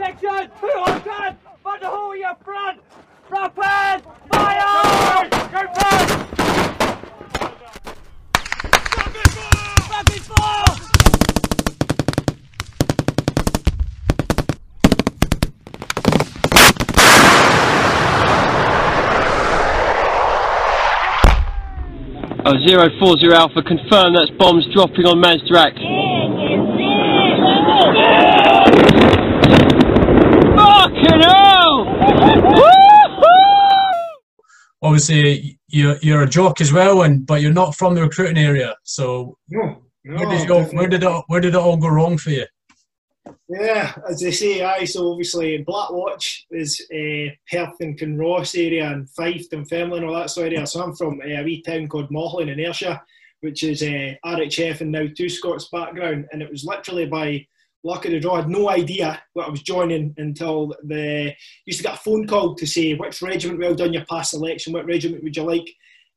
section, two on guard, find the hole in your front, rapid, fire! Go first! Rapid fire! Oh, zero four zero Alpha, confirm that's bombs dropping on Mazdak. Fucking Obviously, you're you're a jock as well, and but you're not from the recruiting area. So No, no. where did it all, where did it where did it all go wrong for you? Yeah, as they say, I So obviously, Blackwatch is uh, Perth and Kinross area, and Fife and and all that sort of area. So I'm from uh, a wee town called Mauchline in Ayrshire, which is uh, RHF and now Two Scots background. And it was literally by luck of the draw. I had no idea what I was joining until the used to get a phone call to say which regiment well done your past selection, what regiment would you like.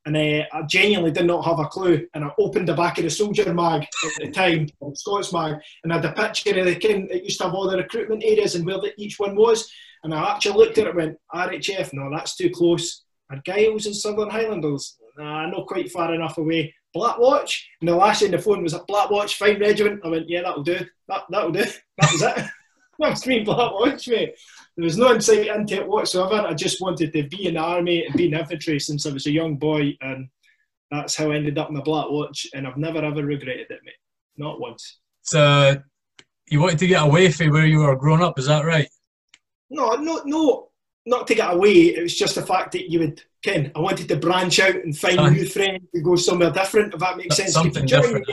And uh, I genuinely did not have a clue. And I opened the back of the soldier mag at the time, Scots mag, and I had a picture of the king. It used to have all the recruitment areas and where the, each one was. And I actually looked at it and went, RHF, no, that's too close. And Argyll and Sutherland Highlanders, nah, not quite far enough away. Blackwatch, and the last in the phone was a black watch, fine regiment. I went, yeah, that'll do. That, that'll do. That was it. that was me, Blackwatch, mate. There was no insight into it whatsoever. I just wanted to be in the army and be in infantry since I was a young boy, and that's how I ended up in the Black Watch. And I've never ever regretted it, mate. Not once. So you wanted to get away from where you were growing up, is that right? No, no, no, not to get away. It was just the fact that you would, Ken. I wanted to branch out and find Aye. new friends and go somewhere different. If that makes sense. Something you different,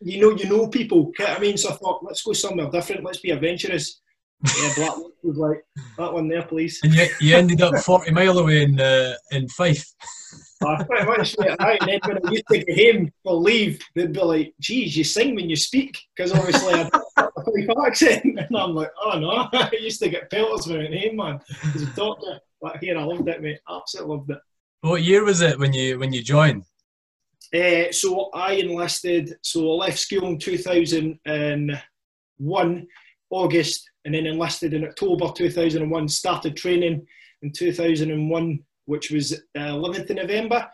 You know, you know people. You know what I mean? So I thought, let's go somewhere different. Let's be adventurous. Yeah, Black was like that one there, please. And you, you ended up 40 mile away in uh, in Fife. Uh, pretty much, mate. Aye, and then when I used to get home for leave, they'd be like, geez, you sing when you speak. Because obviously I had a Fife accent. And I'm like, oh no. I used to get pelters when I went home, man. As a doctor. But here, I loved it, mate. Absolutely loved it. What year was it when you when you joined? Uh, so I enlisted, so I left school in 2001, August, and then enlisted in October 2001, started training in 2001, which was uh, 11th of November.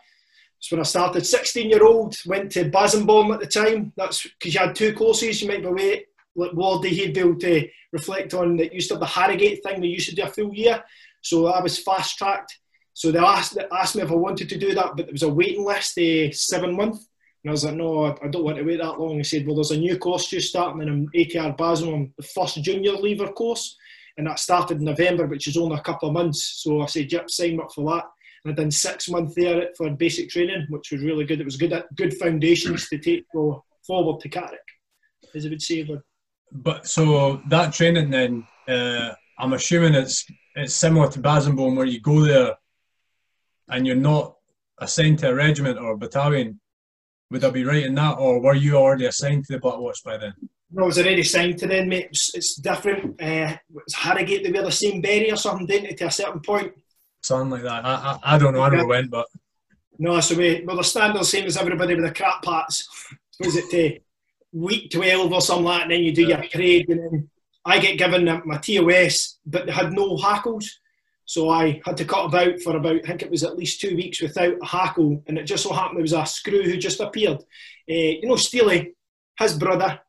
So when I started, 16 year old, went to Bassingbourn at the time. That's because you had two courses, you might be away. Like Wardy, he'd be able to reflect on that used to have the Harrogate thing, they used to do a full year. So I was fast tracked. So they asked, they asked me if I wanted to do that, but there was a waiting list, uh, seven months. And I was like, no, I don't want to wait that long. He said, well, there's a new course just starting in ATR Basel, the first junior lever course. And that started in November, which is only a couple of months. So I said, yep, sign up for that. And I done six months there for basic training, which was really good. It was good good foundations to take forward to Catterick, as I would say. But so that training then, uh, I'm assuming it's it's similar to Bassingbourn where you go there and you're not assigned to a regiment or a battalion. Would I be right in that, or were you already assigned to the Black Watch by then? I was already signed to them, mate. It's, it's different. Uh, it's Harrogate, they wear the same berry or something, didn't they, to a certain point? Something like that. I, I, I don't know. I never went, but No, so we, well, the standard same as everybody with the crap pats. Was it to week 12 or something like that, and then you do your parade, and then I get given my TOS, but they had no hackles. So I had to cut about for about, I think it was at least two weeks without a hackle, and it just so happened there was a screw who just appeared. Uh, you know, Steely, his brother,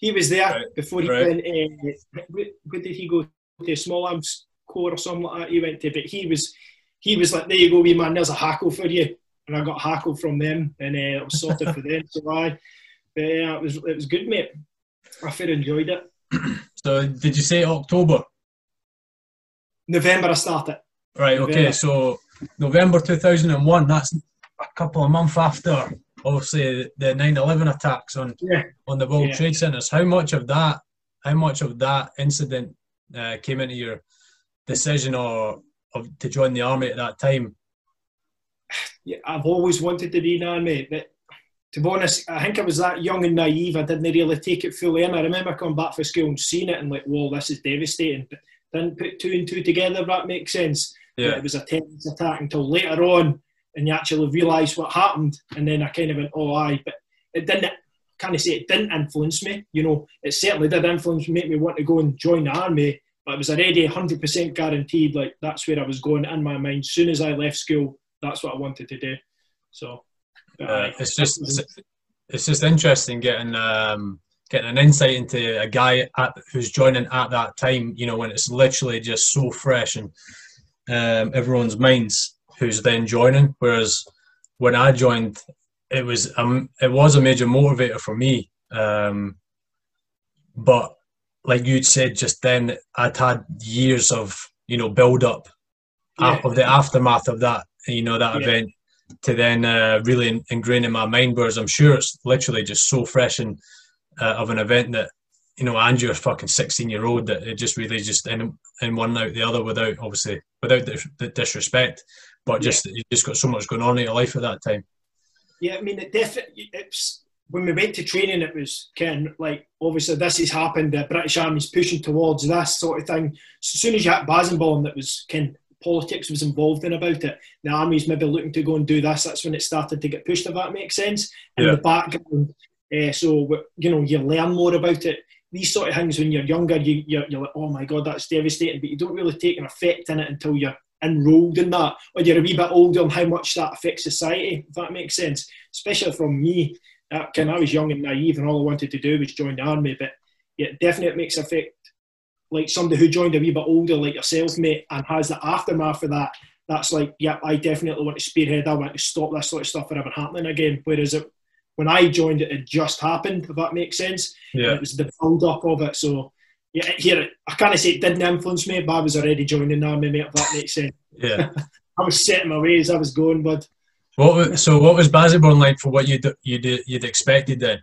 he was there Right, before he right. went. Uh, where, did he go to? Small Arms Corps or something like that. He went to, but he was, he was like, "There you go, wee man. There's a hackle for you." And I got a hackle from them, and uh, it was sorted for them. So I, but, yeah, it was it was good, mate. I fair enjoyed it. so did you say October? November I started. Right. Okay. November. So November 2001. That's a couple of months after, obviously, the 9/11 attacks on Yeah. on the World Yeah. Trade Centers. How much of that? How much of that incident uh, came into your decision or of to join the army at that time? yeah, I've always wanted to be in army, but to be honest, I think I was that young and naive. I didn't really take it fully in. I remember coming back from school and seeing it and like, whoa, this is devastating. But didn't put two and two together. If that makes sense. Yeah. it was a terrorist attack until later on, and you actually realise what happened. And then I kind of went, oh, aye, but it didn't. Kind of say it didn't influence me. You know, it certainly did influence me, make me want to go and join the army. But it was already 100% guaranteed. Like that's where I was going in my mind. As soon as I left school, that's what I wanted to do. So uh, it's just it's, it's, just interesting getting um, getting an insight into a guy at, who's joining at that time. You know, when it's literally just so fresh and um, everyone's minds who's then joining. Whereas when I joined, it was um, it was a major motivator for me. Um, but like you'd said just then, I'd had years of you know build up yeah. of the aftermath of that you know that yeah. event to then uh, really ingrain in my mind. Whereas I'm sure it's literally just so fresh and uh, of an event that you know, Andrew, a fucking 16 year old, that it just really just in, in one out the other without obviously without the, the disrespect, but just yeah. you just got so much going on in your life at that time. Yeah, I mean, it definitely. It's when we went to training, it was kind of like obviously this has happened. The British Army's pushing towards this sort of thing. So as soon as you had Bassingbourn, that was kind of politics was involved in about it. The army's maybe looking to go and do this. That's when it started to get pushed. If that makes sense. In yeah. the background, uh, so you know you learn more about it these sort of things when you're younger, you, you're, you're like, oh my god, that's devastating, but you don't really take an effect in it until you're enrolled in that, or you're a wee bit older and how much that affects society, if that makes sense. Especially from me, uh, I was young and naive, and all I wanted to do was join the army, but yeah, definitely it makes effect. Like somebody who joined a wee bit older, like yourself, mate, and has the aftermath of that. That's like, yeah, I definitely want to spearhead. I want to stop this sort of stuff from ever happening again. Whereas it when I joined it, it just happened, if that makes sense. Yeah. it was the build up of it. So, yeah, here, I can't say it didn't influence me, but I was already joining the army, mate, if that makes sense. Yeah. I was setting my ways, I was going, bud. What, so, what was Bassingbourn like for what you'd, you'd, you'd expected then?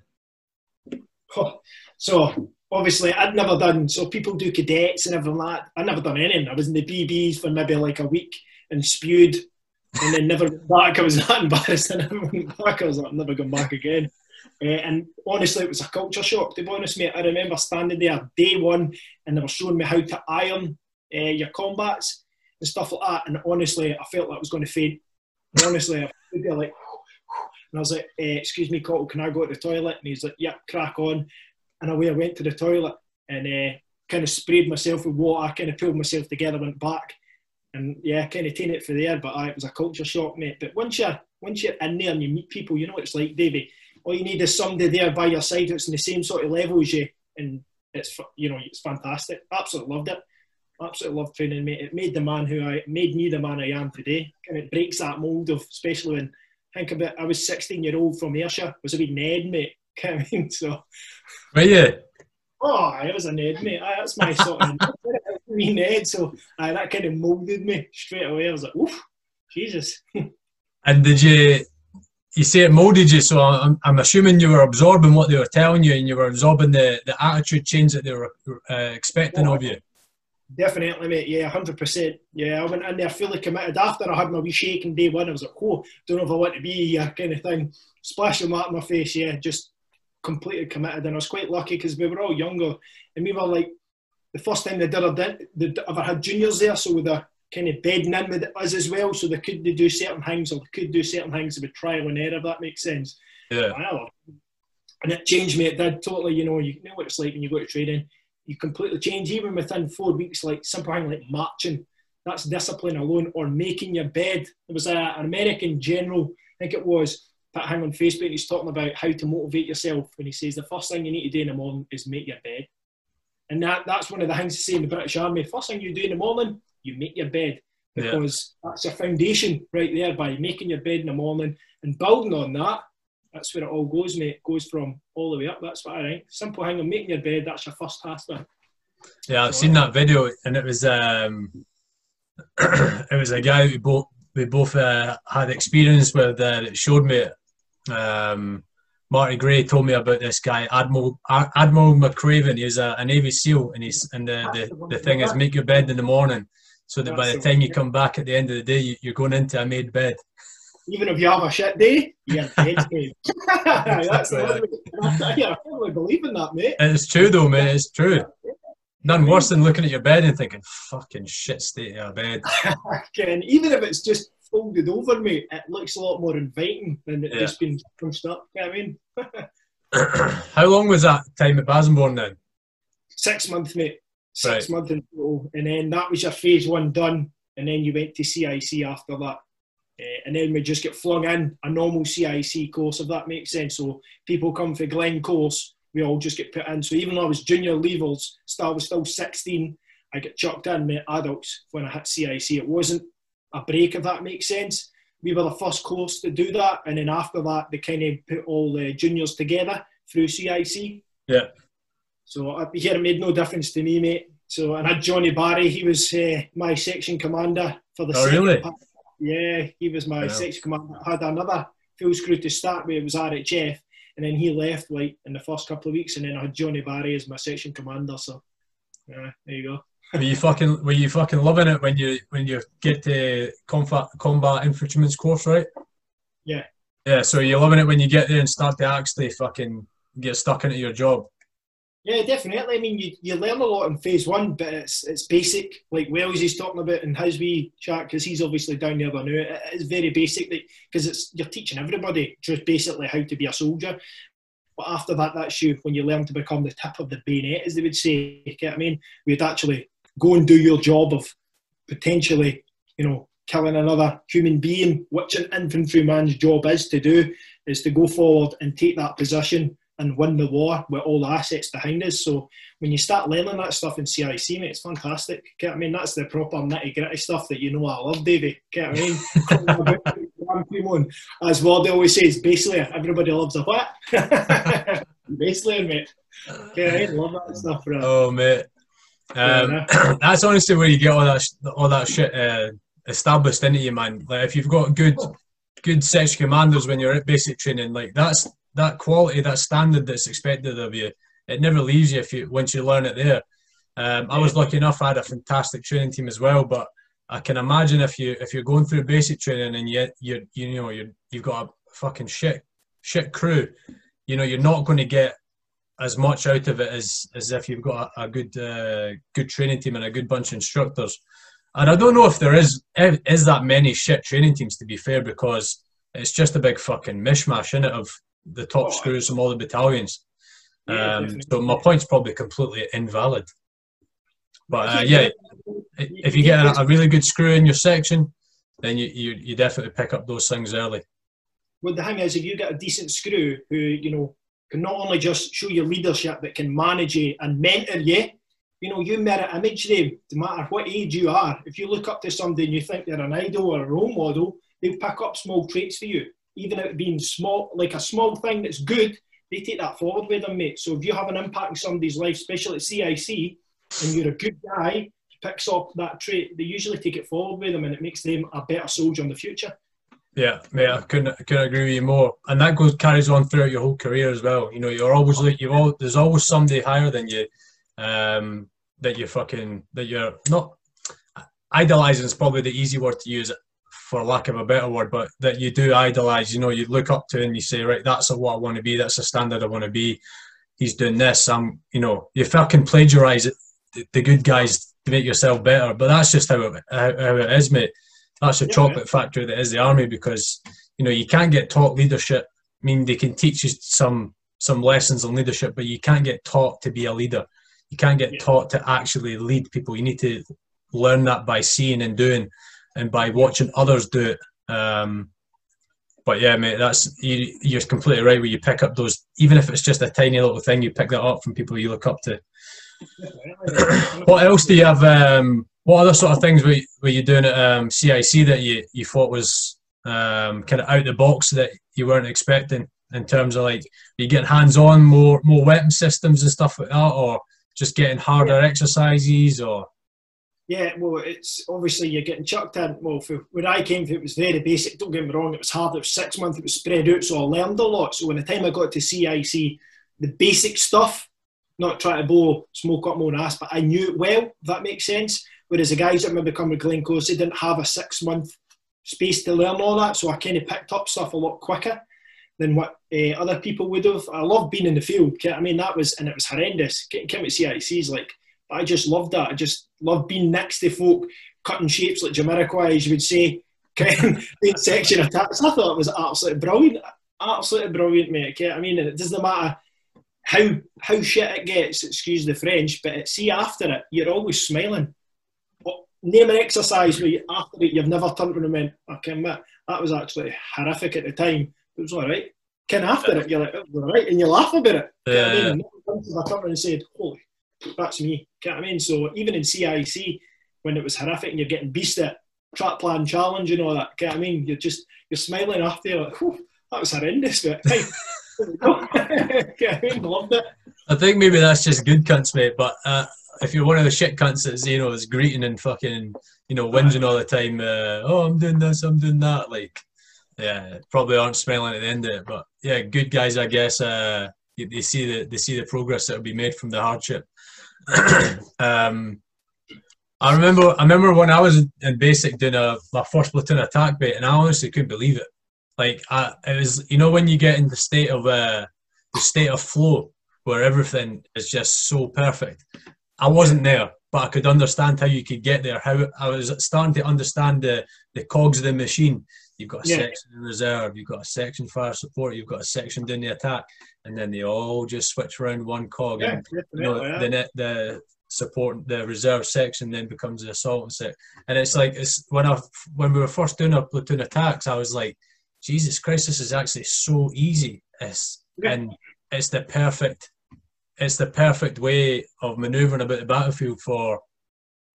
Oh, so, obviously, I'd never done, so people do cadets and everything like that. I'd never done anything. I was in the BBs for maybe like a week and spewed and then never went back. I was that embarrassed. and I never went back. I was like, I'm never going back again. Uh, and honestly, it was a culture shock, to be honest, mate. I remember standing there day one and they were showing me how to iron uh, your combats and stuff like that. And honestly, I felt like I was going to faint. Honestly, I would be like, and I was like, uh, excuse me, Cottle, can I go to the toilet? And he's like, yeah, crack on. And away I went to the toilet and kind of sprayed myself with water, kind of pulled myself together, went back and yeah, kind of taking it for there. But it was a culture shock, mate. But once you once you're in there and you meet people, you know what it's like, Davey. All you need is somebody there by your side that's in the same sort of level as you, and it's you know it's fantastic. Absolutely loved it. Absolutely loved training, mate. It made the man who I made me the man I am today, and it breaks that mold of especially when think about I was 16 year old from Ayrshire, was a wee Ned, mate. I mean, so. Were you? Oh, I was a Ned, mate. That's my sort of wee Ned. So uh, that kind of moulded me straight away. I was like, oof, Jesus. and did you, you say it moulded you, so I'm, I'm assuming you were absorbing what they were telling you and you were absorbing the, the attitude change that they were uh, expecting of you. Definitely, mate. Yeah, hundred percent. Yeah, I went in there fully committed. After I had my wee shake in day one, I was like, "Oh, don't know if I want to be here," kind of thing. Splashing that in my face. Yeah, just completely committed, and I was quite lucky because we were all younger, and we were like the first time they did they ever had juniors there, so with a kind of bedding in with us as well, so they could do certain things or could do certain things with trial and error. If that makes sense. Yeah. And it changed me. It did totally. You know, you know what it's like when you go to training. You completely change even within four weeks. Like simple thing like marching. That's discipline alone, or making your bed. There was a, an American general, I think it was, put hang on Facebook. He's talking about how to motivate yourself. When he says the first thing you need to do in the morning is make your bed, and that that's one of the things to say in the British Army. First thing you do in the morning, you make your bed because yeah. that's your foundation right there. By making your bed in the morning and building on that, that's where it all goes, mate. It goes from all the way up. That's what I think. Simple thing of making your bed. That's your first task. Yeah, I've seen that video, and it was um, it was a guy we both we both uh, had experience with uh, that showed me um, Marty Gray told me about this guy, Admiral Admiral McRaven. He's a, a Navy SEAL, and he's and the, the, the thing is make your bed in the morning, so that by the time you come back at the end of the day, you're going into a made bed. Even if you have a shit day, you're dead. That's yeah, I really believe in that, mate. It's true though, mate. It's true. None worse than looking at your bed and thinking, "Fucking shit state of bed." Again, even if it's just folded over me, it looks a lot more inviting than it yeah. just been crunched up. You know what I mean? How long was that time at Bassingbourn then? Six months, mate. Six months in total, and then that was your phase one done, and then you went to CIC after that. Uh, and then we just get flung in a normal CIC course, if that makes sense. So people come for Glencorse, we all just get put in. So even though I was junior levels, still I was still 16, I get chucked in with adults when I hit CIC. It wasn't a break, if that makes sense. We were the first course to do that, and then after that, they kind of put all the juniors together through CIC. Yeah. So up here, it made no difference to me, mate. So and I had Johnny Barry. He was uh, my section commander for the. Oh, really? part. Yeah, he was my Yeah. section commander. I had another full screw to start with. It was RHF, and then he left like in the first couple of weeks, and then I had Johnny Barry as my section commander. So, yeah, there you go. Were you fucking were you fucking loving it when you when you get to combat combat infantryman's course, right? Yeah. Yeah, so you're loving it when you get there and start to actually fucking get stuck into your job. Yeah, definitely. I mean, you, you learn a lot in phase one, but it's it's basic. Like Wells is talking about and his wee chat, because he's obviously down there now. It, it's very basic because it's you're teaching everybody just basically how to be a soldier. But after that, that's you when you learn to become the tip of the bayonet, as they would say. You get what I mean? We'd actually go and do your job of potentially, you know, killing another human being, which an infantryman's job is to do, is to go forward and take that position and win the war with all the assets behind us. So when you start learning that stuff in CIC, mate, it's fantastic. I mean? That's the proper nitty gritty stuff that you know I love, Davey. Get what I mean? As Wardy always says, basically everybody loves a what? basically, mate. Yeah, I love that stuff, bro. Oh mate, um, that's honestly where you get all that sh- all that shit uh, established into you, man. Like if you've got good good section commanders when you're at basic training, like that's that quality, that standard that's expected of you. It never leaves you if you once you learn it there. Um, I was lucky enough; I had a fantastic training team as well. But I can imagine if you if you're going through basic training and yet you you know you you've got a fucking shit shit crew, you know you're not going to get as much out of it as as if you've got a, a good uh, good training team and a good bunch of instructors. And I don't know if there is is that many shit training teams to be fair because it's just a big fucking mishmash in it of the top Oh, screws from all the battalions. Yeah, Um, so my point's probably completely invalid. But uh, yeah, if you get a, a really good screw in your section, then you, you you definitely pick up those things early. Well, the thing is, if you get a decent screw who, you know, can not only just show you leadership, but can manage you and mentor you, you know, you mirror image them, no matter what age you are. If you look up to somebody and you think they're an idol or a role model, they'll pick up small traits for you. Even it being small, like a small thing that's good, they take that forward with them, mate. So if you have an impact in somebody's life, especially at CIC, and you're a good guy, picks up that trait, they usually take it forward with them and it makes them a better soldier in the future. Yeah, mate, I couldn't, I couldn't agree with you more. And that goes carries on throughout your whole career as well. You know, you're always like you've all there's always somebody higher than you, um, that you fucking that you're not idolizing is probably the easy word to use for lack of a better word, but that you do idolize. You know, you look up to and you say, right, that's what I want to be. That's the standard I want to be. He's doing this. I'm, you know, you fucking plagiarize it, the, good guys to make yourself better. But that's just how it, how, how it is, mate. That's the Yeah, chocolate factory that is the army because you know you can't get taught leadership. I mean, they can teach you some some lessons on leadership, but you can't get taught to be a leader. You can't get Yeah. taught to actually lead people. You need to learn that by seeing and doing, and by watching others do it. Um, but yeah, mate, that's you, you're completely right. Where you pick up those, even if it's just a tiny little thing, you pick that up from people you look up to. What else do you have? Um, what other sort of things were you, were you doing at um, CIC that you, you thought was um, kind of out the box that you weren't expecting in terms of like are you getting hands on more more weapon systems and stuff like that, or just getting harder exercises, or Yeah, well, it's obviously you're getting chucked in. Well, for where I came from, it was very basic. Don't get me wrong, it was hard. It was six months. It was spread out, so I learned a lot. So when the time I got to CIC, the basic stuff, not trying to blow smoke up my own ass, but I knew it well. If that makes sense. Whereas the guys that maybe come with Glencorse, they didn't have a six month space to learn all that, so I kind of picked up stuff a lot quicker than what uh, other people would have. I love being in the field. I mean, that was and it was horrendous. Getting came at CICs like I just loved that. I just loved being next to folk, cutting shapes like Jamiroquai, as you would say, doing section attacks. I thought it was absolutely brilliant. Absolutely brilliant, mate. I mean, it doesn't matter how how shit it gets, excuse the French, but see after it, you're always smiling. Oh, Name an exercise where you, after it you've never turned around and went, I can admit, that was actually horrific at the time. It was all right. Ken after it, you're like, it was all right, and you laugh about it. You know what I Yeah. mean? Never once have I turned around and said, holy, that's me. You know what I mean? So even in CIC, when it was horrific and you're getting beast at track plan challenge and all that, you know what I mean? You're just, you're smiling after, you're like, "Whew, that was horrendous, but hey, there we go. You know what I mean? Loved it. I think maybe that's just good cunts, mate. But uh, if you're one of the shit cunts that's you know is greeting and fucking you know whinging all the time, uh, oh I'm doing this, I'm doing that, like yeah, probably aren't smiling at the end of it. But yeah, good guys, I guess. Uh, they see the they see the progress that will be made from the hardship. um, I remember I remember when I was in basic doing a my first platoon attack bait, and I honestly couldn't believe it. Like I, it was, you know, when you get in the state of uh, the state of flow where everything is just so perfect. I wasn't there, but I could understand how you could get there. How I was starting to understand the the cogs of the machine. You've got a Yeah. section in reserve, you've got a section fire support, you've got a section doing the attack, and then they all just switch around one cog. Yeah, and you know, definitely. the net, the support, the reserve section then becomes the assault section, And it's like it's when I when we were first doing our platoon attacks, I was like, Jesus Christ, this is actually so easy. It's, Yeah. And it's the perfect, it's the perfect way of manoeuvring about the battlefield for,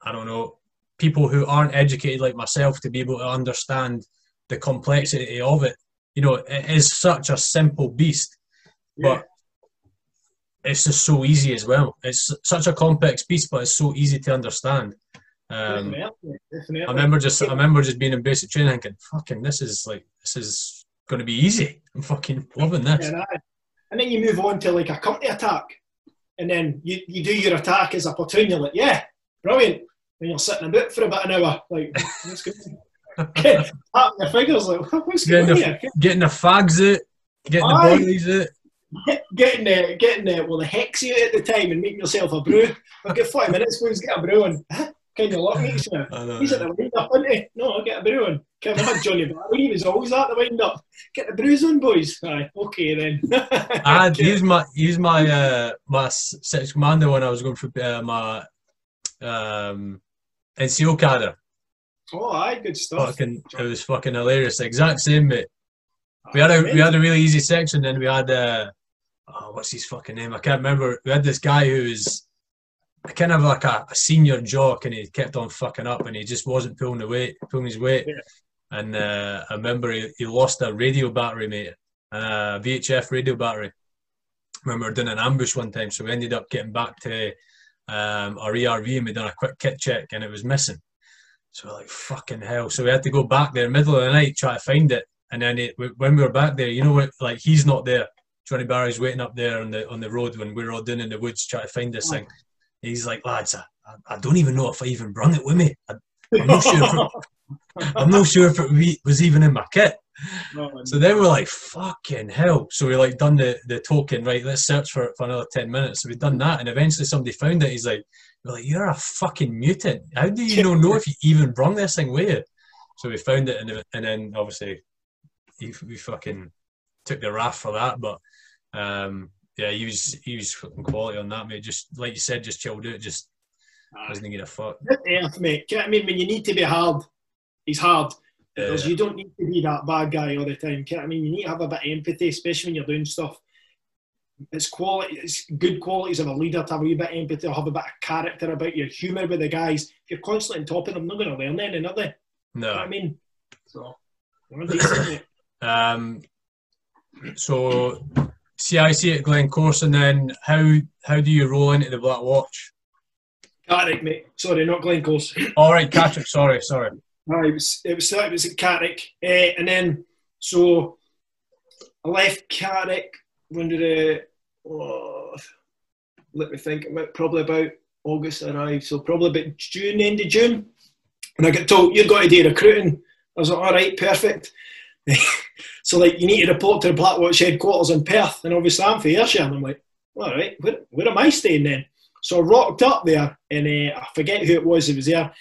I don't know, people who aren't educated like myself to be able to understand the complexity of it. You know, it is such a simple beast, Yeah. but it's just so easy as well. It's such a complex piece, but it's so easy to understand. Um. I remember just I remember just being in basic training thinking, fucking this is like this is gonna be easy. I'm fucking loving this. And, then you move on to like a company attack, and then you, you do your attack as a platoon. You're like, yeah, brilliant. And you're sitting about for about an hour, like, what's going on? Tapping your fingers, like, what's Getting going the, here? getting the fags out, getting the Aye. boilies out. Getting the, getting the, well, the hex out at the time and making yourself a brew. I've got 40 minutes, boys, get a brew on. You lock me, sir? I know, He's at the wind up, isn't he? No, I'll get a brew on. Come on, Johnny Barry, he was always at the wind up. Get the brews on, boys. Aye, okay then. I had use my use my uh my six commander when I was going for uh, my um NCO cadre. Oh, aye, good stuff. Fucking it was fucking hilarious. Exact same mate. We had a we had a really easy section, then we had uh oh, what's his fucking name? I can't remember. We had this guy who was kind of like a, a senior jock, and he kept on fucking up, and he just wasn't pulling the weight, pulling his weight. Yeah. And uh, I remember he, he lost a radio battery, mate, a VHF radio battery. I remember doing an ambush one time, so we ended up getting back to um, our ERV and we done a quick kit check, and it was missing. So we're like fucking hell. So we had to go back there middle of the night try to find it. And then it, when we were back there, you know what? Like he's not there. Johnny Barry's waiting up there on the on the road when we were all down in the woods trying to find this thing. He's like, lads, I, I don't even know if I even brung it with me. I, I'm not sure. If it, I'm not sure if it was even in my kit. So then we're like, fucking hell. So we like done the, the token, right? Let's search for it for another 10 minutes. So we done that. And eventually somebody found it. He's like, we're like, you're a fucking mutant. How do you not know if you even brung this thing with you? So we found it. And, and then obviously he, we fucking took the wrath for that. But um, yeah, he was, he was fucking quality on that, mate. Just like you said, just chilled out. Just doesn't give a fuck. Earth, mate. You know what I mean? When you need to be hard, he's hard. Because Yeah. you don't need to be that bad guy all the time. You know what I mean? You need to have a bit of empathy, especially when you're doing stuff. It's quality. It's good qualities of a leader to have a wee bit of empathy, or have a bit of character about your humour with the guys. If you're constantly on top of them, they're not going to learn anything, are they? Do you know what I mean? So, we're decent, Um, so CIC at Glencorse, and then how how do you roll into the Black Watch? Catterick, mate. Sorry, not Glencorse. All right, Patrick. Sorry, sorry. No, it was it was it was at Catterick, uh, and then so I left Catterick when did it? Oh, let me think. About, probably about August I arrived, so probably about June, end of June, and I got told you've got to do recruiting. I was like, all right, perfect. so like you need to report to the Blackwatch headquarters in Perth, and obviously I'm for Ayrshire, and I'm like, all right, where, where am I staying then? So I rocked up there, and uh, I forget who it was who was there.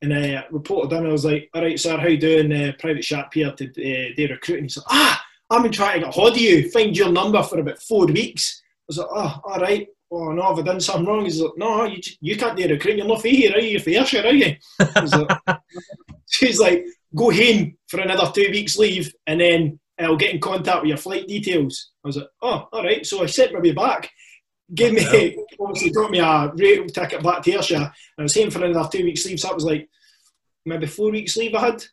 And I uh, reported in. I was like, "All right, sir, how you doing? Uh, private Sharp here to uh, do recruiting." He's like, "Ah, I've been trying to get hold of you, find your number for about four weeks." I was like, oh, all right. Oh no, have I done something wrong? He's like, no, you, you can't do recruiting. You're not for here, are you? You're for Ayrshire, are you? Was like, she's like, go home for another two weeks leave, and then I'll get in contact with your flight details. I was like, oh, all right. So I sent my way back, gave me, obviously got me a rail ticket back to Ayrshire, and I was home for another two weeks leave. So that was like maybe four weeks leave I had.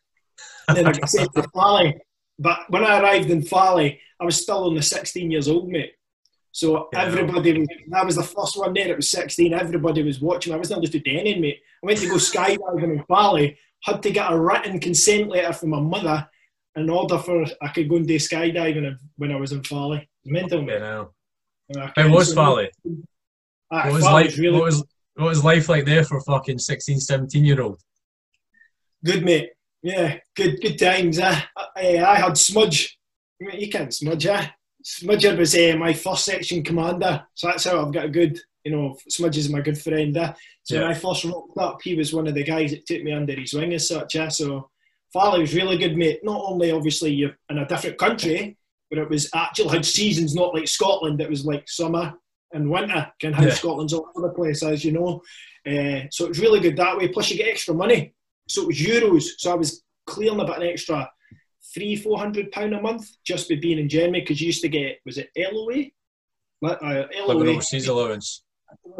And then I got sent to Fally. But when I arrived in Fally, I was still only 16 years old, mate. So Yeah. everybody, was, I was the first one there. It was 16. Everybody was watching. I wasn't allowed to do anything, mate. I went to go skydiving in Bali. Had to get a written consent letter from my mother in order for I could go and do skydiving when I was in was mental, know. I How was so- Ah, What was life? really What was what was life like there for fucking 16, 17 year old? good, mate. Yeah, good, good times. Eh? I, I had Smudge. You can't Smudge, eh? Smudger was uh, my first section commander, so that's how I've got a good, you know, Smudge is my good friend. Eh? So when I first rocked up, he was one of the guys that took me under his wing as such. Eh? So Fally was really good, mate. Not only obviously you're in a different country, but it was actually had seasons, not like Scotland. It was like summer and winter, of how Yeah. Scotland's all over the place, as you know. Uh, so it was really good that way. Plus you get extra money. So it was euros. So I was clearing about an extra three, four hundred pound a month just by being in Germany because you used to get was it LOA? Uh, LOA. overseas allowance.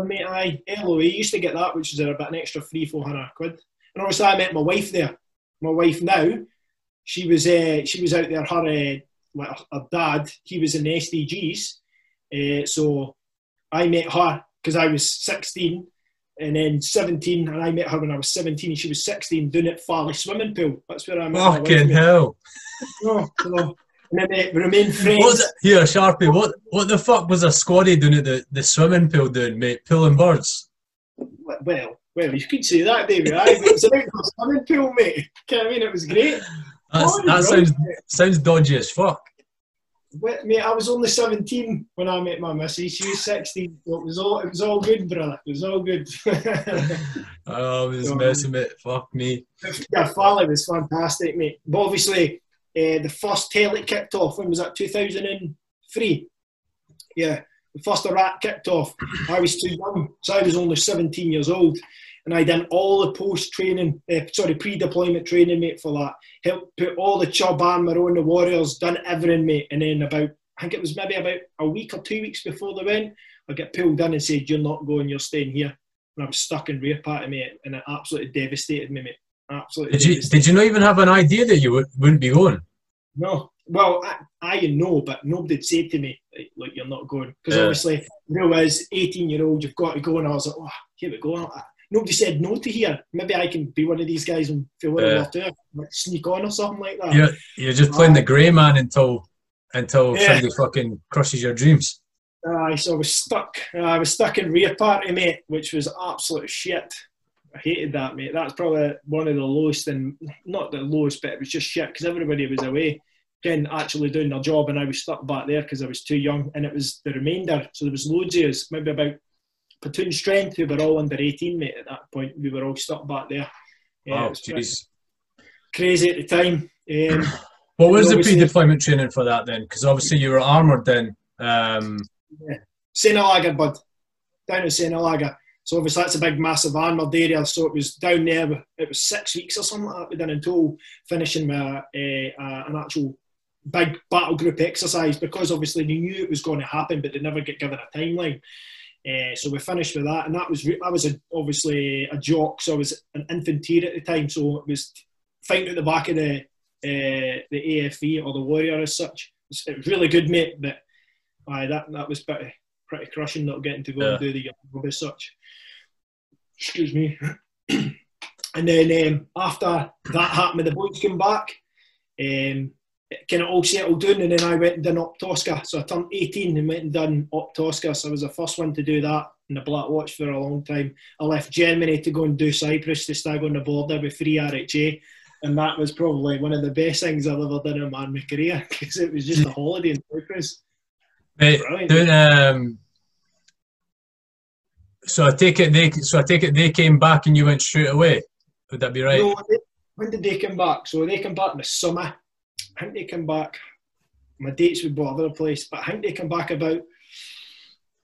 Mate, LOA you used to get that, which is about an extra three, four hundred quid. And obviously, I met my wife there. My wife now, she was uh, she was out there. Her uh, like her dad, he was in the SDGs. Uh, so I met her because I was sixteen, and then seventeen, and I met her when I was seventeen. and She was sixteen, doing it Fally swimming pool. That's where I met. Fucking hell! Oh, and then uh, we remained friends. What? Here, Sharpie. What what the fuck was a squaddy doing at the, the swimming pool doing, mate? Pulling birds. Well, well, you could say that, David. But it's about the swimming pool, mate. You know what I mean? It was great. Oh, that sounds sounds dodgy as fuck. Well, mate, I was only 17 when I met my missus. She was 16. So it was all it was all good, brother. It was all good. Oh, I was So- messing with fuck me. yeah, Fally was fantastic, mate. But obviously, uh, the first Telic kicked off. When was that? 2003. Yeah, the first Iraq kicked off. I was too young, so I was only 17 years old, and I done all the post training, uh, sorry, pre-deployment training, mate, for that. Helped put all the Chobham armour on the Warriors, done everything, mate. And then about, I think it was maybe about a week or two weeks before they went, I get pulled in and said, "You're not going. You're staying here." And I was stuck in rear part of mate, and it absolutely devastated me, mate. Absolutely. Did you did you not even have an idea that you would, wouldn't be going? No. Well, I, I know, but nobody said to me, like, look, you're not going. Because Yeah. obviously, the rule is 18 year old, you've got to go. And I was like, oh, here we go. I- Nobody said no to here. Maybe I can be one of these guys and feel what Yeah. To like sneak on or something like that. You're you're just playing the grey man until until Yeah. somebody fucking crushes your dreams. Aye, so I was stuck. Uh, I was stuck in rear party, mate, which was absolute shit. I hated that, mate. That's probably one of the lowest, and not the lowest, but it was just shit because everybody was away, again, actually doing their job, and I was stuck back there because I was too young, and it was the remainder. So there was loads of us, maybe about platoon strength, who were all under 18, mate. At that point, we were all stuck back there. Yeah, wow, it was pretty jeez. crazy at the time. Um, What was the pre-deployment training for that then? Because obviously you were armoured then. Um, Sennelager, bud. Down in Sennelager. So obviously that's a big, massive armoured area. So it was down there. It was six weeks or something like that we done in total, finishing with a, uh, an actual big battle group exercise because obviously they knew it was going to happen, but they never get given a timeline. Uh, so we finished with that, and that was I was a, obviously a jock, so I was an infantry at the time. So it was fighting at the back of the uh, the AFV or the Warrior as such. It was, it was really good, mate. But aye, that that was pretty pretty crushing not getting to go and do the job as such. Excuse me. and then um, after that happened, the boys came back. Um, it kind of all settled down, and then I went and done Op Tosca. So I turned 18 and went and done Op Tosca. So I was the first one to do that in the Black Watch for a long time. I left Germany to go and do Cyprus to stag on the border with free RHA. And that was probably one of the best things I've ever done in my career because it was just a holiday in Cyprus. mate, doing, um, so I take it they so I take it they came back and you went straight away. Would that be right? No, they, when did they come back? So they come back in the summer. I think they come back. My dates would over the place, but I think they come back about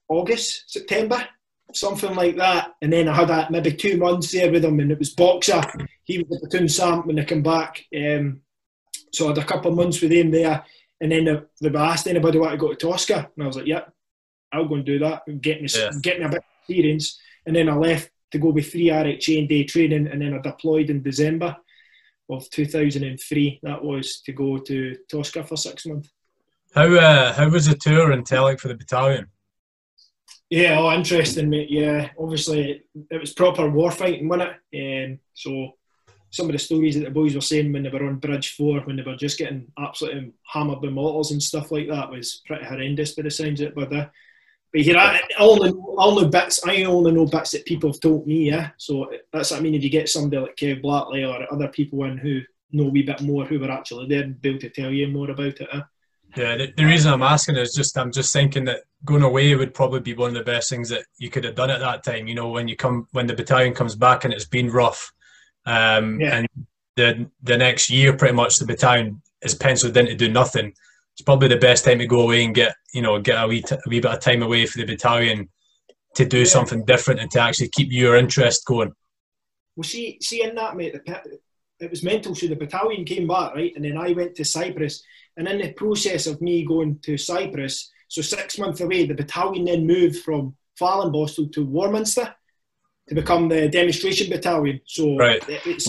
August, September, something like that. And then I had a, maybe two months there with him, and it was Boxer. He was the platoon sergeant when I come back. Um, so I had a couple of months with him there. And then they, they asked anybody want to go to Tosca, and I was like, "Yeah, I'll go and do that. Get me, Yeah. get me a bit of experience." And then I left to go with three RHA and day training, and then I deployed in December of 2003. That was to go to Tosca for six months. How uh, how was the tour in Telic for the battalion? Yeah, oh, interesting, mate. Yeah, obviously it was proper war fighting, wasn't it? Um, so some of the stories that the boys were saying when they were on Bridge Four, when they were just getting absolutely hammered by mortars and stuff like that, was pretty horrendous by the sounds of it. But uh, but here, I, only only bits. I only know bits that people have told me. Yeah, so that's what I mean. If you get somebody like Kev Blackley or other people in who know a wee bit more, who were actually there, and be able to tell you more about it. Eh? Yeah, the, the reason I'm asking is just I'm just thinking that going away would probably be one of the best things that you could have done at that time. You know, when you come when the battalion comes back and it's been rough, um, Yeah. and the the next year pretty much the battalion is penciled in to do nothing. It's probably the best time to go away and get you know get a wee t- a wee bit of time away for the battalion to do something different and to actually keep your interest going. Well, see, see in that, mate, the, it was mental. So the battalion came back, right? And then I went to Cyprus. And in the process of me going to Cyprus, so six months away, the battalion then moved from Fallingbostel to Warminster to become the demonstration battalion. So Right. it- it's,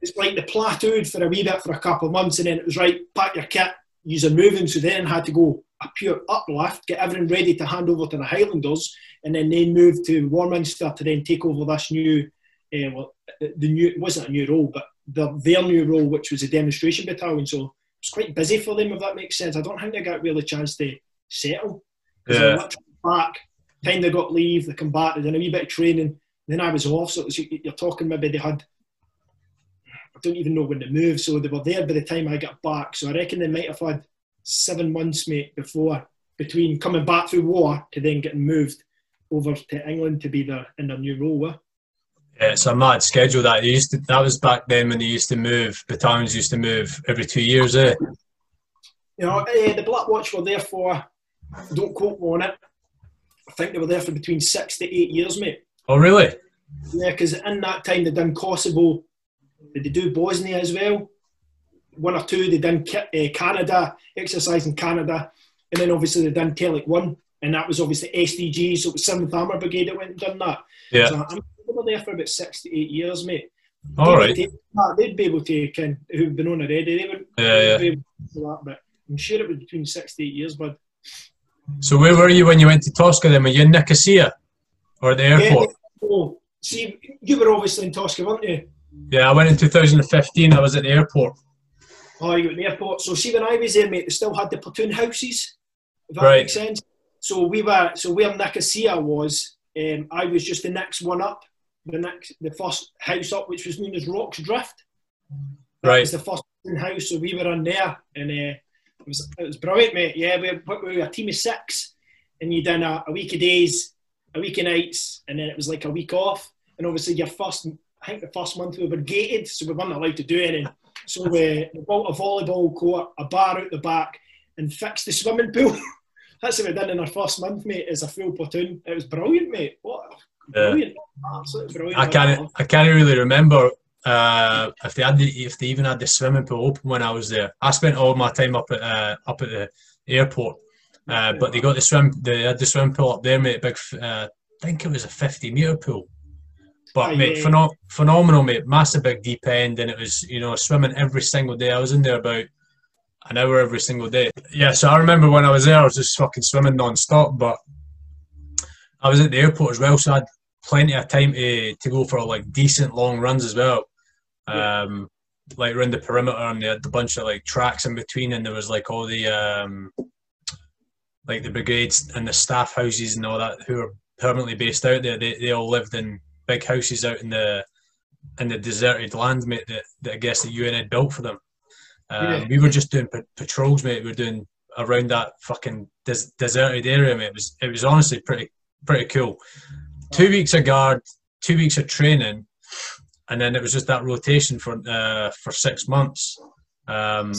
it's like the plateaued for a wee bit for a couple of months. And then it was right, pack your kit, use a moving. So then had to go a pure uplift, get everything ready to hand over to the Highlanders. And then they moved to Warminster to then take over this new uh, well, the new it wasn't a new role, but the, their new role, which was a demonstration battalion. So it was quite busy for them, if that makes sense. I don't think they got really a chance to settle. Yeah. back, time they got leave, they come back, they done a wee bit of training. Then I was off, so it was, you're talking maybe they had, don't even know when they moved, so they were there by the time I got back. So I reckon they might have had seven months, mate, before between coming back through war to then getting moved over to England to be there in their new role. Yeah, it's a mad schedule that they used to. That was back then when they used to move. Battalions used to move every two years. Eh? You know, eh, the Black Watch were there for, don't quote me on it, I think they were there for between six to eight years, mate. Oh, really? Yeah, because in that time they done Kosovo, they do Bosnia as well? One or two, they done eh, Canada, exercise in Canada, and then obviously they done Telic 1, and that was obviously SDG, so it was 7th Armour Brigade that went and done that. Yeah. So I'm, there for about six to eight years, mate. All They'd right. be to- They'd be able to, can, who've been on already, they would Yeah, yeah. be able to do that, but I'm sure it was between six to eight years, but So where were you when you went to Tosca then? Were you in Nicosia or the airport? Oh, see, you were obviously in Tosca, weren't you? Yeah, I went in 2015. I was at the airport. Oh, you were at the airport. So see, when I was there, mate, they still had the platoon houses. If that Right. makes sense. So we were, so where Nicosia was, um, I was just the next one up, the next, the first house up, which was known as Rocks Drift. That Right. was the first platoon house, so we were in there, and uh, it was it was brilliant, mate. Yeah, we were, we were a team of six, and you done a, a week of days, a week of nights, and then it was like a week off. And obviously, your first, I think the first month we were gated, so we weren't allowed to do anything. So we, we built a volleyball court, a bar out the back, and fixed the swimming pool. That's what we did in our first month, mate, as a full platoon. It was brilliant, mate. What? Yeah. Brilliant. Absolutely brilliant. I can't. I can't really remember uh, if they had the, if they even had the swimming pool open when I was there. I spent all my time up at uh, up at the airport, uh, but they got the swim. They had the swimming pool up there, mate. Big. Uh, I think it was a 50 meter pool. But mate, yeah. pheno- phenomenal, mate. Massive big deep end, and it was you know swimming every single day. I was in there about an hour every single day. Yeah, so I remember when I was there, I was just fucking swimming non-stop. But I was at the airport as well, so I had plenty of time to to go for like decent long runs as well. Um, like around the perimeter, and they had a bunch of like tracks in between, and there was like all the um, like the brigades and the staff houses and all that who are permanently based out there. They they all lived in big houses out in the in the deserted land, mate. That, that I guess the UN had built for them. Um, Yeah. We were just doing pa- patrols, mate. We were doing around that fucking des- deserted area, mate. It was it was honestly pretty pretty cool. Two weeks of guard, two weeks of training, and then it was just that rotation for uh, for six months. Um,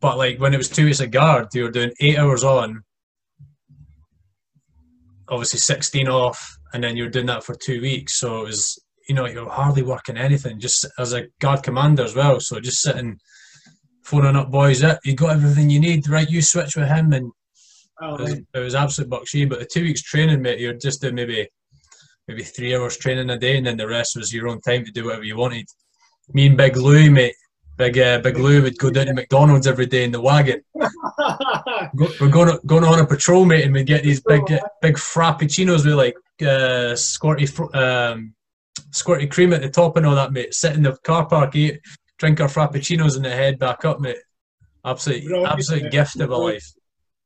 but like when it was two weeks of guard, you were doing eight hours on, obviously 16 off, and then you're doing that for two weeks. So it was, you know, you're hardly working anything, just as a guard commander as well. So just sitting, phoning up boys, "Yeah, you got everything you need, right? You switch with him, and Oh, it was, it was absolute bucksy. But the two weeks training, mate, you're just doing maybe maybe three hours training a day, and then the rest was your own time to do whatever you wanted. Me and Big Lou, mate, Big uh, Big Lou would go down to McDonald's every day in the wagon. Go, we're going going on a patrol, mate, and we get these big uh, big frappuccinos with like uh, squirty fr- um, squirty cream at the top and all that, mate. Sit in the car park, eat, drink our frappuccinos, and then head back up, mate. Absolute absolute mate. gift of a life.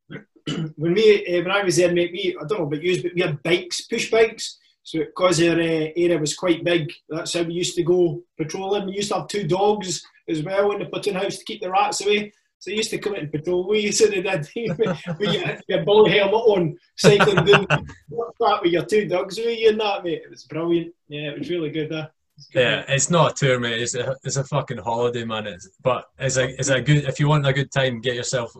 when me uh, when I was there, mate, we I don't know about you, but we had bikes, push bikes. So because our uh, area was quite big, that's how we used to go patrolling. We used to have two dogs as well in the platoon house to keep the rats away. So they used to come out and patrol. We used to do that with your, ball helmet on, cycling down that with your two dogs with you and that, mate. It was brilliant. Yeah, it was really good. Uh, It's good, Yeah, mate. it's not a tour, mate. It's a it's a fucking holiday, man. It's, but it's a it's a good if you want a good time, get yourself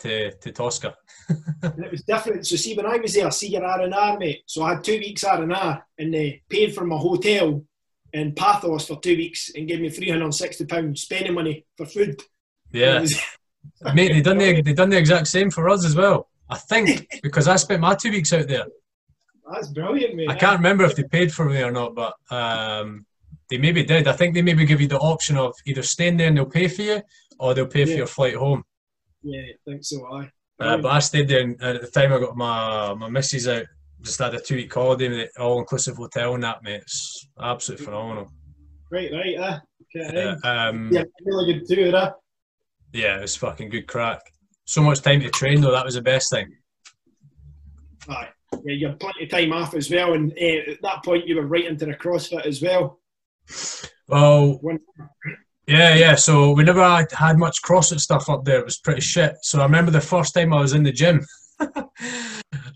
to to Tosca. And it was different. So see, when I was there, see your R and R, mate. So I had two weeks R and R, and they paid for my hotel in Paphos for two weeks and gave me three hundred and sixty pounds spending money for food. Yeah, mate. They done the they done the exact same for us as well. I think because I spent my two weeks out there. that's brilliant, mate. I can't remember if they paid for me or not, but um, they maybe did. I think they maybe give you the option of either staying there and they'll pay for you, or they'll pay for your flight home. Yeah, I think so. I. Uh, but I stayed there, and at the time I got my my missus out. Just had a two week holiday with an all inclusive hotel and that, mate. It's absolutely phenomenal. right, right, uh, okay, Uh, um, yeah, really good tour, uh. yeah, it was fucking good crack. So much time to train though. That was the best thing. Aye. Yeah, you had plenty of time off as well, and uh, at that point you were right into the CrossFit as well. Well, When- yeah, yeah. So we never had, had much CrossFit stuff up there. It was pretty shit. So I remember the first time I was in the gym.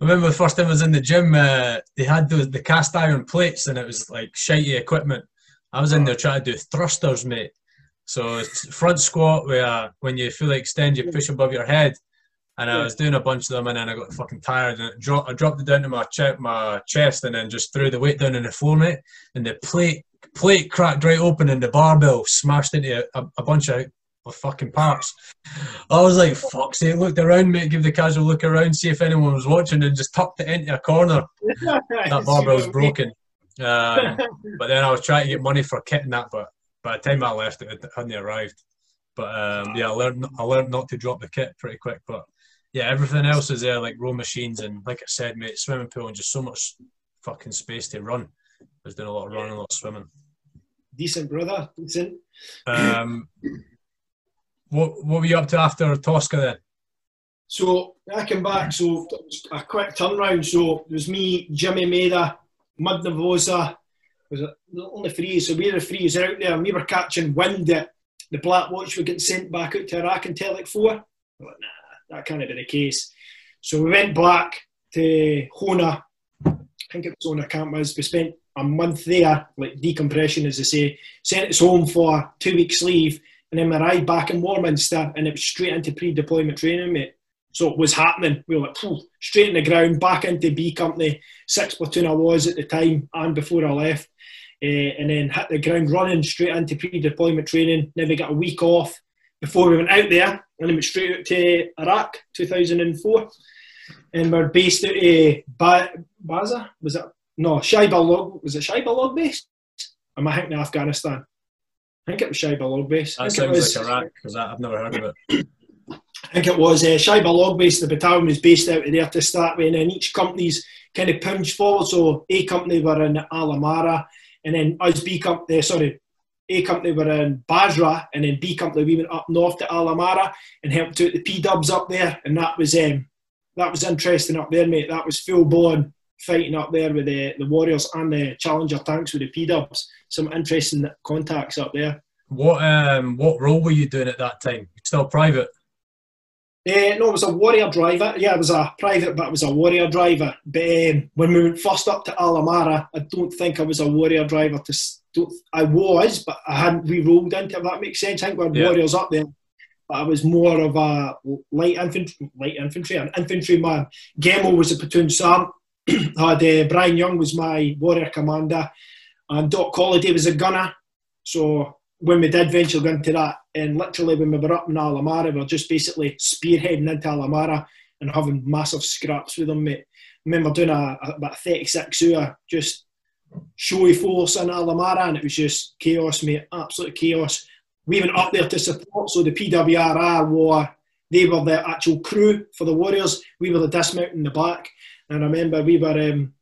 Remember the first time I was in the gym. Uh, they had the, the cast iron plates, and it was like shitey equipment. I was in there trying to do thrusters, mate. So it's front squat where when you fully extend, you push above your head. And I was doing a bunch of them, and then I got fucking tired, and it dro- I dropped it down to my che- my chest, and then just threw the weight down on the floor, mate. And the plate plate cracked right open, and the barbell smashed into a, a bunch of, of fucking parts. I was like, "Fuck's sake!" Looked around, mate, give the casual look around, see if anyone was watching, and just tucked it into a corner. That barbell was broken. Um, but then I was trying to get money for kit and that, but by the time I left, it had- hadn't arrived. But um, yeah, I learned I learned not to drop the kit pretty quick. But yeah, everything else is there, like row machines and like I said, mate, swimming pool and just so much fucking space to run. I was doing a lot of running, a lot of swimming. Decent, brother. Decent. Um, what what were you up to after Tosca then? So I came back, so a quick turnaround. So it was me, Jimmy Maida, Mud Navosa, was it only three? So we were the threes out there, and we were catching wind that the Black Watch were getting sent back out to Iraq and 4. I thought, nah, that can't be the case. So we went back to Hona, I think it was Hona Camp was. We spent a month there, like decompression, as they say, sent us home for two weeks leave, and then we arrived back in Warminster, and it was straight into pre-deployment training, mate. So it was happening. We were like, "Phew," straight in the ground, back into B Company, six platoon I was at the time, and before I left, uh, and then hit the ground running straight into pre-deployment training. Then we got a week off before we went out there, and then went straight out to Iraq, 2004, and we're based out of ba- Baza. Was it no Shaiba Log? Was it Shaiba Log base? Am I thinking Afghanistan? I think it was Shaiba Log base. I That it was- sounds like Iraq because I've never heard of it. I think it was uh, Shaiba Log base. The battalion was based out of there to start with, and then each company's kind of punched forward. So A company were in Al Amarah, and then us B company, sorry, A company were in Basra, and then B company we went up north to Al Amarah and helped out the P Dubs up there, and that was um, that was interesting up there, mate. That was full blown fighting up there with the, the Warriors and the Challenger tanks with the P Dubs. Some interesting contacts up there. What um what role were you doing at that time? Still private. Uh, no, it was a warrior driver. Yeah, it was a private, but it was a warrior driver. But um, when we went first up to Al Amarah, I don't think I was a warrior driver. To I was, but I hadn't re-rolled into. If that makes sense, I think we had Yeah. warriors up there. But I was more of a light infantry, light infantry, an infantryman. Gemo was a platoon sergeant, Had uh, Brian Young was my warrior commander, and Doc Holliday was a gunner. So when we did venture into that, and literally when we were up in Al Amarah, we were just basically spearheading into Al Amarah and having massive scraps with them, mate. I remember doing a, a about 36 hour just showy force in Al Amarah, and it was just chaos, mate, absolute chaos. We went up there to support, so the PWRR were they were the actual crew for the Warriors. We were the dismount in the back, and I remember we were. Um,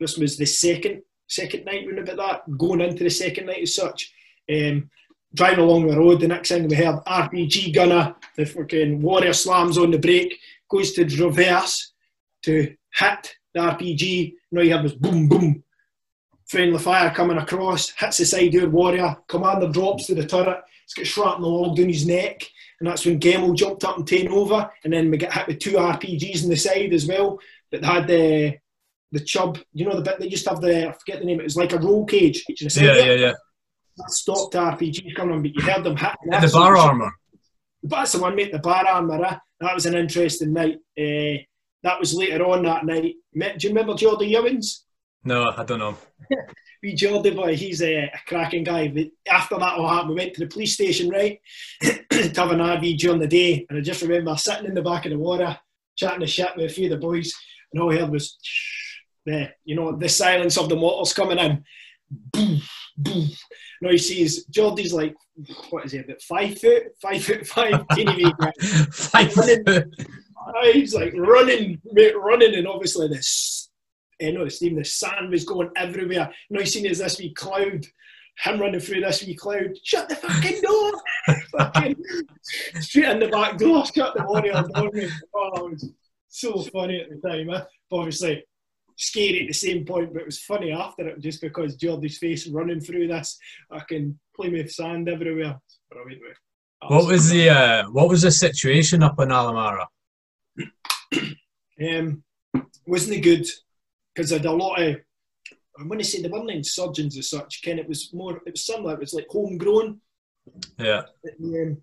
this was the second second night, when about that, going into the second night as such. Um, driving along the road, the next thing we heard RPG gunner, the fucking warrior slams on the brake, goes to reverse to hit the RPG. Now you have this boom, boom, friendly fire coming across, hits the side of the warrior, commander drops to the turret, he's got shrapnel all down his neck, and that's when Gemmell jumped up and taken over, and then we get hit with two RPGs on the side as well, that had the the chub, you know the bit they used to have the I forget the name, it was like a roll cage. Yeah, yeah, yeah. That stopped RPGs coming on, but you heard them hit. The bar armour. That's the one, mate, the bar armour. Eh? That was an interesting night. Uh, that was later on that night. Do you remember Jordy Ewins? No, I don't know. we Jordy boy, he's a, a, cracking guy. But after that all happened, we went to the police station, right, to have an RV during the day. And I just remember sitting in the back of the water, chatting to shit with a few of the boys, and all I heard was there, you know, the silence of the motors coming in. Boom, boom. Now he sees Jordy's like, what is he, about five foot, five foot five, teeny five foot. Ah, he's like running, running, and obviously this, you eh, know, steam, the sand was going everywhere. Now he's seen as this wee cloud, him running through this wee cloud. Shut the fucking door! fucking straight in the back door, shut the warrior door. Oh, so funny at the time. Eh? Obviously, scary at the same point, but it was funny after it just because Jordy's face running through this fucking Plymouth sand everywhere. What was the uh, what was the situation up in Al Amarah? um, wasn't it good because I had a lot of I want to say they weren't insurgents as such. Ken, it was more it was similar. It was like homegrown. Yeah. Um,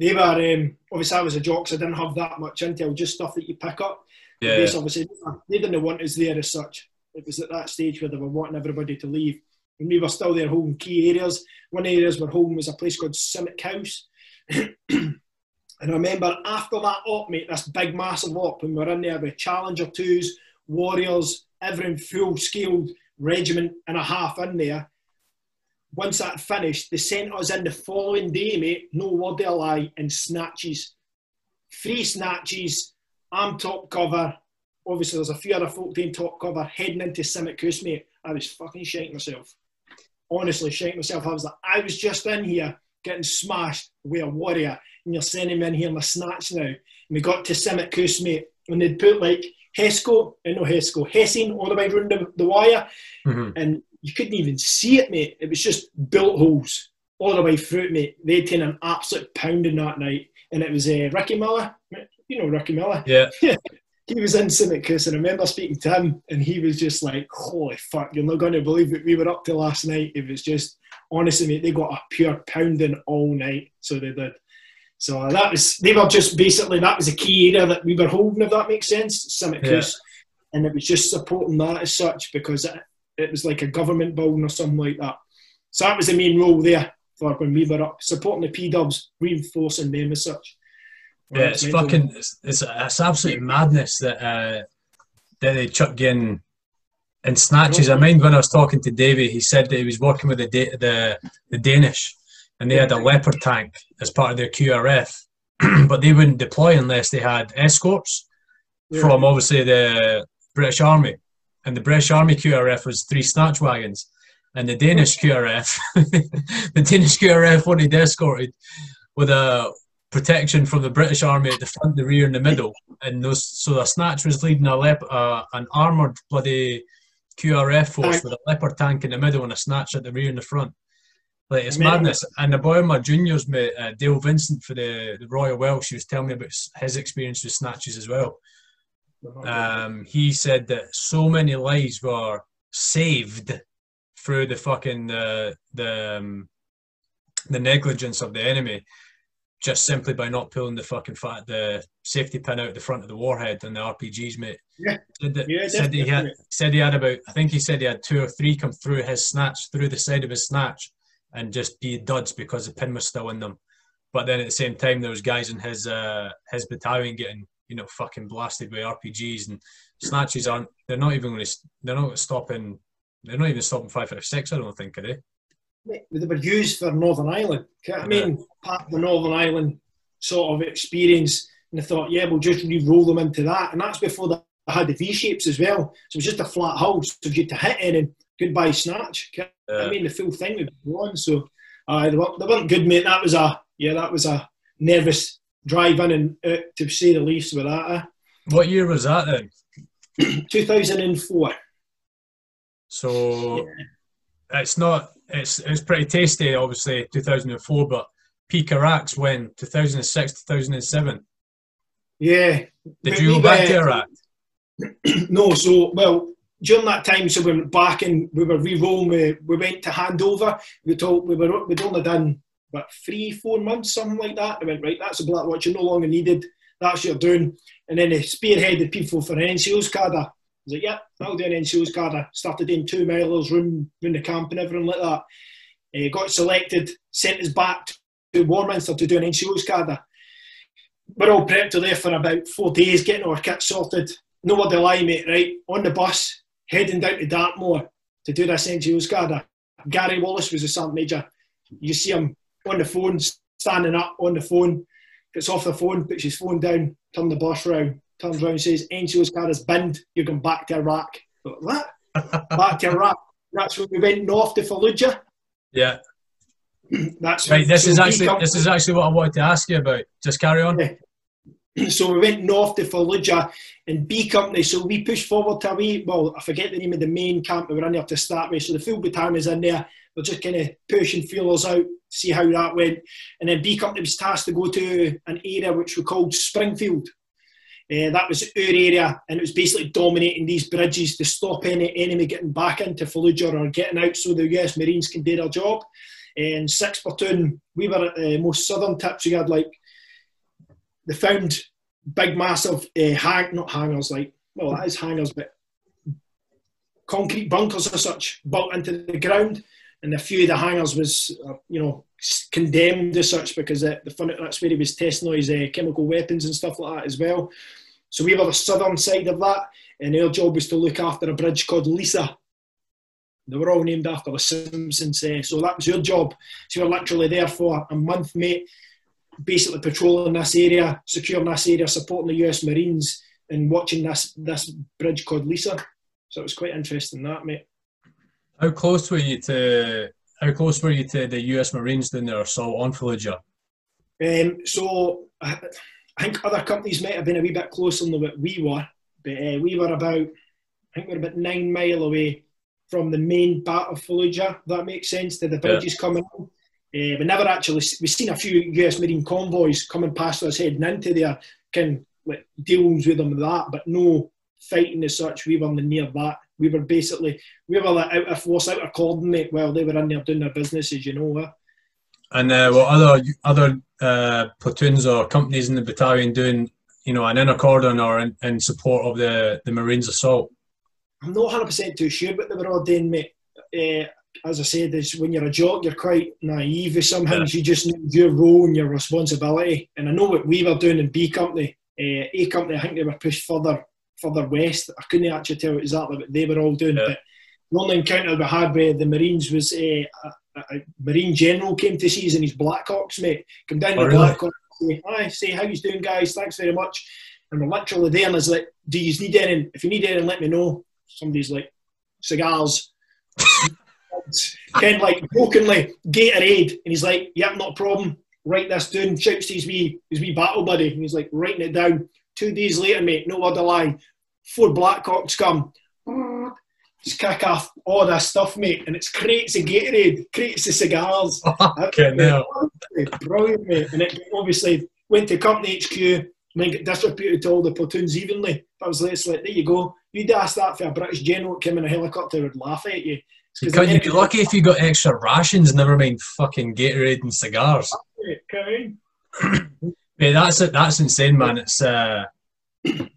they were um, obviously I was a jock, so I didn't have that much intel, just stuff that you pick up. Yeah. Base, obviously, they didn't want us there as such. It was at that stage where they were wanting everybody to leave. And we were still there holding key areas. One of the areas we're holding was a place called CIMIC House. and I remember after that op, mate, this big massive op, and we're in there with Challenger 2s, Warriors, everything full scaled regiment and a half in there. Once that finished, they sent us in the following day, mate, no word of a lie, in snatches. Three snatches, I'm top cover. Obviously, there's a few other folk team top cover heading into CIMIC House, mate. I was fucking shaking myself. Honestly, shaking myself. I was like, I was just in here getting smashed with a warrior, and you're sending me in here in my snatch now. And we got to CIMIC House, mate, and they'd put like Hesco, uh, no Hesco, Hessing all the way around the, the wire, mm-hmm. and you couldn't even see it, mate. It was just built holes all the way through, mate. They'd taken an absolute pounding that night, and it was uh, Ricky Miller you know Ricky Miller. Yeah. he was in CIMIC House and I remember speaking to him and he was just like, holy fuck, you're not going to believe what we were up to last night. It was just, honestly, mate, they got a pure pounding all night. So they did. So that was, they were just basically, that was a key area that we were holding, if that makes sense, CIMIC House. Yeah. And it was just supporting that as such because it, it was like a government building or something like that. So that was the main role there for when we were up, supporting the P-dubs, reinforcing them as such. Yeah, it's fucking it's, it's, it's absolute madness that uh, that they chuck in in snatches. I mind when I was talking to Davey, he said that he was working with the the the Danish, and they had a Leopard tank as part of their QRF, but they wouldn't deploy unless they had escorts yeah. from obviously the British Army, and the British Army QRF was three snatch wagons, and the Danish QRF, the Danish QRF wanted escorted with a protection from the British Army at the front, the rear, and the middle. And those, so the snatch was leading a lep, uh, an armoured bloody QRF force with a leopard tank in the middle and a snatch at the rear and the front. Like it's madness. And the boy of my juniors mate, uh, Dale Vincent for the, the Royal Welsh, he was telling me about his experience with snatches as well. Um, he said that so many lives were saved through the fucking uh, the um, the negligence of the enemy just simply by not pulling the fucking fat, the safety pin out the front of the warhead and the RPGs, mate. Yeah. Said that, Yeah, said that he had said he had about I think he said he had two or three come through his snatch through the side of his snatch and just be duds because the pin was still in them. But then at the same time there was guys in his uh his battalion getting, you know, fucking blasted by RPGs and snatches aren't they're not even gonna they're not stopping they're not even stopping 5-6 I don't think, are they? They were used for Northern Ireland. you know what I mean, part of the Northern Ireland sort of experience. And they thought, yeah, we'll just re-roll them into that. And that's before they had the V shapes as well. So it was just a flat hull. So if you had to hit in and goodbye snatch. I mean, the full thing would go on. So uh, they, weren't, they weren't good, mate. That was a yeah, that was a nervous drive in and out, to say the least with that. What year was that then? 2004. So it's not it's it's pretty tasty, obviously 2004, but peak Iraq's when 2006 2007. Yeah. Did you go back were- to Iraq? No, so well during that time, so we went back and we were re-rolling. We, we went to handover. We told we were we'd only done what three, four months, something like that. They went right. That's a black watch. You're no longer needed. That's what you're doing. And then they spearheaded people for an NCO's cadre. I was like, yeah, I'll do an NCO's cadre. Started doing two milers, round, round the camp and everything like that. Uh, got selected, sent us back to Warminster to do an NCO's cadre. We're all prepped to there for about four days, getting our kit sorted. No of lie, mate, right? On the bus, heading down to Dartmoor to do this NCO's cadre. Gary Wallace was the sergeant major. You see him on the phone, standing up on the phone, gets off the phone, puts his phone down, turn the bus round, turns around and says, NCO's cadre's binned, you're going back to Iraq. What? back to Iraq. That's when we went north to Fallujah. Yeah. That's Right. This so is actually come- this is actually what I wanted to ask you about. Just carry on. Yeah. so we went north to Fallujah in B Company. So we pushed forward to a wee, well, I forget the name of the main camp we were in there to start with. So the full battalion was in there. Just kind of pushing feelers out, see how that went. And then B Company was tasked to go to an area which we called Springfield. Uh, that was our area, and it was basically dominating these bridges to stop any enemy getting back into Fallujah or getting out so the US Marines can do their job. And 6th Platoon, we were at the most southern tips. We had like they found big, massive uh, hang, not hangars, like well, that is hangars, but concrete bunkers as such built into the ground, and a few of the hangars was, uh, you know, condemned as such because the, the fun, that's where he was testing his uh, chemical weapons and stuff like that as well. So we were the southern side of that, and our job was to look after a bridge called Lisa. They were all named after the Simpsons, uh, so that was your job. So we were literally there for a month, mate basically patrolling this area, securing this area, supporting the US Marines, and watching this this bridge called Lisa. So it was quite interesting, that mate. How close were you to how close were you to the US Marines doing their assault on Fallujah? Um, so I, I think other companies might have been a wee bit closer than what we were, but uh, we were about, I think we we're about nine mile away from the main part of Fallujah. if That makes sense to the bridges coming in. Uh, we never actually we've seen a few US Marine convoys coming past us heading into there, kind like deals with them with that, but no fighting as such. We were near that. We were basically we were like out of force, out of coordinate while they were in there doing their businesses, you know. eh? And uh, what other other uh, platoons or companies in the battalion doing, you know, an inner cordon or in, in support of the, the Marines assault? I'm not 100% too sure what they were all doing, mate. Uh, as I said, is when you're a jock, you're quite naive. with Sometimes you just know your role and your responsibility. And I know what we were doing in B Company. Uh, a Company, I think they were pushed further further west. I couldn't actually tell exactly what they were all doing. Yeah. But the only encounter we had with the Marines was uh, a, a Marine General came to see us in his Blackhawks, mate. Come down Oh, to really? Blackhawks, say, hi, say, how you doing, guys? Thanks very much. And we're literally there, and it's like, do you need anything? If you need anything, let me know. Somebody's like, cigars. kind of like brokenly, Gatorade. And he's like, yep, not a problem. Write this down. Shouts to his wee, his wee battle buddy. And he's like, writing it down. Two days later, mate, no word of lie. Four Blackhawks come. Just kick off all this stuff, mate. And it's crates of Gatorade, crates of cigars. Fucking hell. Brilliant, mate. And it obviously went to company HQ and then got distributed to all the platoons evenly. I was like, there you go. You'd ask that for a British general that came in a helicopter would laugh at you. It's You 'cause you'd be lucky if you got extra rations, never mind fucking Gatorade and cigars. Come in. Mate, that's it. That's insane, man. It's uh, that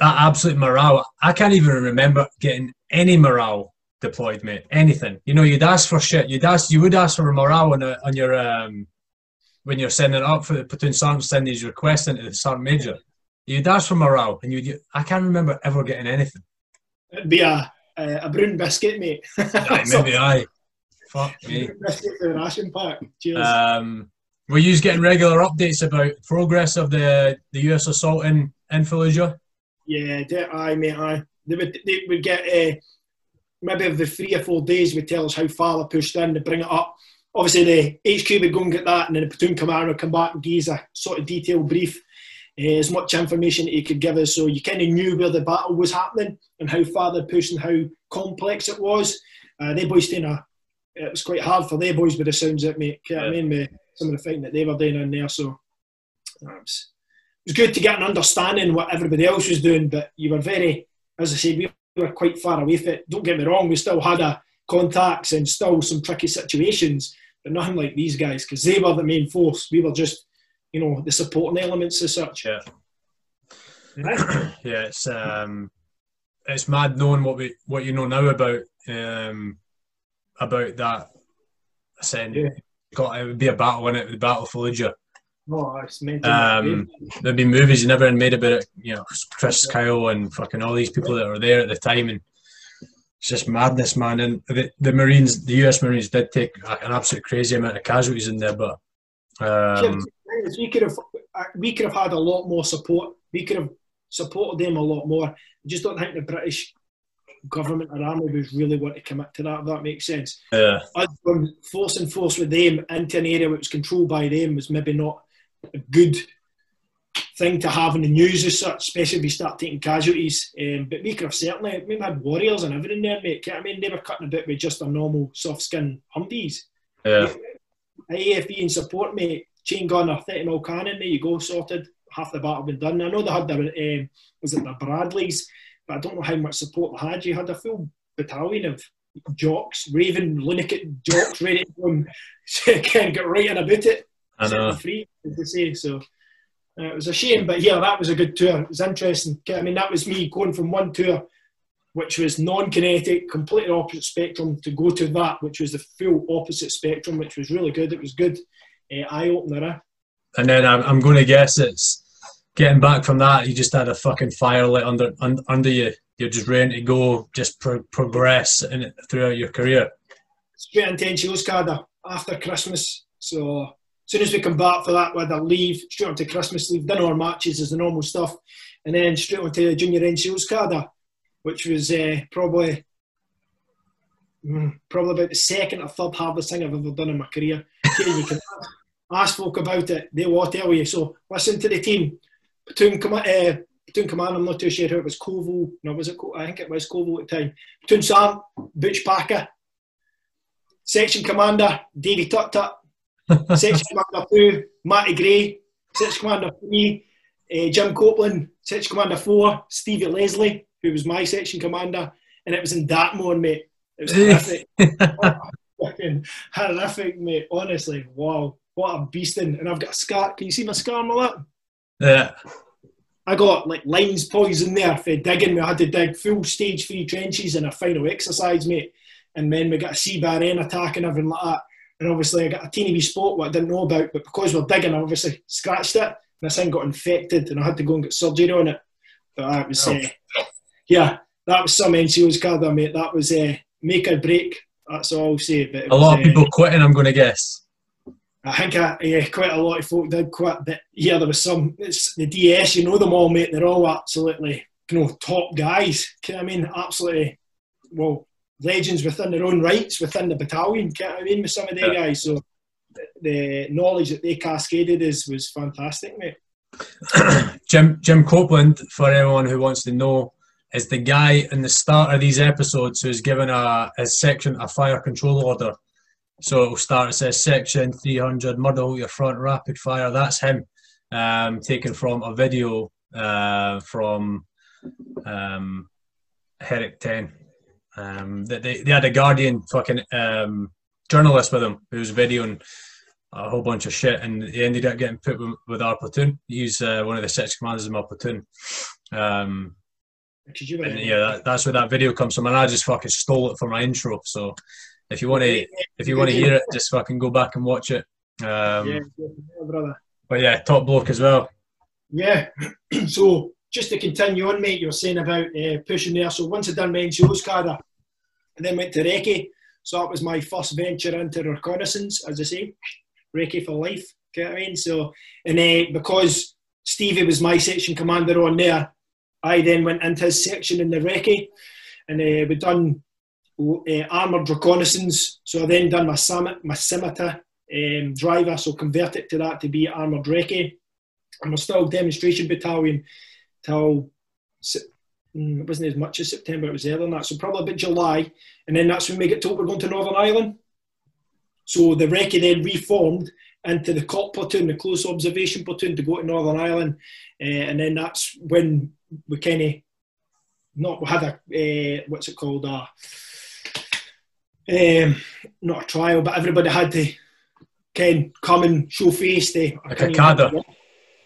absolute morale. I can't even remember getting any morale deployed, mate. Anything. You know, you'd ask for shit. You'd ask. You would ask for morale on, a, on your um, when you're sending up for the platoon sergeant sending his request into the sergeant major. You'd ask for morale, and you'd. I can't remember ever getting anything. It'd be a a, a brown biscuit, mate. Aye, maybe I. Fuck me. biscuit for the ration pack. Cheers. Um, were you getting regular updates about progress of the, the US assault in, in Fallujah? Yeah, de- aye, mate, aye. They would, they would get uh, maybe every three or four days would tell us how far they pushed in to bring it up. Obviously, the HQ would go and get that, and then the platoon commander would come back and give us a sort of detailed brief, uh, as much information he could give us, so you kind of knew where the battle was happening and how far they pushed and how complex it was. Uh, they boys kind of, it was quite hard for their boys, with the sounds like, mate, you know what I mean, with some of the fighting that they were doing in there. So it was, it was good to get an understanding what everybody else was doing, but you were very, as I say, we were quite far away from it. Don't get me wrong, we still had a contacts and still some tricky situations, but nothing like these guys because they were the main force. We were just, you know, the supporting elements as such. Yeah. yeah, it's um, it's mad knowing what we what you know now about um, about that. Saying Yeah. Got it would be a battle in it, the Battle of Fallujah. Oh, it's to Um, there'd be movies you never made about it. You know, Chris Kyle and fucking all these people that were there at the time, and it's just madness, man. And the, the Marines, the US Marines, did take an absolute crazy amount of casualties in there, but um, we could have we could have had a lot more support. We could have supported them a lot more. I just don't think the British government or army was really want to commit to that. If that makes sense. yeah, Us going force and force with them into an area which was controlled by them was maybe not a good thing to have in the news as such, especially if we start taking casualties. Um, but we could have certainly, we had warriors and everything there, mate. I mean, they were cutting a bit with just a normal soft skin Humvees. yeah, AFV in support, mate. Chain gun or 30 mil cannon, there you go, sorted. Half the battle been done. I know they had their, um, was it the Bradleys, but I don't know how much support they had. You had a full battalion of jocks, raving lunatic jocks, ready to go and kind get right in about it. I know. free, as they say. So uh, it was a shame, but yeah, that was a good tour. It was interesting. I mean, that was me going from one tour, which was non-kinetic, completely opposite spectrum, to go to that, which was the full opposite spectrum, which was really good. It was good, uh, eye opener. Eh? And then I'm, I'm going to guess it's getting back from that. You just had a fucking fire lit under un, under you. You're just ready to go, just pro- progress in throughout your career. Straight into NCO's after Christmas. So as soon as we come back for that, we had a leave straight onto Christmas leave, dinner our matches is the normal stuff, and then straight onto the junior NCO's cadre, which was uh, probably mm, probably about the second or third hardest thing I've ever done in my career. You can ask folk about it; they will tell you. So listen to the team. Platoon, com- uh, platoon command. I'm not too sure who it was. Koval. No, was it? I think it was Koval at the time. Platoon Sam, Butch Packer. Section commander Davy Tut Tut. Section commander two, Matty Gray. Section commander three, uh, Jim Copeland. Section commander four, Stevie Leslie, who was my section commander, and it was in Dartmoor, mate. It was horrific. Fucking horrific, mate. Honestly, wow, what a beasting! And I've got a scar. Can you see my scar and all that? Yeah, I got like lines poison there for digging. We had to dig full stage three trenches in a final exercise, mate. And then we got a C bar N attack and everything like that. And obviously I got a teeny wee spot what I didn't know about, but because we're digging, I obviously scratched it. And this thing got infected and I had to go and get surgery on it. But that was, Oh. uh, yeah, that was some NCO's card, there, mate. That was uh, make or break. That's all I'll say. But a was, lot of uh, people quitting. I'm going to guess. I think I, yeah, quite a lot of folk did quite. But yeah, there was some. It's the DS, you know them all, mate. They're all absolutely, you know, top guys. Can I mean, absolutely, well, legends within their own rights within the battalion. I mean, with some of the Yeah. guys. So the knowledge that they cascaded is was fantastic, mate. Jim Jim Copeland, for anyone who wants to know, is the guy in the start of these episodes who's given a his section a fire control order. So it'll start. It says section 300, murder your front, rapid fire. That's him, um, taken from a video uh, from um, Herrick 10. Um, they, they, had a Guardian fucking um, journalist with him who was videoing a whole bunch of shit, and he ended up getting put with, with our platoon. He's uh, one of the six commanders in my platoon. Um, and yeah, that, that's where that video comes from, and I just fucking stole it for my intro. So if you want to, if you want to hear it, just fucking go back and watch it. Um, yeah, brother. But yeah, top bloke as well. Yeah. so just to continue on, mate, you were saying about uh, pushing there. So once I done my NCO's cadre, and then went to Recce. So that was my first venture into reconnaissance, as I say, Recce for life. Get what I mean? So, and uh, because Stevie was my section commander on there, I then went into his section in the Recce, and uh, we done uh, armoured reconnaissance. So I then done my summit, my scimitar um, driver, so converted to that to be armoured Recce. And we're still demonstration battalion till mm, it wasn't as much as September, it was earlier than that. So probably about July. And then that's when we get told we're going to Northern Ireland. So the Recce then reformed into the COP platoon, the close observation platoon, to go to Northern Ireland. Uh, and then that's when we kind of not we had a uh, what's it called a um, not a trial, but everybody had to can come and show face to Like a cadre.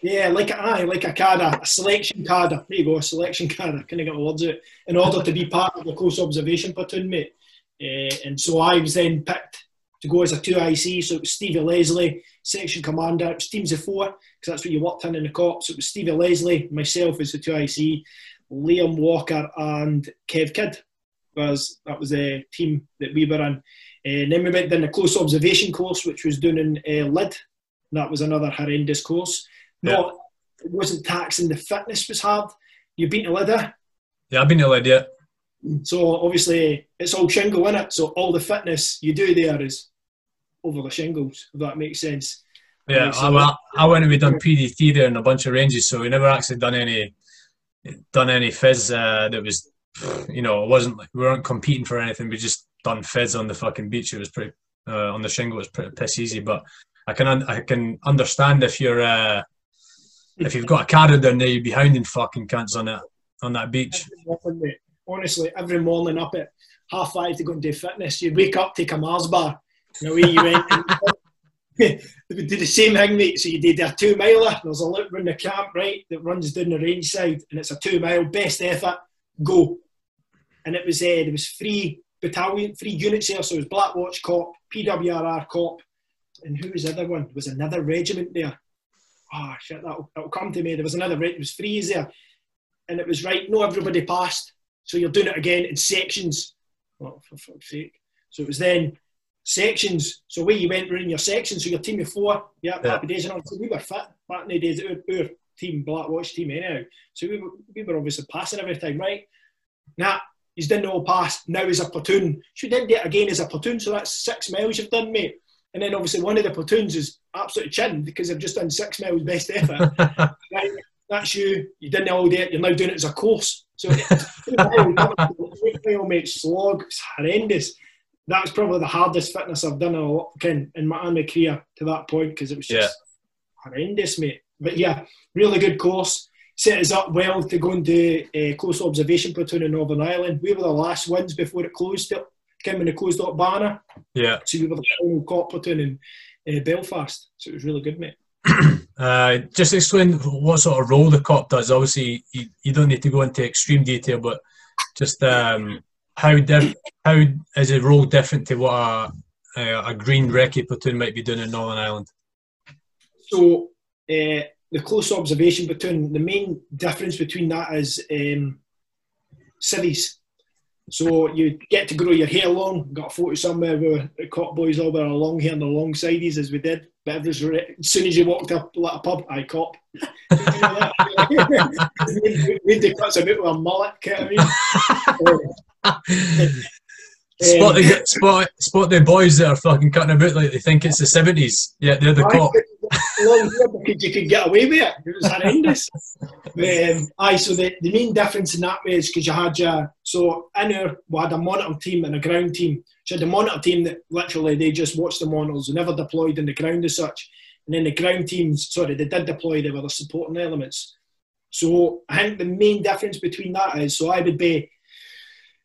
Yeah, like a aye, like a cadre, a selection cadre. There you go, a selection cadre. Can I get the words out? In order to be part of the close observation platoon, mate. Uh, and so I was then picked to go as a 2IC. So it was Stevie Leslie, section commander. It was teams of four, because that's what you worked in in the cops. So it was Stevie Leslie, myself as the 2IC, Liam Walker, and Kev Kidd. That was a team that we were in. And then we went down the close observation course, which was done in uh, Lydd. That was another horrendous course. Not, it wasn't taxing. The fitness was hard. You've been to Lydd, Yeah, I've been to Lydd, yeah. so obviously it's all shingle in it. So all the fitness you do there is over the shingles. If that makes sense. Yeah, I, well, I went and we done PDT there in a bunch of ranges, so we never actually done any done any fizz uh, that was, you know, it wasn't like we weren't competing for anything. We just done fizz on the fucking beach. It was pretty uh, on the shingle. It was pretty piss easy, but I can un- I can understand if you're uh, if you've got a carrier down there, you'd be hounding fucking cunts on that on that beach. Honestly, every morning up at half five to go and do fitness, you'd wake up, take a Mars bar. Know, where you went. And, we did the same thing, mate. So you did a two miler. There's a loop round the camp, right, that runs down the range side, and it's a two mile, best effort, go. And it was uh, there was three battalion, three units there. So it was Black Watch Cop, PWRR Cop, and who was the other one? There was another regiment there. Oh shit, that'll, that'll come to me. There was another. Re- it was three there, and it was right. No, everybody passed. So you're doing it again in sections. Oh, for fuck's sake! So it was then sections. So where you went were in your section, so your team of four, yeah, Yeah. happy days and all. So we were fit back in the days. Our, our team, Black Watch team, anyhow. So we were, we were obviously passing every time, right? Nah, he's done all pass. Now he's a platoon. Should then do it again as a platoon. So that's six miles you've done, mate. And then obviously one of the platoons is absolutely chin because they've just done six miles best effort. right, that's you. You didn't all day. You're now doing it as a course. So mile, mate, slog. It's horrendous. That was probably the hardest fitness I've done in, a lot, kin- in my army career to that point because it was just horrendous, mate. But yeah, really good course. Set us up well to go and do a close observation platoon in Northern Ireland. We were the last ones before it closed. It came when it closed up Banner. yeah. So we were the final cop platoon in uh, Belfast. So it was really good, mate. Uh, just explain what sort of role the cop does. Obviously, you, you don't need to go into extreme detail, but just um, how diff- how is a role different to what a, a, a green recce platoon might be doing in Northern Ireland? So uh, the close observation between the main difference between that is um, civvies. So you get to grow your hair long. Got a photo somewhere where the cop boys all wear a long hair and the long sideys as we did. But as soon as you walked up like a pub, I cop. Did you know that? we we had cuts a bit with a mullet, you know I mean? Spot the spot spot the boys that are fucking cutting about like they think it's the seventies. Yeah, they're the cop. Long hair because you could get away with it. It was horrendous. um, aye, so the, the main difference in that way is because you had your so in our we had a monitor team and a ground team. So the monitor team that literally they just watched the monitors, they never deployed in the ground as such. And then the ground teams, sorry, they did deploy, they were the supporting elements. So I think the main difference between that is so I would be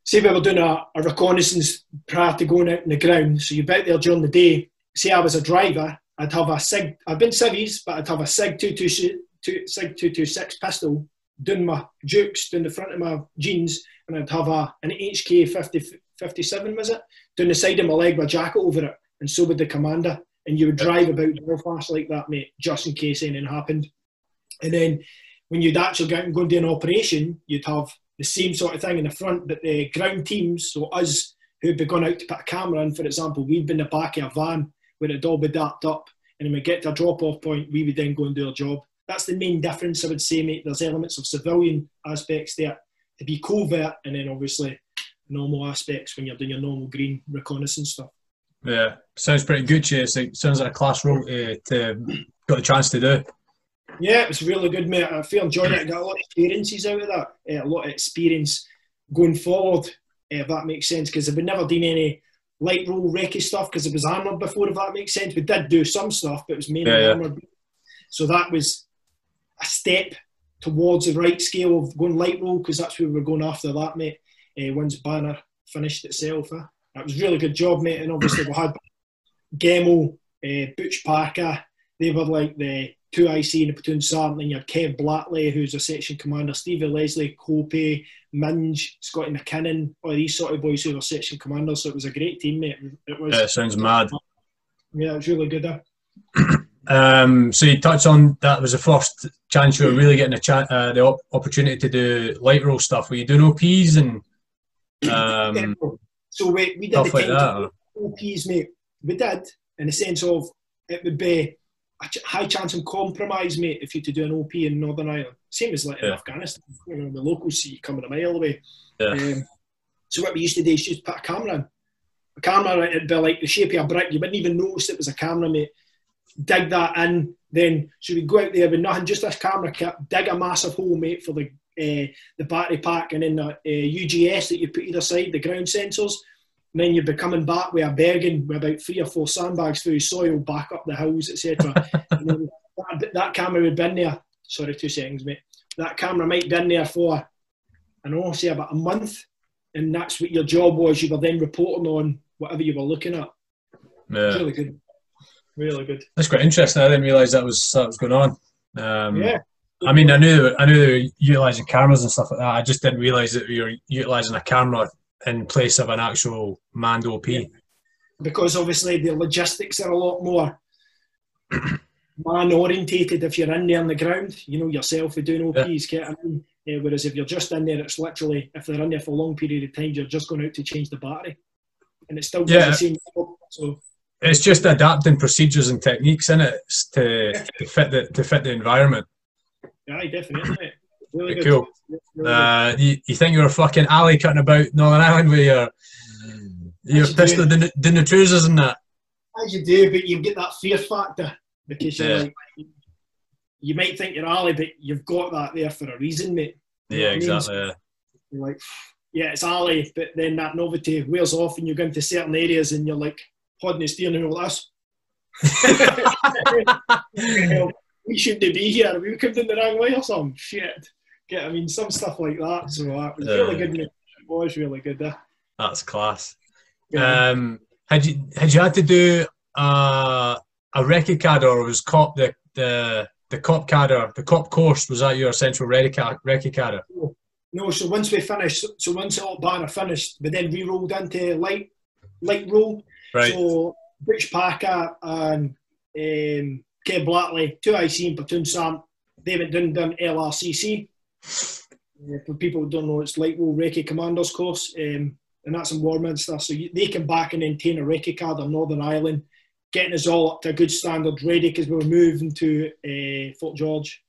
say we were doing a, a reconnaissance prior to going out in the ground. So you're out there during the day. Say I was a driver, I'd have a SIG, I've been civvies, but I'd have a SIG 226, SIG 226 pistol doing my jukes down the front of my jeans, and I'd have a, an HK 50, 57, was it? Down the side of my leg with a jacket over it, and so would the commander. And you would drive about Belfast like that, mate, just in case anything happened. And then when you'd actually go out and go and do an operation, you'd have the same sort of thing in the front, but the ground teams, so us who'd be going out to put a camera in, for example, we'd be in the back of a van where it'd all be dapped up, and when we get to a drop off point, we would then go and do our job. That's the main difference, I would say, mate. There's elements of civilian aspects there to be covert, and then obviously normal aspects when you're doing your normal green reconnaissance stuff. Yeah, sounds pretty good, Chase. It sounds like a class role to, to got a chance to do. Yeah, it was really good, mate. I feel enjoyed it. I got a lot of experiences out of that. Uh, a lot of experience going forward, uh, if that makes sense, because I've never done any light role recce stuff because it was armoured before, if that makes sense. We did do some stuff, but it was mainly Yeah, yeah. armoured. So that was a step towards the right scale of going light role because that's where we we're going after that, mate. Uh, once Banner finished itself, uh. that was a really good job, mate. And obviously we had Gemo, uh, Butch Parker. They were like the two IC in the platoon sergeant. You had Kev Blatley, who's a section commander. Stevie Leslie, Copey, Minge, Scotty McKinnon, all these sort of boys who were section commanders. So it was a great team, mate. It was. Yeah, it sounds mad. Yeah, it was really good. Uh. Um, so you touched on that was the first chance you were really getting a uh, the op- opportunity to do light role stuff. Were you doing OPs and um, so we, we did stuff the like that? OPs, mate. We did in the sense of it would be a high chance of compromise, mate, if you to do an OP in Northern Ireland. Same as like in Afghanistan. You know, the locals see you coming a mile away. Yeah. Um, so what we used to do is just put a camera in. A camera, it'd be like the shape of a brick. You wouldn't even notice it was a camera, mate. Dig that in, then so we go out there with nothing, just this camera kit, dig a massive hole, mate, for the uh, the battery pack, and then the uh, UGS that you put either side, the ground sensors. And then you'd be coming back with a Bergen with about three or four sandbags through soil back up the hills, etc. that, that camera would be in there. Sorry, two seconds, mate. That camera might be in there for, I don't know, say about a month, and that's what your job was. You were then reporting on whatever you were looking at. Yeah. Really good, really good. That's quite interesting. I didn't realise that was that was going on. Um, Yeah. I mean, I knew I knew they were utilising cameras and stuff like that. I just didn't realise that we were utilising a camera in place of an actual manned OP. Yeah. because obviously the logistics are a lot more man orientated if you're in there on the ground, you know, yourself you're doing OPs, get I mean? Uh, whereas if you're just in there, it's literally, if they're in there for a long period of time, you're just going out to change the battery. And it still Yeah. the same job. So, It's just adapting procedures and techniques in it to, to fit the to fit the environment. aye, definitely. Really good. cool. Really. Uh, you, you think you're a fucking alley cutting about Northern Ireland with your your you pistol doing the trousers and that? As you do, but you get that fear factor because you're Yeah. like, you might think you're alley, but you've got that there for a reason, mate. You Yeah, what I mean? exactly. yeah. Like, yeah, it's alley, but then that novelty wears off and you go into certain areas and you're like, holding the steering wheel. Well, we shouldn't be here. We've come in the wrong way or something. Shit. Get, I mean, some stuff like that. So that was really good. It was really good. Uh, That's class. yeah. Um, had you had you had to do uh, a recce card or was cop the the the cop cadre the cop course was that your central recce cadre? no, so once we finished, so once all banner finished, but then we rolled into light light role. Right. So Butch Parker and um, Kev Blatley, two IC and platoon Sam, they went down LRCC. Uh, for people who don't know, it's Light Role Recce Commanders course, um, and that's in Warminster. So you, they come back and then obtain a Recce card on Northern Ireland, getting us all up to a good standard, ready because we were moving to uh, Fort George,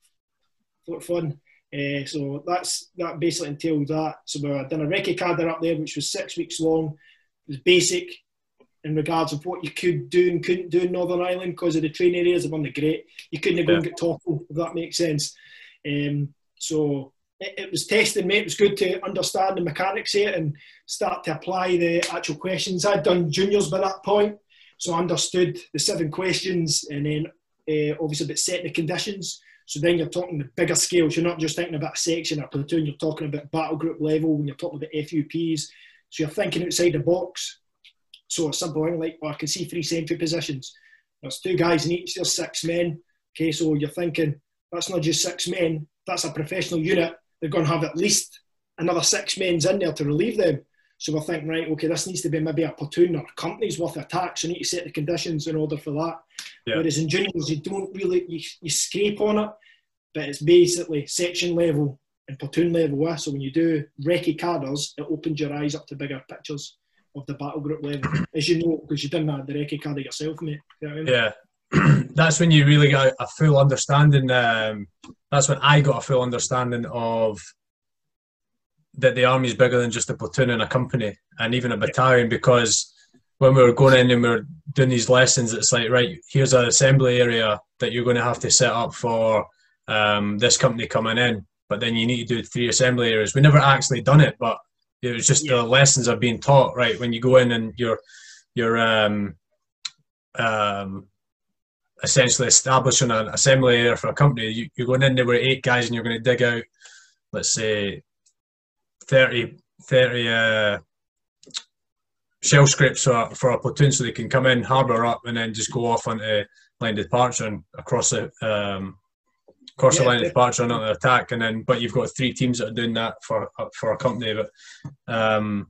Fort Fun. Uh, so that's that basically entailed that. So we done a Recce card up there, which was six weeks long. It was basic in regards of what you could do and couldn't do in Northern Ireland because of the train areas have the great. You couldn't go and get toppled, if that makes sense. Um, so it, it was testing, mate. It was good to understand the mechanics it and start to apply the actual questions. I'd done juniors by that point, so I understood the seven questions and then uh, obviously about setting the conditions. So then you're talking the bigger scales. You're not just thinking about a section or platoon. You're talking about battle group level when you're talking about FUPs. So you're thinking outside the box. So a simple thing like, well, I can see three sentry positions. There's two guys in each, there's six men. Okay, so you're thinking that's not just six men, that's a professional unit. They're going to have at least another six men's in there to relieve them. So we're thinking, right, okay, this needs to be maybe a platoon or a company's worth of attacks. So you need to set the conditions in order for that. Yeah. Whereas in juniors, you don't really, you, you scrape on it, but it's basically section level and platoon level. So when you do recce cadres, it opens your eyes up to bigger pictures of the battle group level, as you know, because you didn't have the recce cadre yourself, mate. You know I mean? Yeah, that's when you really got a full understanding. Um, that's when I got a full understanding of that the army is bigger than just a platoon and a company and even a battalion. Because when we were going in and we were doing these lessons, it's like right, here's an assembly area that you're going to have to set up for um, this company coming in, but then you need to do three assembly areas. We never actually done it, but it was just the lessons are being taught. Right when you go in and you're you're um, um, essentially establishing an assembly area for a company. You, you're going in there with eight guys and you're going to dig out, let's say, 30, 30 uh, shell scrapes for, for a platoon so they can come in, harbour up, and then just go off onto line of departure and across the um, across the line of yeah. departure and onto attack. And then, but you've got three teams that are doing that for for a company. But um,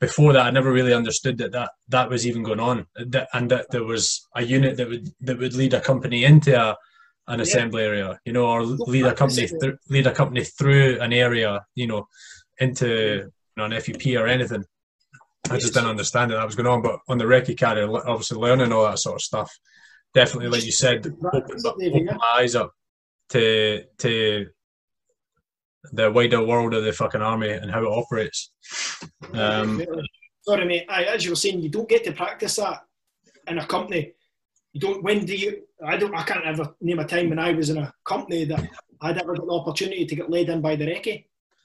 before that, I never really understood that that, that was even going on, that, and that there was a unit that would that would lead a company into a, an Yeah. assembly area, you know, or lead a company th- lead a company through an area, you know, into you know, an FUP or anything. I just didn't understand that that was going on. But on the recce carry, obviously learning all that sort of stuff, definitely, like you said, opened, opened my eyes up to to the wider world of the fucking army and how it operates. Um, Sorry, mate. Aye, as you were saying, you don't get to practice that in a company. You don't. When do you? I don't. I can't ever name a time when I was in a company that I'd ever got the opportunity to get laid in by the recce.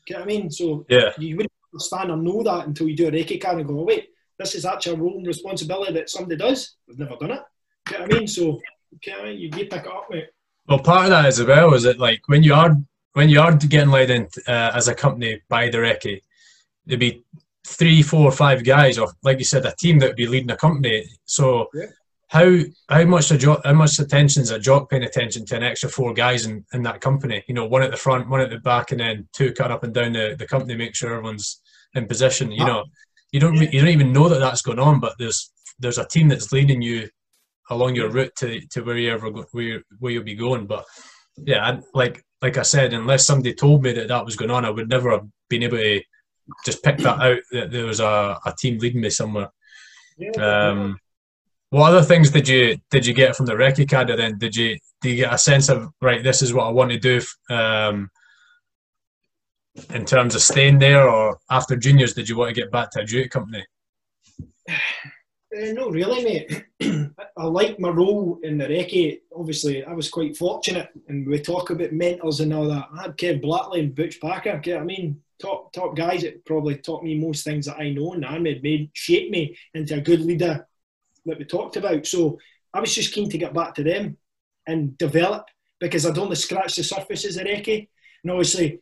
know what I mean? So yeah, you wouldn't understand or know that until you do a recce cadre and go, oh, wait, this is actually a role and responsibility that somebody does. I've never done it. You know what I mean? So, I mean? You do pick it up, mate. Well, part of that as well is that like when you are when you are getting led in uh, as a company by the recce, there'd be three, four, five guys, or like you said, a team that would be leading a company. So Yeah. how how much a jock, how much attention is a jock paying attention to an extra four guys in, in that company? You know, one at the front, one at the back, and then two cut up and down the, the company, make sure everyone's in position. You know, you don't you don't even know that that's going on, but there's there's a team that's leading you along your route to, to where you ever go, where where you'll be going. But yeah, like like I said, unless somebody told me that that was going on, I would never have been able to just pick that out that there was a, a team leading me somewhere. Yeah, Um, what other things did you did you get from the recce cadre then? Did you do you get a sense of right? This is what I want to do. Um, in terms of staying there, or after juniors, did you want to get back to a duty company? Uh, no, really, mate. I like my role in the recce. Obviously, I was quite fortunate, and we talk about mentors and all that. I had Kev Blackley and Butch Packer. I mean? Top top guys that probably taught me most things that I know and I made, made shape me into a good leader that we talked about. So I was just keen to get back to them and develop because I'd only scratched the surface as a recce. And obviously,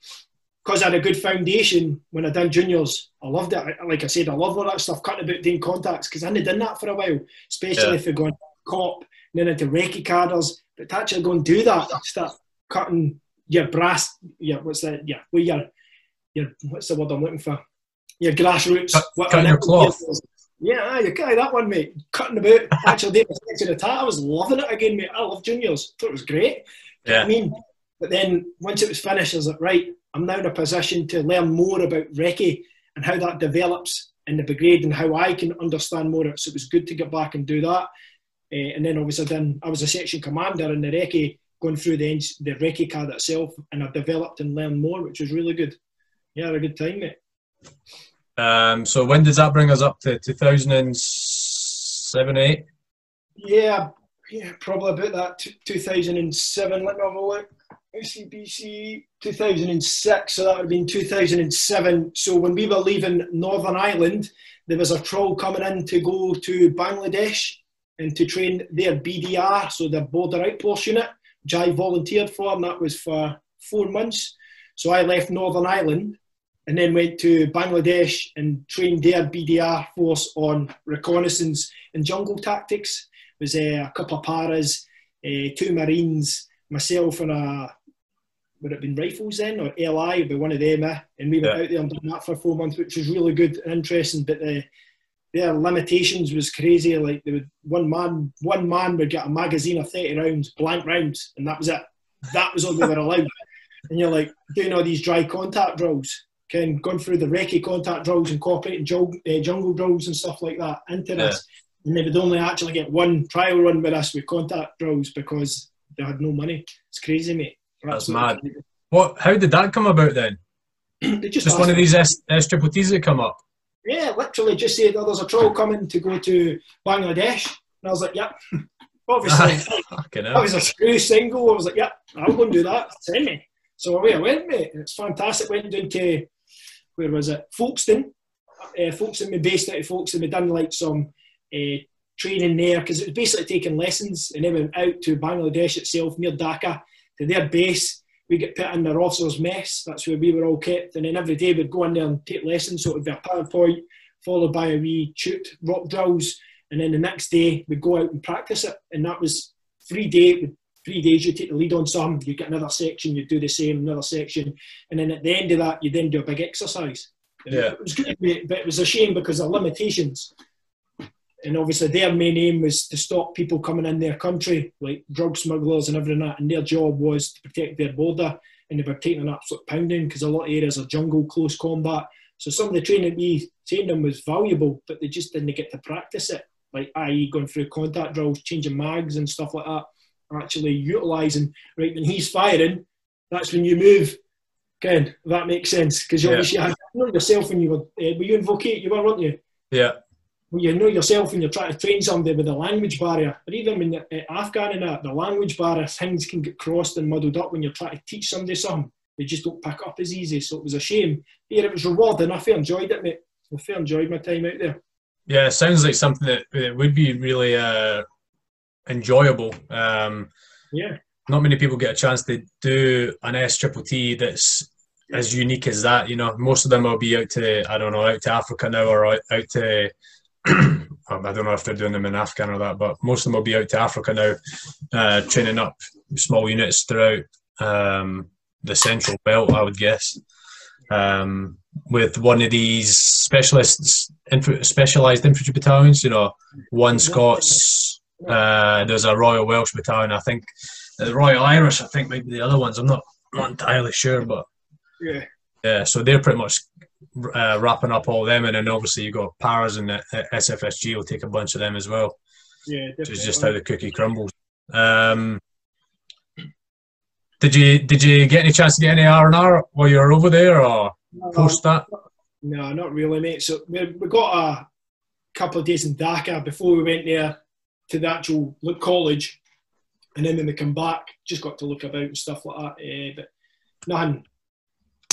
because I had a good foundation when I done juniors, I loved it. I- Like I said, I love all that stuff, cutting about doing contacts because I hadn't done that for a while, especially Yeah. if you're going cop and then into recce cadres. But to actually go and do that, start cutting your brass, your what's that? Yeah, well, your your what's the word I'm looking for? Your grassroots. Cut- what- cutting your cloth. Yeah, you cut that one, mate. Cutting about, actually doing a section of that. I was loving it again, mate. I love juniors. Thought it was great. Yeah. I mean, but then once it was finished, I was like, right, I'm now in a position to learn more about recce and how that develops in the brigade and how I can understand more. So it was good to get back and do that. Uh, and then obviously then I was a section commander in the recce, going through the the recce cadre itself, and I developed and learned more, which was really good. Yeah, had a good time, mate. Um, so when does that bring us up to 2007, 8? Yeah, yeah, probably about that. T- 2007. Let me have a look. ACBC 2006, so that would have been 2007. So when we were leaving Northern Ireland, there was a troll coming in to go to Bangladesh and to train their BDR, so their border outpost unit, which I volunteered for, and that was for four months. So I left Northern Ireland and then went to Bangladesh and trained their BDR force on reconnaissance and jungle tactics. was uh, a couple of paras, uh, two Marines, myself and a would it have been rifles then or LI would be one of them eh? and we went Yeah. out there and done that for four months which was really good and interesting but the their limitations was crazy like they would one man one man would get a magazine of 30 rounds blank rounds and that was it. That was all they were allowed. And you're like doing all these dry contact drills can going through the recce contact drills incorporating jungle, uh, jungle drills and stuff like that into this. And they would only actually get one trial run with us with contact drills because they had no money. It's crazy mate That's mad. What? How did that come about then? just, Just one of these S, S triple T's that come up. Yeah, literally just said, oh, there's a troll coming to go to Bangladesh. And I was like, yep. Obviously, Fucking that was a screw single. I was like, yep, I'm going to do that. Send me. So away I went, mate. It's fantastic. Went down to, where was it? Folkestone. Uh, Folkestone, we based out of Folkestone. We done like some uh, training there because it was basically taking lessons and then went out to Bangladesh itself, near Dhaka, to their base. We get put in their officers' mess. That's where we were all kept. And then every day we'd go in there and take lessons. So it would be a PowerPoint followed by a wee shoot rock drills. And then the next day we'd go out and practice it. And that was three day, three days you take the lead on some, you get another section, you do the same, another section. And then at the end of that, you then do a big exercise. Yeah. It was good, but it was a shame because of limitations. And obviously their main aim was to stop people coming in their country, like drug smugglers and everything that. And their job was to protect their border. And they were taking an absolute pounding because a lot of areas are jungle, close combat. So some of the training we trained them was valuable, but they just didn't get to practice it. Like, i.e., going through contact drills, changing mags and stuff like that. Actually utilising, right, when he's firing, that's when you move. Ken, that makes sense. Because you Yeah. obviously had you know yourself when you were, uh, were you in Vocate? You were, weren't you? Yeah. Well, you know yourself when you're trying to train somebody with a language barrier, or even when uh, Afghan and that, the language barrier, things can get crossed and muddled up when you're trying to teach somebody something. They just don't pick up as easy. So it was a shame. Yeah, it was rewarding. I fair enjoyed it, mate. I fair enjoyed my time out there. Yeah, it sounds like something that, that would be really uh, enjoyable. Um, Yeah. not many people get a chance to do an S triple T that's as unique as that. You know, most of them will be out to I don't know out to Africa now or out, out to um, I don't know if they're doing them in Afghan or that, but most of them will be out to Africa now, uh, training up small units throughout um, the central belt. I would guess. Um, with one of these specialists, inf- specialised infantry battalions, you know, one Scots, uh, there's a Royal Welsh battalion, I think, the Royal Irish, I think, might be the other ones. I'm not, not entirely sure, but Yeah. yeah, so they're pretty much uh, wrapping up all them, and then obviously you've got Paras and uh, SFSG will take a bunch of them as well, Yeah. which is just how the cookie crumbles. Um, did you did you get any chance to get any R and R while you were over there, or post that? No, not really, mate. So we, we got a couple of days in Dhaka before we went there to the actual college, and then when we come back, just got to look about and stuff like that. eh, but nothing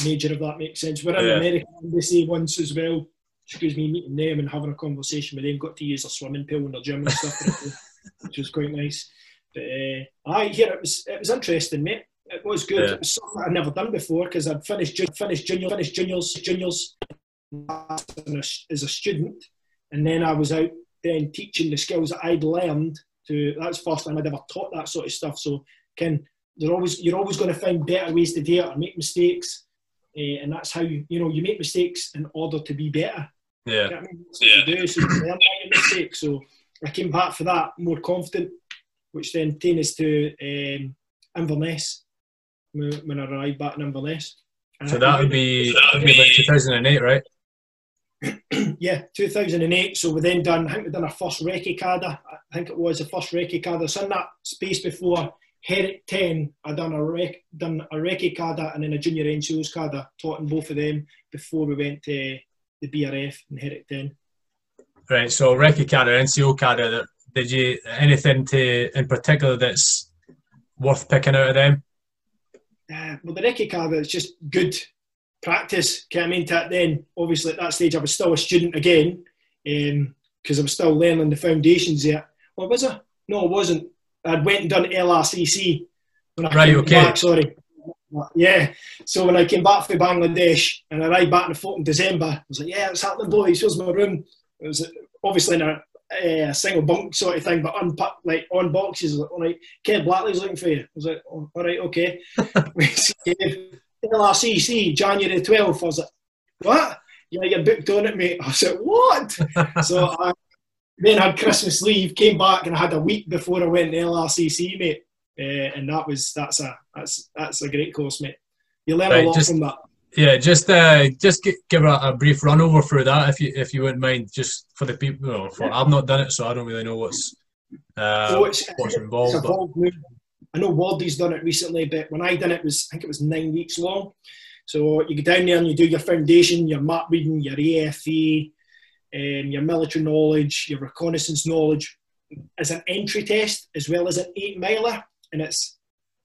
major, if that makes sense. We're in Yeah. the American embassy once as well. Excuse me, meeting them and having a conversation with them. Got to use a swimming pool in their gym and stuff, which was quite nice. But uh, I hear it was it was interesting, mate. It was good. Yeah. It was something I'd never done before because I'd finished ju- finished junior finished juniors juniors as a student, and then I was out then teaching the skills that I'd learned. To that's first time I'd ever taught that sort of stuff. So, Ken, you're always you're always going to find better ways to do it or make mistakes, uh, and that's how you you know you make mistakes in order to be better. Yeah, You know I mean? You do, so you learn mistakes. So I came back for that more confident, which then taken us to um, Inverness when when I arrived back in Inverness. And so that would be that would be about 2008, right? yeah, 2008. So we then done, I think we done our first Recce Cadre. I think it was the first Recce Cadre. So in that space before Herrick 10, I done a rec, done a Recce Cadre and then a junior NCOs Cadre, taught in both of them before we went to the BRF and Herrick 10. Right. So Recce Cadre, NCO Cadre, did you anything to in particular that's worth picking out of them? Uh, well, the Recce Cadre is just good practice. I mean that then? Obviously, at that stage, I was still a student again because I was still learning the foundations there. What was I? No, I wasn't. I'd went and done LRCC when I Right, came okay. back. Sorry. Yeah. So when I came back from Bangladesh and I arrived back in the fort in December, I was like, "Yeah, it's happening, boys. Here's my room." It was obviously in a uh, a single bunk sort of thing, but unpack like on boxes. Like, all right, Kev Blackley's looking for you. I was like, oh, all right, okay. LRCC January 12th. I was like, what? Yeah, you're booked on it, mate. I said, like, what? so I then had Christmas leave, came back, and I had a week before I went to LRCC, mate. Uh, and that was that's a that's that's a great course, mate. You learn Right, a lot just- from that. Yeah, just uh, just gi- give a, a brief run over through that if you if you wouldn't mind, just for the people. Well, for, I've not done it, so I don't really know what's uh, So it's, what's involved. I know Wardy's done it recently, but when I done it, it was I think it was nine weeks long. So you go down there and you do your foundation, your map reading, your AFV, um, your military knowledge, your reconnaissance knowledge, as an entry test as well as an eight miler. And it's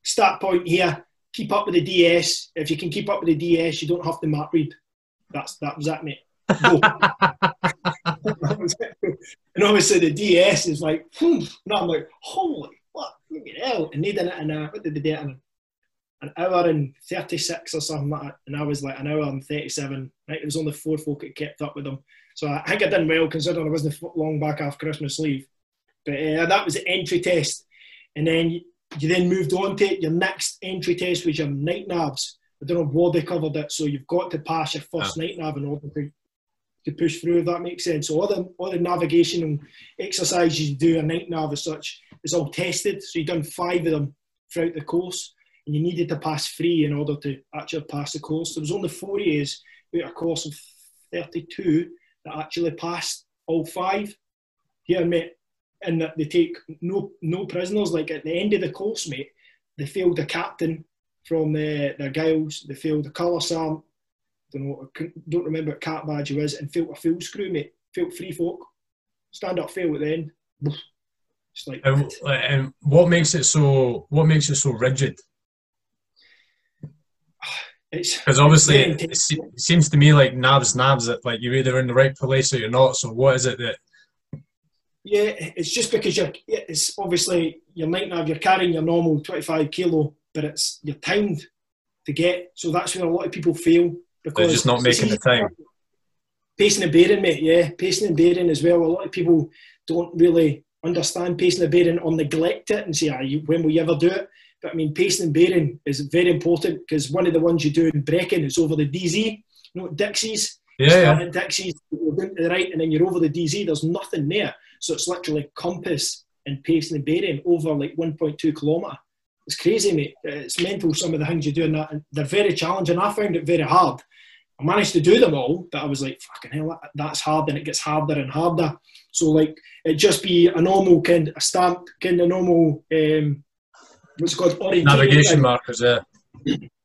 start point here. Keep up with the DS. If you can keep up with the DS, you don't have to map read. That's that was that, mate. And obviously the DS is like, hmm. and I'm like, holy what, look at hell. And they did it in a, what did they do it in? An hour and 36 or something like that. And I was like an hour and 37. Right? It was only four folk that kept up with them. So I think I done well considering I wasn't long back after Christmas leave. But uh, that was the entry test. And then you, you then moved on to. Your next entry test was your night navs. I don't know if they covered it. So you've got to pass your first night nav in order to to push through, if that makes sense. So all the all the navigation and exercises you do a night nav as such is all tested. So you've done five of them throughout the course, and you needed to pass three in order to actually pass the course. There was only four years out of a course of 32 that actually passed all five. Here, mate, and that they take no no prisoners. Like at the end of the course, mate, they failed a captain from the, their guiles. They failed a colour sergeant don't know, don't remember what cap badge he was, and failed a full screw, mate. Failed three folk. Stand up fail at the end. Just like and, and what makes it so what makes it so rigid? It's Because obviously it, it seems to me like nabs nabs that like you're either in the right place or you're not. So what is it that Yeah, it's just because you're. It's obviously your night nav. You're carrying your normal 25 kilo, but it's you're timed to get. So that's where a lot of people fail because they're just not making the time? Pacing and bearing, mate. Yeah, pacing and bearing as well. A lot of people don't really understand pacing and bearing or neglect it and say, ah, you, when will you ever do it? But I mean, pacing and bearing is very important because one of the ones you do in Brecon is over the DZ, you know, Dixie's. Yeah, yeah. Dixie's, you're going to the right, and then you're over the DZ. There's nothing there, so it's literally compass and pacing and bearing over like 1.2 kilometre. It's crazy, mate. It's mental. Some of the things you do in that, and they're very challenging. I found it very hard. I managed to do them all, but I was like, fucking hell, that's hard, and it gets harder and harder. So like, it just be a normal kind, a stamp kind of normal, um, what's called orientation. Navigation markers, yeah.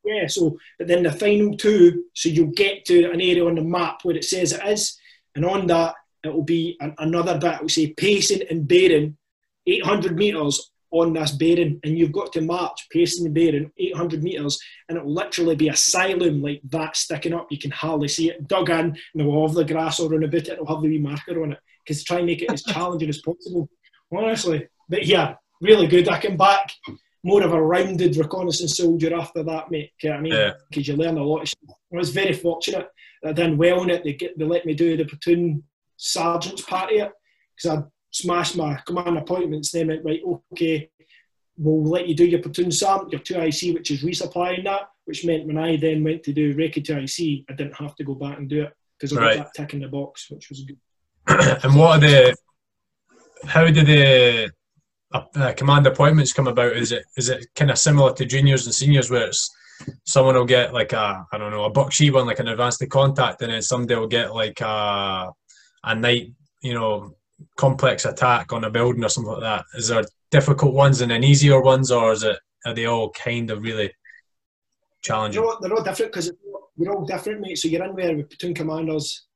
Yeah, so but then the final two, so you'll get to an area on the map where it says it is, and on that it will be an, another bit. It will say pacing and bearing, 800 meters on this bearing, and you've got to march pacing and bearing 800 meters, and it will literally be a asylum like that sticking up. You can hardly see it dug in, and it will have the grass all around about it. It'll have the wee marker on it because try and make it as challenging as possible. Honestly, but yeah, really good. I came back more of a rounded reconnaissance soldier after that, mate. You know what I mean? Yeah. Because you learn a lot. I was very fortunate that I done well in it. They, get, they let me do the platoon sergeant's part of it because I smashed my command appointments. They went, right, okay, we'll let you do your platoon sergeant, your 2IC, which is resupplying that, which meant when I then went to do recce 2IC, I didn't have to go back and do it because I got that tick in the box, which was good. and what are the how do the uh, command appointments come about is it is it kind of similar to juniors and seniors where it's someone will get like a i don't know a buck she one like an advanced to contact and then somebody will get like a a night you know complex attack on a building or something like that is there difficult ones and then easier ones or is it are they all kind of really challenging They're all, they're all different because we're all different, mate. So you're in there with platoon commanders.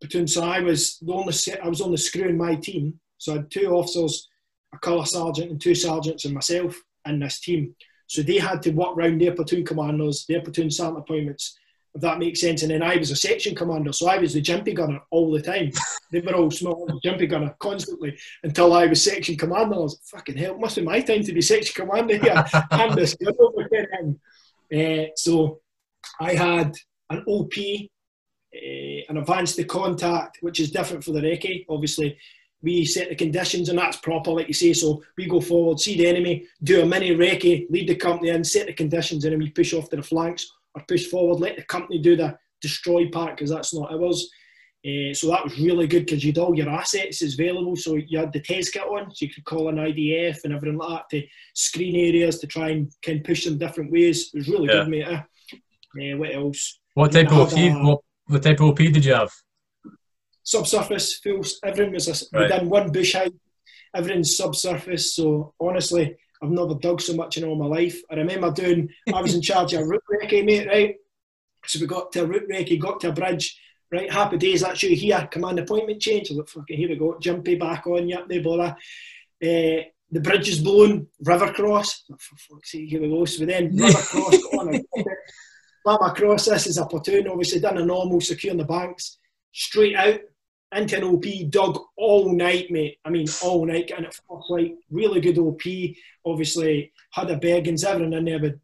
Platoon. So I was the only I was on the screw in my team. So I had two officers, a colour sergeant, and two sergeants, and myself in this team. So they had to work round their platoon commanders, their platoon sergeant appointments, if that makes sense. And then I was a section commander, so I was the jimpy gunner all the time. they were all small jimpy gunner constantly until I was section commander. I was fucking hell, it must be my time to be section commander here. I'm this gun over here. Uh, so I had an OP, uh, an advanced to contact, which is different for the recce. Obviously, we set the conditions, and that's proper, like you say. So we go forward, see the enemy, do a mini recce, lead the company in, set the conditions, and then we push off to the flanks or push forward, let the company do the destroy part because that's not ours. Uh, so that was really good because you'd all your assets is available. So you had the test kit on, so you could call an IDF and everything like that to screen areas to try and can push them different ways. It was really Yeah. good, mate. Uh, what else? What type of OP? a- What, what type of OP did you have? Subsurface, full, everything was a, Right. done one bush height, everything's subsurface. So honestly, I've never dug so much in all my life. I remember doing, I was in charge of a route recce, mate, right? So we got to a route recce, got to a bridge, right? Happy days, that's you here, command appointment change. I like, fucking, here we go, jimpy back on, yep, no bother. Uh, the bridge is blown, river cross. Oh, For fuck's sake, here we go. So we then river cross, got on, and slam across this is a platoon, obviously done a normal, secure securing the banks, straight out into an OP, dug all night, mate. I mean, all night, getting it first light. Really good OP. Obviously, had a Bergens, everything in there, but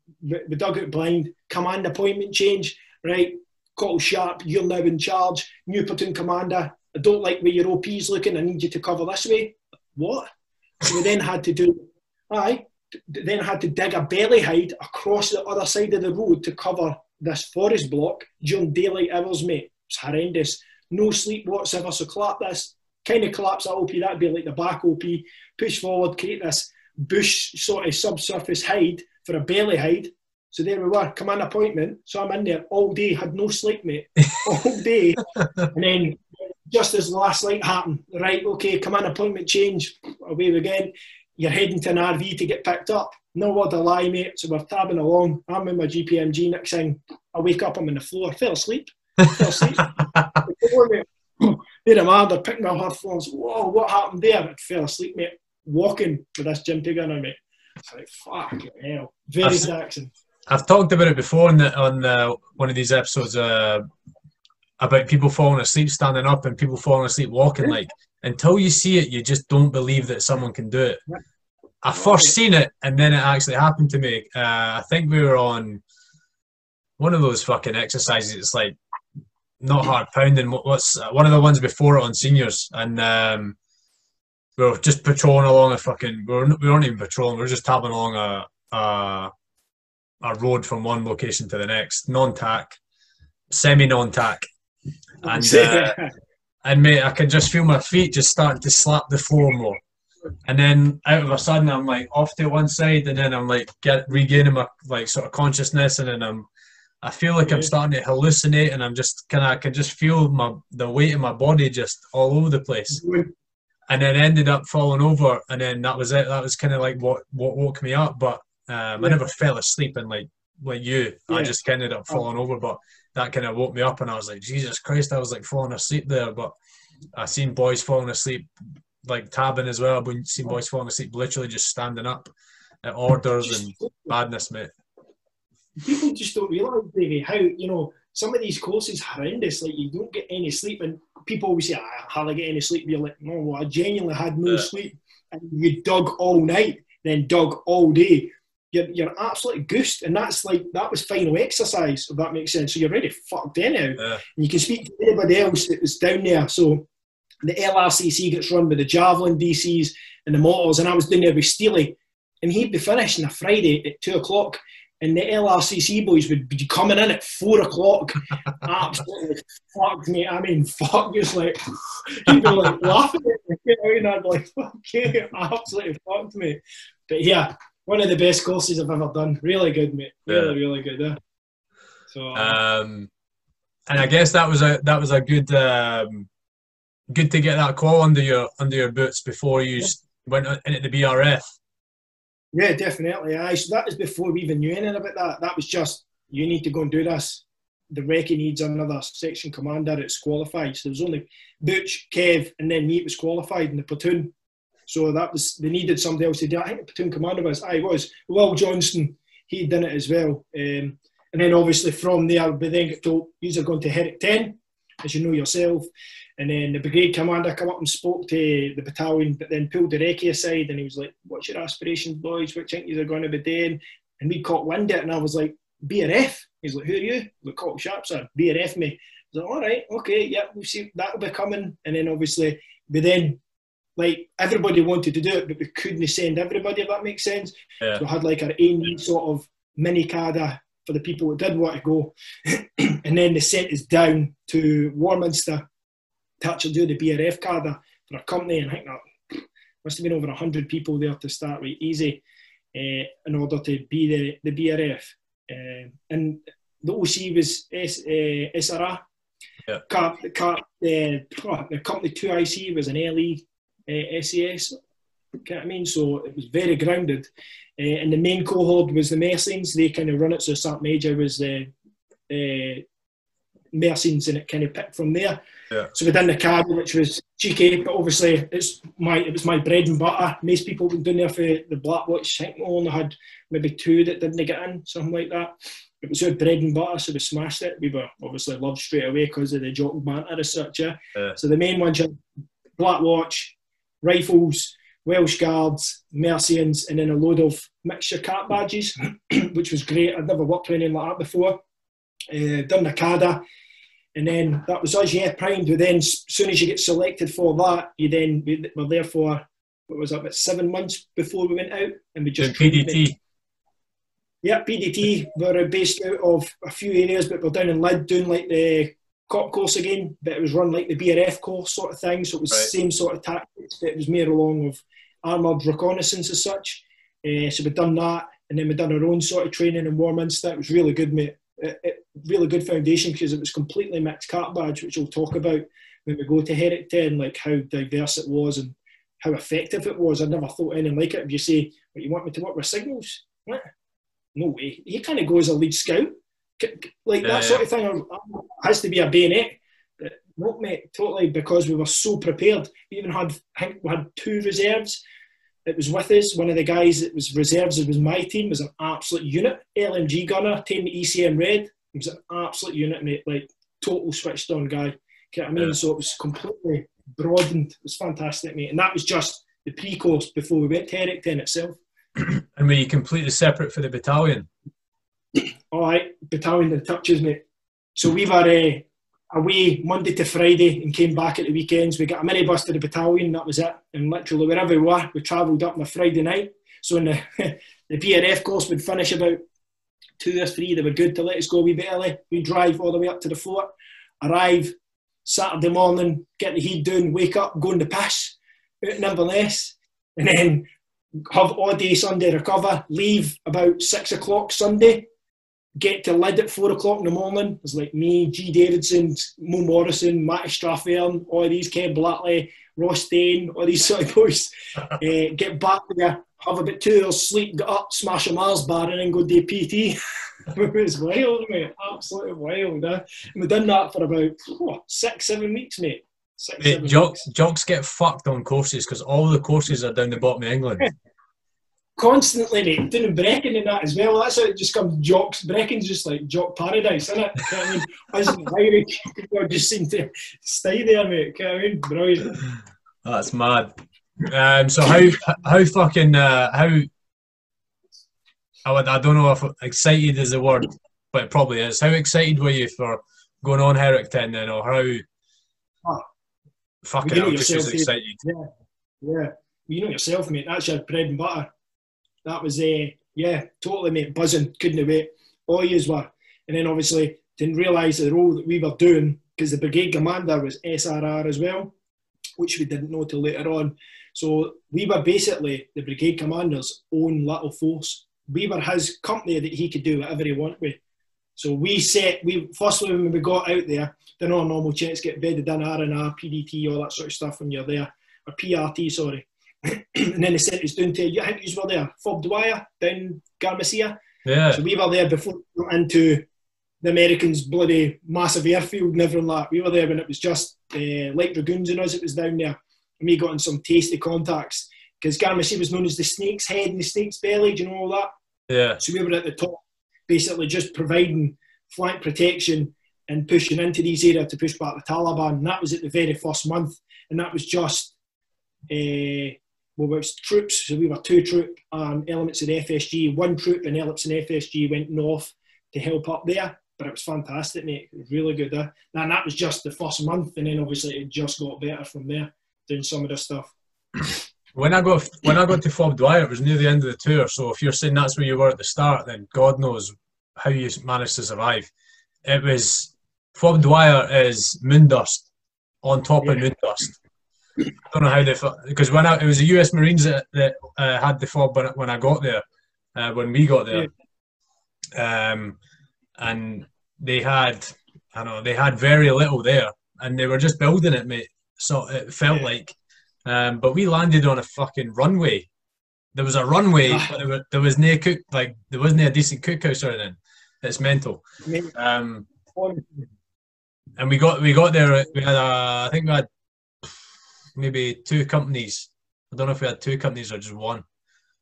we dug out blind. Command appointment change, right? Call sharp, you're now in charge. New platoon commander. I don't like where your OP's looking. I need you to cover this way. What? So we then had to do, aye, then had to dig a belly hide across the other side of the road to cover this forest block during daylight hours, mate. It's horrendous. No sleep whatsoever. So clap this, kind of collapse that OP. That'd be like the back OP. Push forward, create this bush sort of subsurface hide for a belly hide. So there we were, command appointment. So I'm in there all day, had no sleep, mate. all day. and then just as the last light happened, right, okay, command appointment change, away again. You're heading to an RV to get picked up. No other lie, mate. So we're tabbing along. I'm in my GPMG. Next thing, I wake up, I'm on the floor, fell asleep. Fell asleep. Before me, Made man, they're picking my heart phones. Whoa, what happened there? I fell asleep, mate. Walking with this Pig on me. It's like, fuck hell. Very I've- taxing. I've talked about it before on the, on the, one of these episodes uh, about people falling asleep standing up and people falling asleep walking. Like until you see it, you just don't believe that someone can do it. I first seen it and then it actually happened to me. Uh, I think we were on one of those fucking exercises. It's like not hard pounding. What's uh, one of the ones before it on seniors and. Um, we were just patrolling along a fucking. We, were, we weren't even patrolling. We were just tapping along a, a a road from one location to the next, non-tack, semi-non-tack, and uh, and mate, I could just feel my feet just starting to slap the floor more. And then out of a sudden, I'm like off to one side, and then I'm like get regaining my like sort of consciousness, and then I'm I feel like I'm starting to hallucinate, and I'm just kind of I can just feel my the weight of my body just all over the place and then ended up falling over, and then that was it. That was kind of like what what woke me up. But um, I never fell asleep, and like like you, I Yeah. just ended up falling over. But that kind of woke me up, and I was like, Jesus Christ, I was like falling asleep there. But I seen boys falling asleep, like tabbing as well. I've seen boys falling asleep, literally just standing up at orders and madness, mate. People just don't realise, Davey, how you know some of these courses are horrendous. Like you don't get any sleep, and people always say, "I hardly get any sleep." You're like, "No, I genuinely had no Yeah. sleep." And you dug all night, then dug all day. You're, you're absolutely goosed, and that's like that was final exercise. If that makes sense. So you're ready fucked anyhow. Yeah. And you can speak to anybody else that was down there. So the LRCC gets run by the Javelin DCs and the Motors, and I was down there with Steely, and he'd be finished on a Friday at two o'clock, and the LRCC boys would be coming in at four o'clock. Absolutely fucked me. I mean, fuck, just like he'd be like laughing at me, you know, and I'd be like, okay, absolutely fucked me. But yeah, one of the best courses I've ever done. Really good, mate. Really, really good. Yeah. So uh, Um, and I guess that was a that was a good um, good to get that call under your under your boots before you s- went into the BRF. Yeah, definitely. Aye. So that was before we even knew anything about that. That was just you need to go and do this. The recce needs another section commander. It's qualified. So there was only Butch, Kev, and then me. It was qualified in the platoon. So that was they needed somebody else to do. it. I think the platoon commander was I was Will Johnston. He'd done it as well. Um, and then obviously from there, we then get told these are going to Herrick ten, as you know yourself. And then the brigade commander come up and spoke to the battalion, but then pulled the recce aside and he was like, What's your aspirations, boys? What think you are going to be doing? And we caught wind of it and I was like, BRF. He's like, Who are you? Like, caught sharp, sir. BRF me. I was like, All right, okay, yeah, we'll see. That'll be coming. And then obviously, we then like everybody wanted to do it, but we couldn't send everybody. If that makes sense. Yeah. So we had like our own sort of mini cadre for the people that did want to go, and then they sent us down to Warminster to actually do the BRF cadre for a company, and I think that must have been over hundred people there to start with, easy, uh, in order to be the the BRF, uh, and the OC was S, uh, SRR. Yeah. Car, the, car, the, the company 2IC was an LE uh, SAS. You know I mean? So it was very grounded. Uh, and the main cohort was the Mercians. They kind of run it. So Sat Major was the uh, Mercians and it kind of picked from there. Yeah. So we done the card, which was cheeky, but obviously it's my it was my bread and butter. Most people been doing there for the Black Watch. I think we only had maybe two that didn't get in, something like that. It was our bread and butter, so we smashed it. We were obviously loved straight away because of the jock banter as such. Yeah. So the main ones are Black Watch, rifles, Welsh Guards, Mercians, and then a load of mixture cap badges, which was great. I'd never worked with anything like that before. Uh, done the cadre, and then that was us, yeah, primed. But then, as soon as you get selected for that, you then we were there for what was that, about seven months before we went out, and we just trained PDT. yeah, PDT. We're based out of a few areas, but we're down in Lydd doing like the cop course again, but it was run like the BRF course sort of thing. So it was Right. the same sort of tactics, but it was more along of armoured reconnaissance as such. Uh, so we've done that, and then we've done our own sort of training in Warminster. It was really good, mate. Really good foundation because it was completely mixed cap badge, which we'll talk about when we go to Herrick 10, like how diverse it was and how effective it was. I never thought anything like it. If you say, what, you want me to work with signals? What? no way. He kind of goes a lead scout, like Yeah, that sort of thing. Um, has to be a bayonet. But no, mate, totally because we were so prepared. We even had, I think we had two reserves. It was with us. One of the guys that was reserves, it was my team, was an absolute unit. LMG gunner, team ECM Red. He was an absolute unit, mate. Like total switched on guy. You know what I mean? Yeah. So it was completely broadened. It was fantastic, mate. And that was just the pre-course before we went to Herrick 10 itself. And were you completely separate for the battalion? All right, battalion that touches me. So we were uh, away Monday to Friday and came back at the weekends. We got a minibus to the battalion, that was it. And literally wherever we were, we travelled up on a Friday night. So in the, the BRF course would finish about two or three. They were good to let us go a wee bit early. We drive all the way up to the fort, arrive Saturday morning, get the heat down, wake up, go in the piss, out and then have all day Sunday recover, leave about six o'clock Sunday, get to Lydd at four o'clock in the morning. It's like me, G. Davidson, Mo Morrison, Matty Strathern, all these, Kev Blackley, Ross Dane, all these sort of boys. uh, get back there, have about two hours sleep, get up, smash a Mars bar, and then go do PT. it was wild, mate. Absolutely wild. Eh? And we've done that for about oh, six, seven weeks, mate. Six, Mate, seven jocks, weeks. jocks get fucked on courses because all the courses are down the bottom of England. Constantly, mate. Doing Brecon and that as well. That's how it just comes jocks. Brecon's just like jock paradise, isn't it? You know what I mean? Us in Irish people just seem to stay there, mate. I mean? Brilliant. That's mad. Um, so how how fucking uh, how I, would, I don't know if excited is the word, but it probably is. How excited were you for going on Herrick then, then, or how? Ah. fucking, know I'm just excited. Yeah, yeah. You know yourself, mate. That's your bread and butter. That was uh, yeah, totally, mate. Buzzing, couldn't wait. All yous were, and then obviously didn't realise the role that we were doing because the brigade commander was SRR as well, which we didn't know till later on. So we were basically the brigade commander's own little force. We were his company that he could do whatever he wanted with. So we set we firstly when we got out there, then all normal checks get bedded in R and R, PDT, all that sort of stuff when you're there, or PRT, sorry. And then they sent us down to I think you were there, Fob Dwyer down Garmsir. Yeah, So we were there before into the Americans' bloody massive airfield and everything like that. We were there when it was just uh, Light Dragoons and us, it was down there. And we got in some tasty contacts because Garmsir was known as the snake's head and the snake's belly, do you know all that? yeah, So we were at the top, basically just providing flank protection and pushing into these areas to push back the Taliban. And that was at the very first month. And that was just, uh, well, it was troops. So we were two troop and elements of the FSG. One troop and elements in FSG went north to help up there. But it was fantastic, mate. It was really good. Eh? And that was just the first month. And then obviously it just got better from there, doing some of the stuff. when I got when I got to Fob Dwyer, it was near the end of the tour. So if you're saying that's where you were at the start, then God knows how you managed to survive. It was Fob Dwyer is Moondust on top of Yeah. Moondust. I don't know how they because when I, it was the U.S. Marines that, that uh, had the fob when, when I got there, uh, when we got there, um, and they had I don't know they had very little there, and they were just building it, mate. So it felt Yeah. like, um, but we landed on a fucking runway. There was a runway, Ah. but there was, there was no cook like there wasn't a decent cookhouse or anything. It's mental. Um, and we got we got there. We had a, I think we had maybe two companies. I don't know if we had two companies or just one.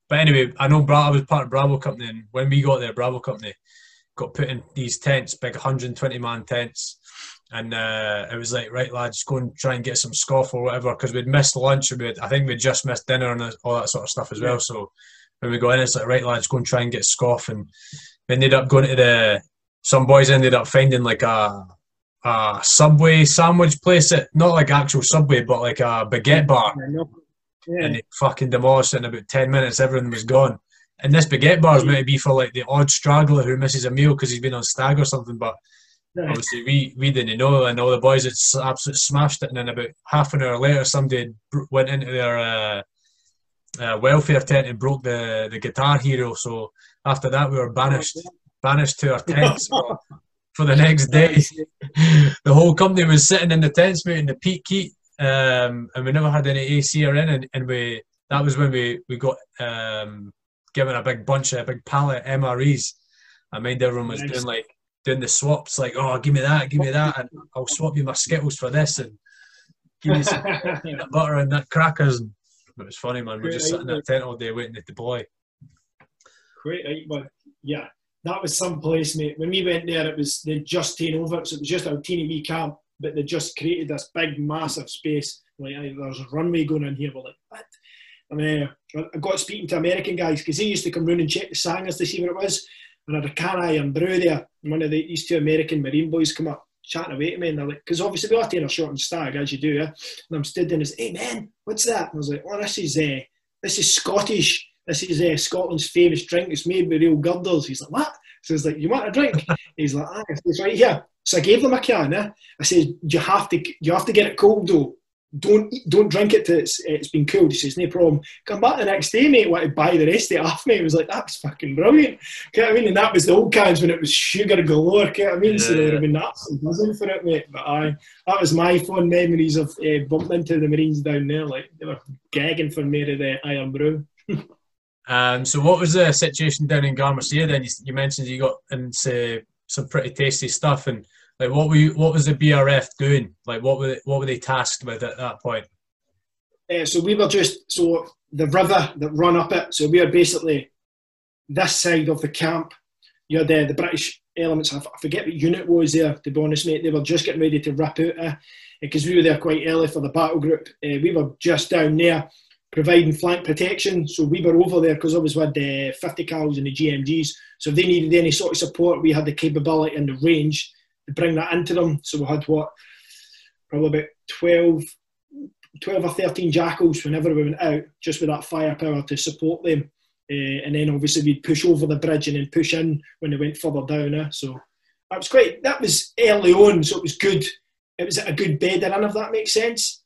But anyway, I know Bra- I was part of Bravo Company, and when we got there, Bravo Company got put in these tents, big 120 man tents, and uh, it was like, right, lads, go and try and get some scoff or whatever, because we'd missed lunch, and we'd, I think we'd just missed dinner and all that sort of stuff as well. So when we got in, it's like, right, lads, go and try and get scoff, and we ended up going to the. Some boys ended up finding like a a Subway sandwich place, that, not like actual Subway, but like a baguette bar. Yeah. and they fucking demolished it in about 10 minutes. Everything was gone. And this baguette bar is meant to be for like the odd straggler who misses a meal because he's been on stag or something. But obviously, we, we didn't know. And all the boys had absolutely smashed it. And then about half an hour later, somebody went into their uh, uh, welfare tent and broke the, the guitar hero. So after that, we were banished banished to our tents for, the next day. the whole company was sitting in the tents, in the peak heat, um, and we never had any AC or anything. And we that was when we we got um, given a big bunch of a big pallet MREs. I mind everyone was doing like doing the swaps, like, oh, give me that, give me that, and I'll swap you my Skittles for this, and give me some peanut butter and that crackers. And it was funny, man. We're just sitting in that tent all day waiting to deploy. Great, yeah, that was some place, mate. When we went there, it was they just taken over, so it was just a teeny wee camp, but they just created this big, massive space. Like there's a runway going in here. We're like, what? I mean, I got speaking to American guys because they used to come round and check the sangers to see what it was. And I had a can Irn-Bru there. And one of the, these two American Marine boys come up chatting away to me, and they're like, because obviously we are taking a short and stag as you do, yeah. And I'm stood there and I say, hey man, what's that? And I was like, oh, this is uh, this is Scottish. This is uh, Scotland's famous drink. It's made with real girders. He's like, what? So he's like, you want a drink? He's like, ah, it's right here. So I gave them a can. Eh? I said, you have to, you have to get it cold though. Don't don't drink it till it's it's been cooled. He says, no problem. Come back the next day, mate. Want to buy the rest of it off me? It was like that was fucking brilliant. You know what I mean? And that was the old cans when it was sugar galore. You know what I mean? So they would have been buzzing for it, mate. But I, that was my fond memories of uh, bumping into the Marines down there. Like they were gagging for me to the Irn-Bru. Um, so what was the situation down in Garmsir then? You, you mentioned you got into some pretty tasty stuff, and like what were you, what was the BRF doing? Like what were they, what were they tasked with at that point? Uh, so we were just so the river that run up it. So we are basically this side of the camp. You had the, the British elements. I forget what unit was there. To be honest, mate, they were just getting ready to rip out because we were there quite early for the battle group. Uh, we were just down there providing flank protection. So we were over there because I was had the 50 cals and the GMGs. So if they needed any sort of support, we had the capability and the range to bring that into them. So we had what probably about 12 12 or 13 jackals whenever we went out, just with that firepower to support them. Uh, and then obviously we'd push over the bridge and then push in when they went further down. Eh? So that was quite, that was early on, so it was good. It was a good bed in, if that makes sense.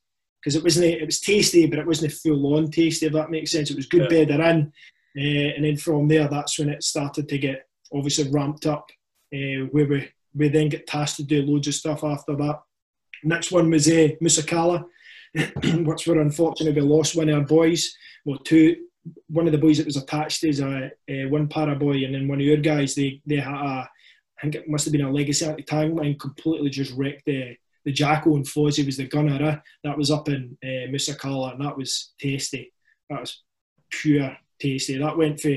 Because it wasn't, it was tasty, but it wasn't full on tasty, if that makes sense. It was good Yeah. in. Uh, and then from there, that's when it started to get obviously ramped up, uh, where we, we then get tasked to do loads of stuff after that. Next one was uh, Musa Qala, which were unfortunately we lost one of our boys. Well, two, one of the boys that was attached is a, uh, one para boy, and then one of your guys. They they had a, I think it must have been a legacy at the time, mine, completely just wrecked the the Jackal and Fozzie was the gunner. Eh? That was up in uh, Musa Qala, and that was tasty. That was pure tasty. That went for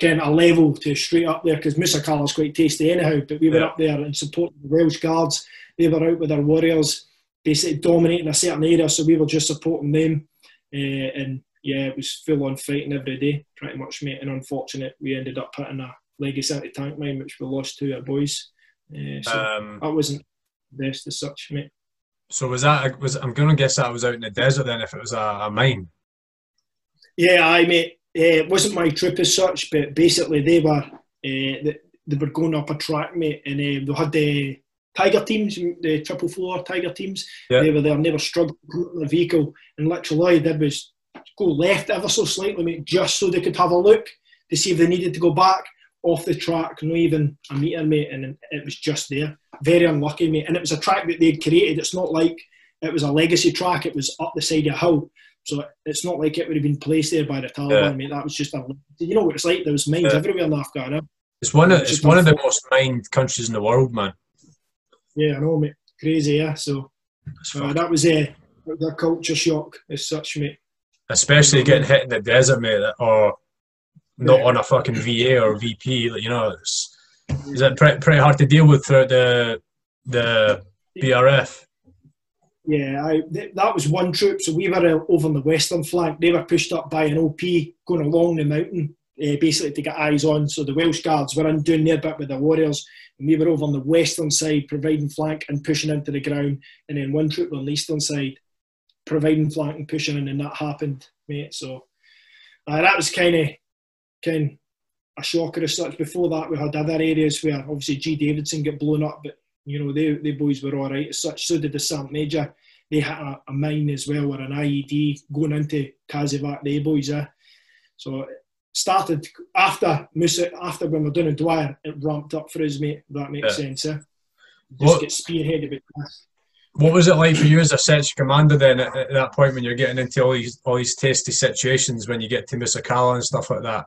kind of a level to straight up there because Musa Qala is quite tasty anyhow. But we were Yeah. up there and supporting the Welsh Guards. They were out with their warriors, basically dominating a certain area. So we were just supporting them. Uh, and yeah, it was full on fighting every day, pretty much, mate. And unfortunate, we ended up hitting a legacy anti tank mine, which we lost to our boys. Uh, so Um, that wasn't best as such, mate. So was that was I'm going to guess that was out in the desert then if it was a, a mine. Yeah, I mate. Uh, it wasn't my trip as such, but basically they were uh, they, they were going up a track, mate, and uh, they had the Tiger teams, the triple four Tiger teams. Yeah. They were there, were struggling in the vehicle, and literally all they did was go left ever so slightly, mate, just so they could have a look to see if they needed to go back off the track, not even a metre, mate, and it was just there. Very unlucky, mate. And it was a track that they'd created. It's not like it was a legacy track, it was up the side of a hill. So it's not like it would have been placed there by the Taliban, Yeah. mate. That was just a, you know what it's like. There was mines Yeah. everywhere in Afghanistan. It's one of It's it's one of the most mined countries in the world, man. Yeah, I know, mate. Crazy, yeah. So uh, that was a, a culture shock as such, mate. especially getting hit in the desert, mate, or not on a fucking VA or VP. Like, you know, it's is it pretty, pretty hard to deal with throughout the the BRF. Yeah, I, th- that was one troop. So we were uh, over on the western flank. They were pushed up by an OP going along the mountain, uh, basically to get eyes on. So the Welsh guards were in doing their bit with the warriors, and we were over on the western side providing flank and pushing into the ground. And then one troop on the eastern side providing flank and pushing in, and that happened, mate. So uh, that was kind of kind a shocker as such. Before that, we had other areas where obviously G Davidson got blown up, but you know they they boys were all right as such. So did the Samp Major. They had a, a mine as well, or an IED going into Kazivat. They boys, eh? So it started after Musa, after when we're done in Dwyer, it ramped up for us, mate. That makes Yeah. sense, eh? Just What- get spearheaded with this. What was it like for you as a section commander then at, at that point when you're getting into all these all these tasty situations when you get to Musa Qala and stuff like that?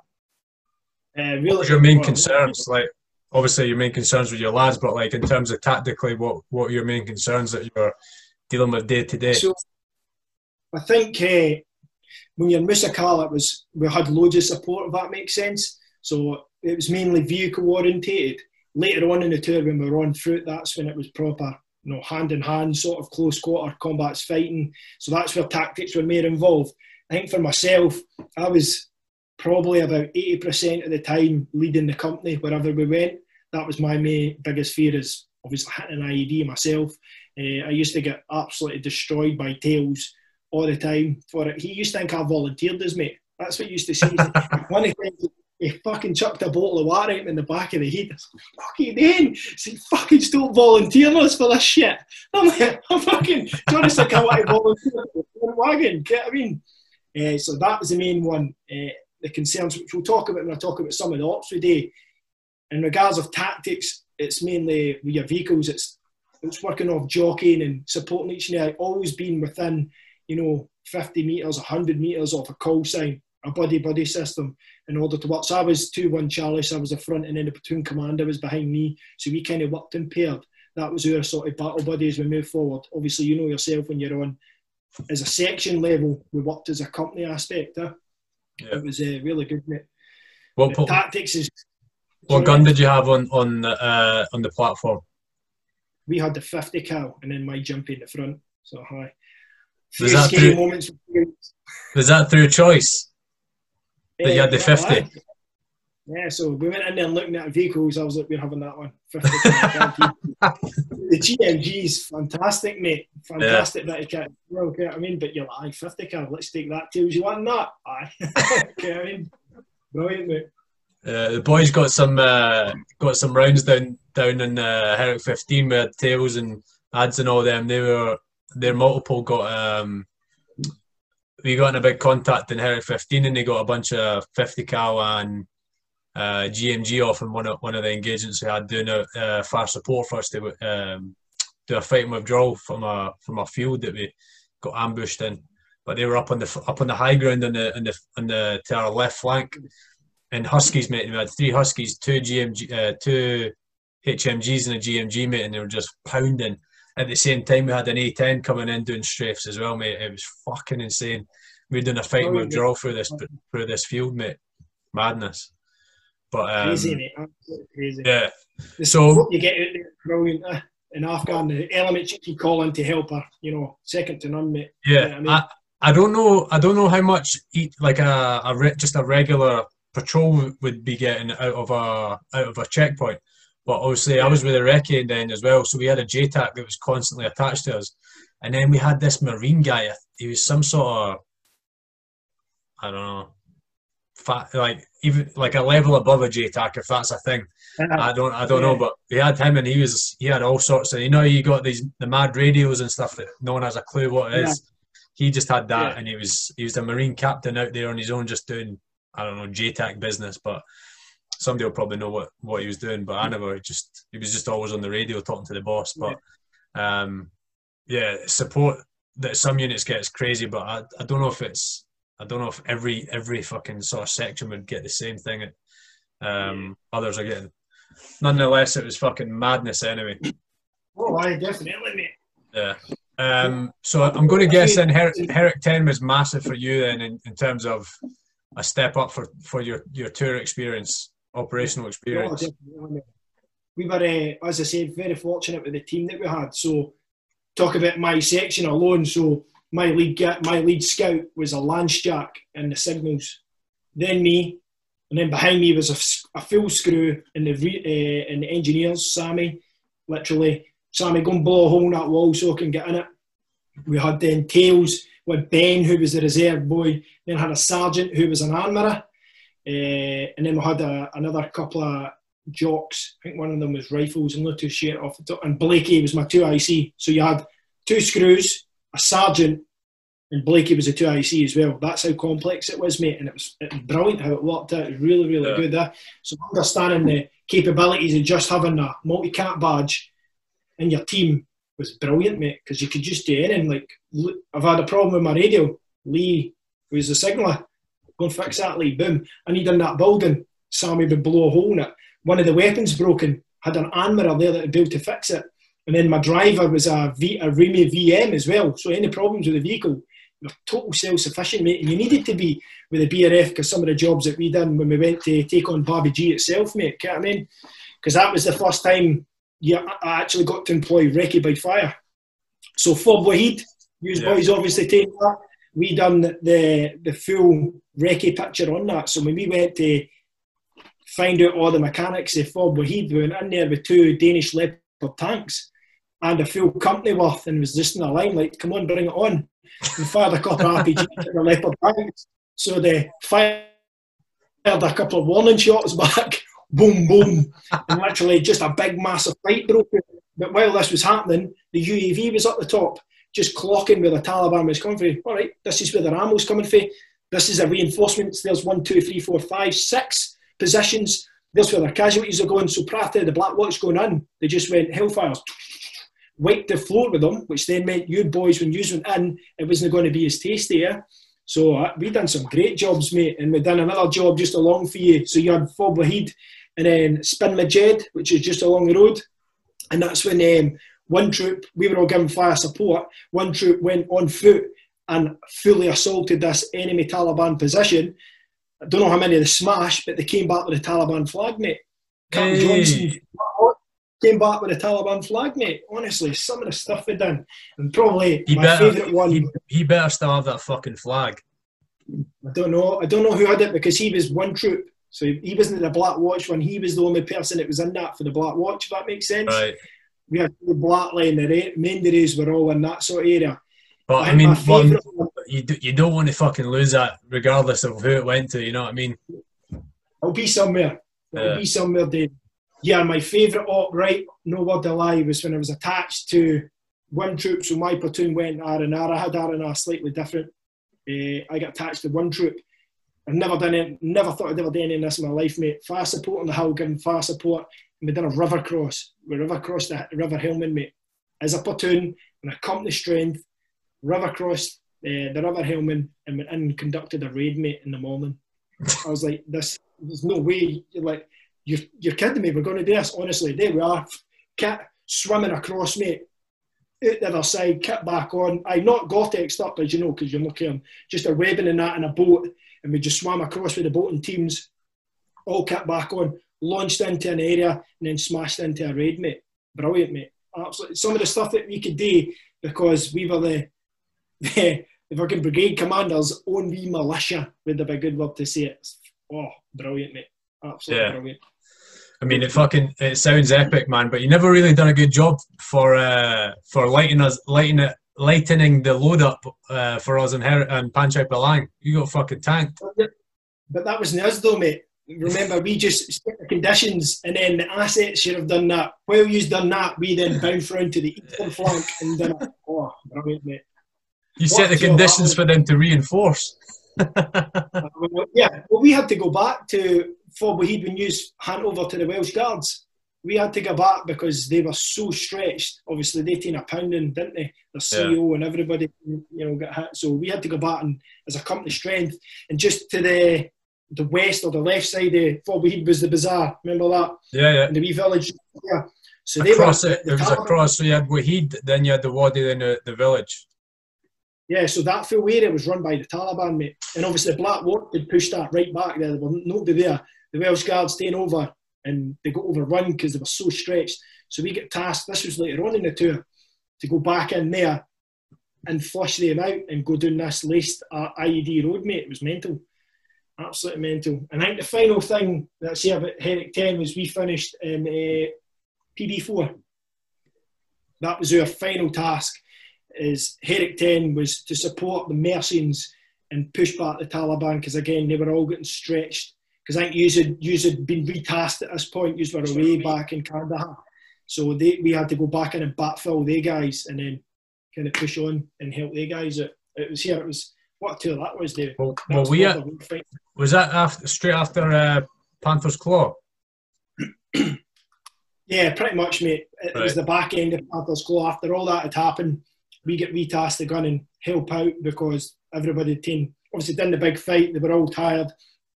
Uh, really, your main concerns? Like obviously your main concerns with your lads, but like in terms of tactically, what what are your main concerns that you're dealing with day to day? So I think uh, when you're in Musa Qala, it was we had loads of support. If that makes sense. So it was mainly vehicle orientated. Later on in the tour, when we were on foot, that's when it was proper, you know, hand in hand, sort of close quarter combats fighting. So that's where tactics were more involved. I think for myself, I was probably about 80% of the time leading the company wherever we went. That was my main, biggest fear is obviously hitting an IED myself. Uh, I used to get absolutely destroyed by tails all the time for it. He used to think I volunteered as mate. That's what he used to say. One of the he fucking chucked a bottle of water at me in the back of the head. Was fucking then. He fucking still volunteering us for this shit. I'm like, I'm fucking, you honestly I want to volunteer for the wagon? Get what I mean? Uh, so that was the main one. Uh, the concerns, which we'll talk about when I talk about some of the ops do. In regards of tactics, it's mainly with your vehicles. It's it's working off jockeying and supporting each other. Always being within, you know, 50 metres, 100 metres off a call sign, a buddy buddy system in order to work. So I was 2 1 Charlie, so I was the front, and then the platoon commander was behind me. So we kind of worked in paired. That was our sort of battle buddy as we move forward. Obviously, you know yourself when you're on as a section level, we worked as a company aspect. Huh? Yeah. It was uh, really good, mate. What po- tactics is what gun did you have on on the uh, on the platform? we had the 50 cal and then my jump in the front. So high. Was that through-. Was that through choice? That you had the 50? aye. Yeah, so we went in there looking at vehicles. I was like, we're having that one. 50 cal, the GMG is fantastic, mate. Fantastic bit of kit. Well, okay, I mean, but you're like, 50 cal, let's take that too. You want that? Aye. I mean, brilliant, mate. Uh, the boys got some uh, got some rounds down down in uh, Herrick 15 with tails and ads and all them. They were their multiple got um, we got in a big contact in Herrick 15 and they got a bunch of 50 cal and uh, GMG off in one of one of the engagements we had doing a uh, fire support for us to um, do a fighting withdrawal from a from a field that we got ambushed in. But they were up on the up on the high ground on the on the on the to our left flank and Huskies, mate. We had three Huskies, two GMG, uh, two HMGs, and a GMG, mate, and they were just pounding. At the same time, we had an A10 coming in doing strafes as well, mate. It was fucking insane. We were doing a fight and yeah. withdrawal through this through this field, mate. Madness. But um, Crazy, mate. Absolutely crazy. yeah, The So- you get out there, brilliant. Uh, in Afghan, the elements you can call in to help her, you know, second to none, mate. yeah. Yeah, I mean- I, I don't know. I don't know how much eat like a, a re, just a regular patrol would be getting out of a out of a checkpoint. But obviously, I was with a recce then as well, so we had a JTAC that was constantly attached to us. And then we had this Marine guy. He was some sort of, I don't know, fat, like even like a level above a JTAC if that's a thing. I don't, I don't know, but we had him and he was, he had all sorts of, you know, you got these the mad radios and stuff that no one has a clue what it is. He just had that, Yeah. and he was, he was a Marine captain out there on his own, just doing, I don't know, JTAC business, but. Somebody will probably know what, what he was doing, but I never just he was just always on the radio talking to the boss. But um, yeah, support that some units get is crazy, but I, I don't know if it's I don't know if every every fucking sort of section would get the same thing. Um, others are getting. Nonetheless, it was fucking madness anyway. Oh, I definitely, mate. Yeah. Um, so I'm going to guess then Her- Herrick 10 was massive for you then in, in terms of a step up for, for your, your tour experience, operational Oh, experience. definitely. We were, uh, as I said, very fortunate with the team that we had. So, talk about my section alone. So, my lead my lead scout was a Lance Jack in the signals, then me, and then behind me was a full screw in the re- uh, in the engineers, Sammy, literally. Sammy, go and blow a hole in that wall so I can get in it. We had then Tails with Ben, who was the reserve boy, then had a sergeant who was an armourer, uh, and then we had a, another couple of jocks. I think one of them was rifles. I'm not too off the top. And Blakey was my two IC. So you had two screws, a sergeant, and Blakey was a two IC as well. That's how complex it was, mate. And it was, it was brilliant how it worked out. It was really, really Yeah. good. There. So understanding the capabilities of just having a multi-cat badge in your team was brilliant, mate. Because you could just do anything. Like I've had a problem with my radio. Lee was the signaller. Go and fix that, Lee. Boom. I need in that building. Sammy would blow a hole in it. One of the weapons broken. Had an armourer there that would be able to fix it. And then my driver was a, v, a REME VM as well. So any problems with the vehicle, you're total self-sufficient, mate. And you needed to be with the BRF because some of the jobs that we done when we went to take on Babaji itself, mate. You know what I mean? Because that was the first time yeah, I actually got to employ Recce by Fire. So Fob Wahid, you Yeah. boys obviously take that. We done the the full Recce picture on that. So when we went to find out all the mechanics of Fob Wahid, we went in there with two Danish Leopard tanks and a full company worth and was just in line like, come on, bring it on. And fired a couple of RPGs at the Leopard tanks. So they fired a couple of warning shots back, boom, boom, and literally just a big massive fight broke out. But while this was happening, the UAV was up the top, just clocking where the Taliban was coming from. All right, this is where the ammo's coming from. This is a reinforcements. There's one, two, three, four, five, six positions. There's where their casualties are going. So prior the Black Watch going in, they just went hellfires, wiped the floor with them, which then meant you boys, when you went in, it wasn't going to be as tasty. Yeah? So uh, we done some great jobs, mate, and we done another job just along for you. So you had Fob Wahid and then Spin Majed, which is just along the road. And that's when um, one troop, we were all given fire support, one troop went on foot and fully assaulted this enemy Taliban position. I don't know how many they smashed, but they came back with a Taliban flag, mate. Captain Hey. Johnson came back with a Taliban flag, mate. Honestly, some of the stuff they done. And probably He my better, favourite one. he, he better still have that fucking flag. I don't know. I don't know who had it because he was one troop. So he wasn't in the Black Watch one. He was the only person that was in that for the Black Watch, if that makes sense. Right. We had the Black Line, the Menderes were all in that sort of area. But I mean, one, you, do, you don't want to fucking lose that regardless of who it went to, you know what I mean? it'll be somewhere. It'll Yeah. be somewhere, Dave. Yeah, my favourite op, right, no word of lie, was when I was attached to one troop. So my platoon went R&R. I had R&R slightly different. Uh, I got attached to one troop. I've never done it, never thought I'd ever do any of this in my life, mate. Fire support on the hill, giving fire support. And we done a river cross. We river crossed the River Helmand, mate. As a platoon and a company strength, river crossed uh, the River Helmand and went in and conducted a raid, mate, in the morning. I was like, this, there's no way. You're like, you're, you're kidding me. We're going to do this. Honestly, there we are. Kit swimming across, mate. Out the other side, kit back on. I not Gore-Tex up, as you know, because you're looking just a webbing and that in a boat, and we just swam across with the boat in teams, all kit back on, launched into an area, and then smashed into a raid, mate. Brilliant, mate. Absolutely. Some of the stuff that we could do because we were the the, the fucking brigade commanders own wee militia would have been a good word to say it. Oh, brilliant, mate. Absolutely Yeah. brilliant. I mean, it fucking it sounds epic, man. But you never really done a good job for uh, for lighting us, lighting it, lightening the load up uh, for us in, Her- and Panchai Palang. You got fucking tanked. But that wasn't us though, mate. Remember, we just set the conditions and then the assets should have done that. While you've done that, we then bounced round to the eastern flank and done it. Oh, brilliant, mate. You set the conditions for them to reinforce. Well, uh, yeah, well, we had to go back to for Wahid when you hand over to the Welsh Guards. We had to go back because they were so stretched. Obviously, they taken a pounding, didn't they? The CEO and everybody, you know, got hit. So we had to go back and as a company strength, and just to the the west or the left side of Fort Wahid was the bazaar. Remember that? Yeah, yeah. In the wee village. Yeah. So they Across were. it, the it was across. So you had Wahid, then you had the Wadi, then the, the village. Yeah, so that full area was run by the Taliban, mate. And obviously, Black had pushed that right back there. There was nobody there. The Welsh Guards staying over and they got overrun because they were so stretched. So we get tasked, this was later on in the tour, to go back in there and flush them out and go down this laced uh, IED road, mate. It was mental. Absolutely mental. And I think the final thing that's here about Herrick 10 was we finished in uh, PB4. That was our final task is Herrick 10 was to support the Mercians and push back the Taliban because again they were all getting stretched because I think you had, yous had been retasked at this point you were away back in Kandahar so they, we had to go back in and backfill they guys and then kind of push on and help they guys out it was here it was what a tour that was David Well, That well was we proper had, was that after straight after uh, Panther's Claw? Yeah, pretty much, mate. It was the back end of Panther's Claw. After all that had happened, we get retasked to gun and help out because everybody team obviously done the big fight. They were all tired.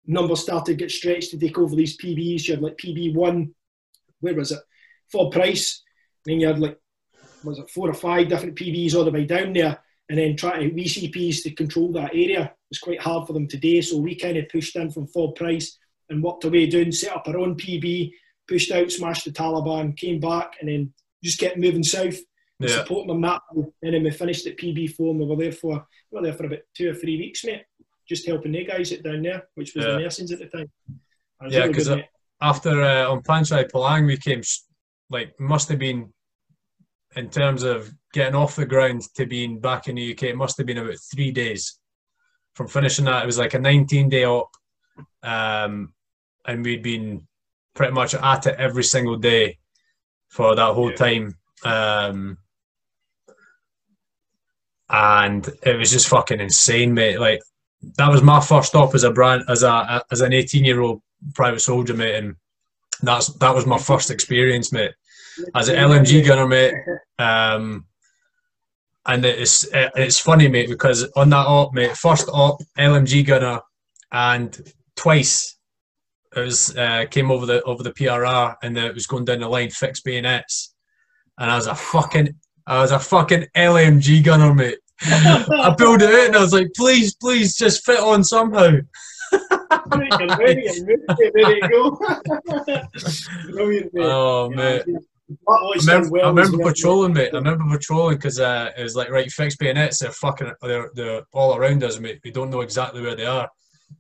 Numbers started to get stretched to take over these PBs. You had like PB1, where was it? Full price. then you had like, was it four or five different PBs all the way down there. And then trying to VCPs to control that area It was quite hard for them today. So we kind of pushed in from full price and worked away doing, set up our own PB, pushed out, smashed the Taliban, came back, and then just kept moving south, Yeah. supporting them that. And then we finished at PB4, and we were there for we were there for about two or three weeks, mate, just helping the guys it down there, which was Yeah. the Mercians at the time. Yeah, because good, I- mate. After uh, on Panchai Palang, we came like must have been in terms of getting off the ground to being back in the UK. It must have been about three days from finishing that. It was like a 19 day op, um, and we'd been pretty much at it every single day for that whole Yeah. time. Um, and it was just fucking insane, mate. Like that was my first stop as a brand as a as an 18 year old private soldier, mate, and that's that was my first experience, mate, as an LMG gunner, mate. Um, and it's it's funny, mate, because on that op, mate, first op LMG gunner, and twice it was uh, came over the over the PRR, and it was going down the line fixed bayonets, and I was a fucking I was a fucking LMG gunner, mate. I pulled it out and I was like, please, please, just fit on somehow. Brilliant, mate. Oh, mate. I remember, well I remember patrolling, mate. I remember patrolling because uh, it was like right fixed bayonets. They're fucking, they're, they're all around us, mate. We don't know exactly where they are.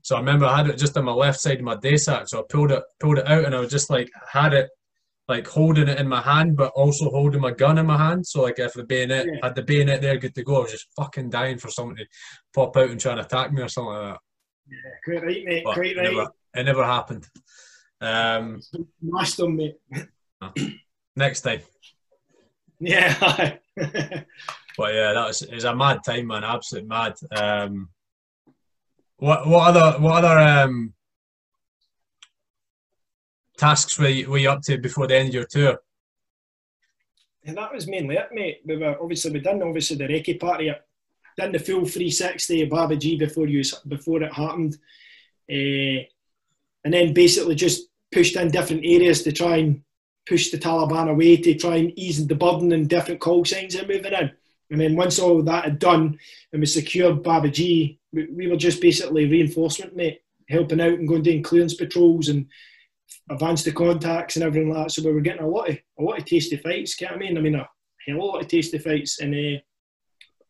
So I remember I had it just on my left side of my day sack. So I pulled it, pulled it out, and I was just like had it, like holding it in my hand, but also holding my gun in my hand. So like if the bayonet Yeah. had the bayonet there, good to go. I was just fucking dying for someone to pop out and try and attack me or something like that. Quite right, mate. But Quite right. never, it never happened. Um, Mashed them, mate. next time. Yeah. But yeah, that was it was a mad time, man. Absolute mad. Um, what what other what other um, tasks were you, were you up to before the end of your tour? And that was mainly it, mate. We were obviously we done obviously the recce party, done the full 360 of Babaji before you before it happened, uh, and then basically just pushed in different areas to try and push the Taliban away to try and ease the burden and different call signs are moving in. And then once all that had done and we secured Babaji, we, we were just basically reinforcement, mate, helping out and going doing clearance patrols and advance the contacts and everything like that. So we were getting a lot of a lot of tasty fights. Get what I mean? I mean a hell of a lot of tasty fights, and uh,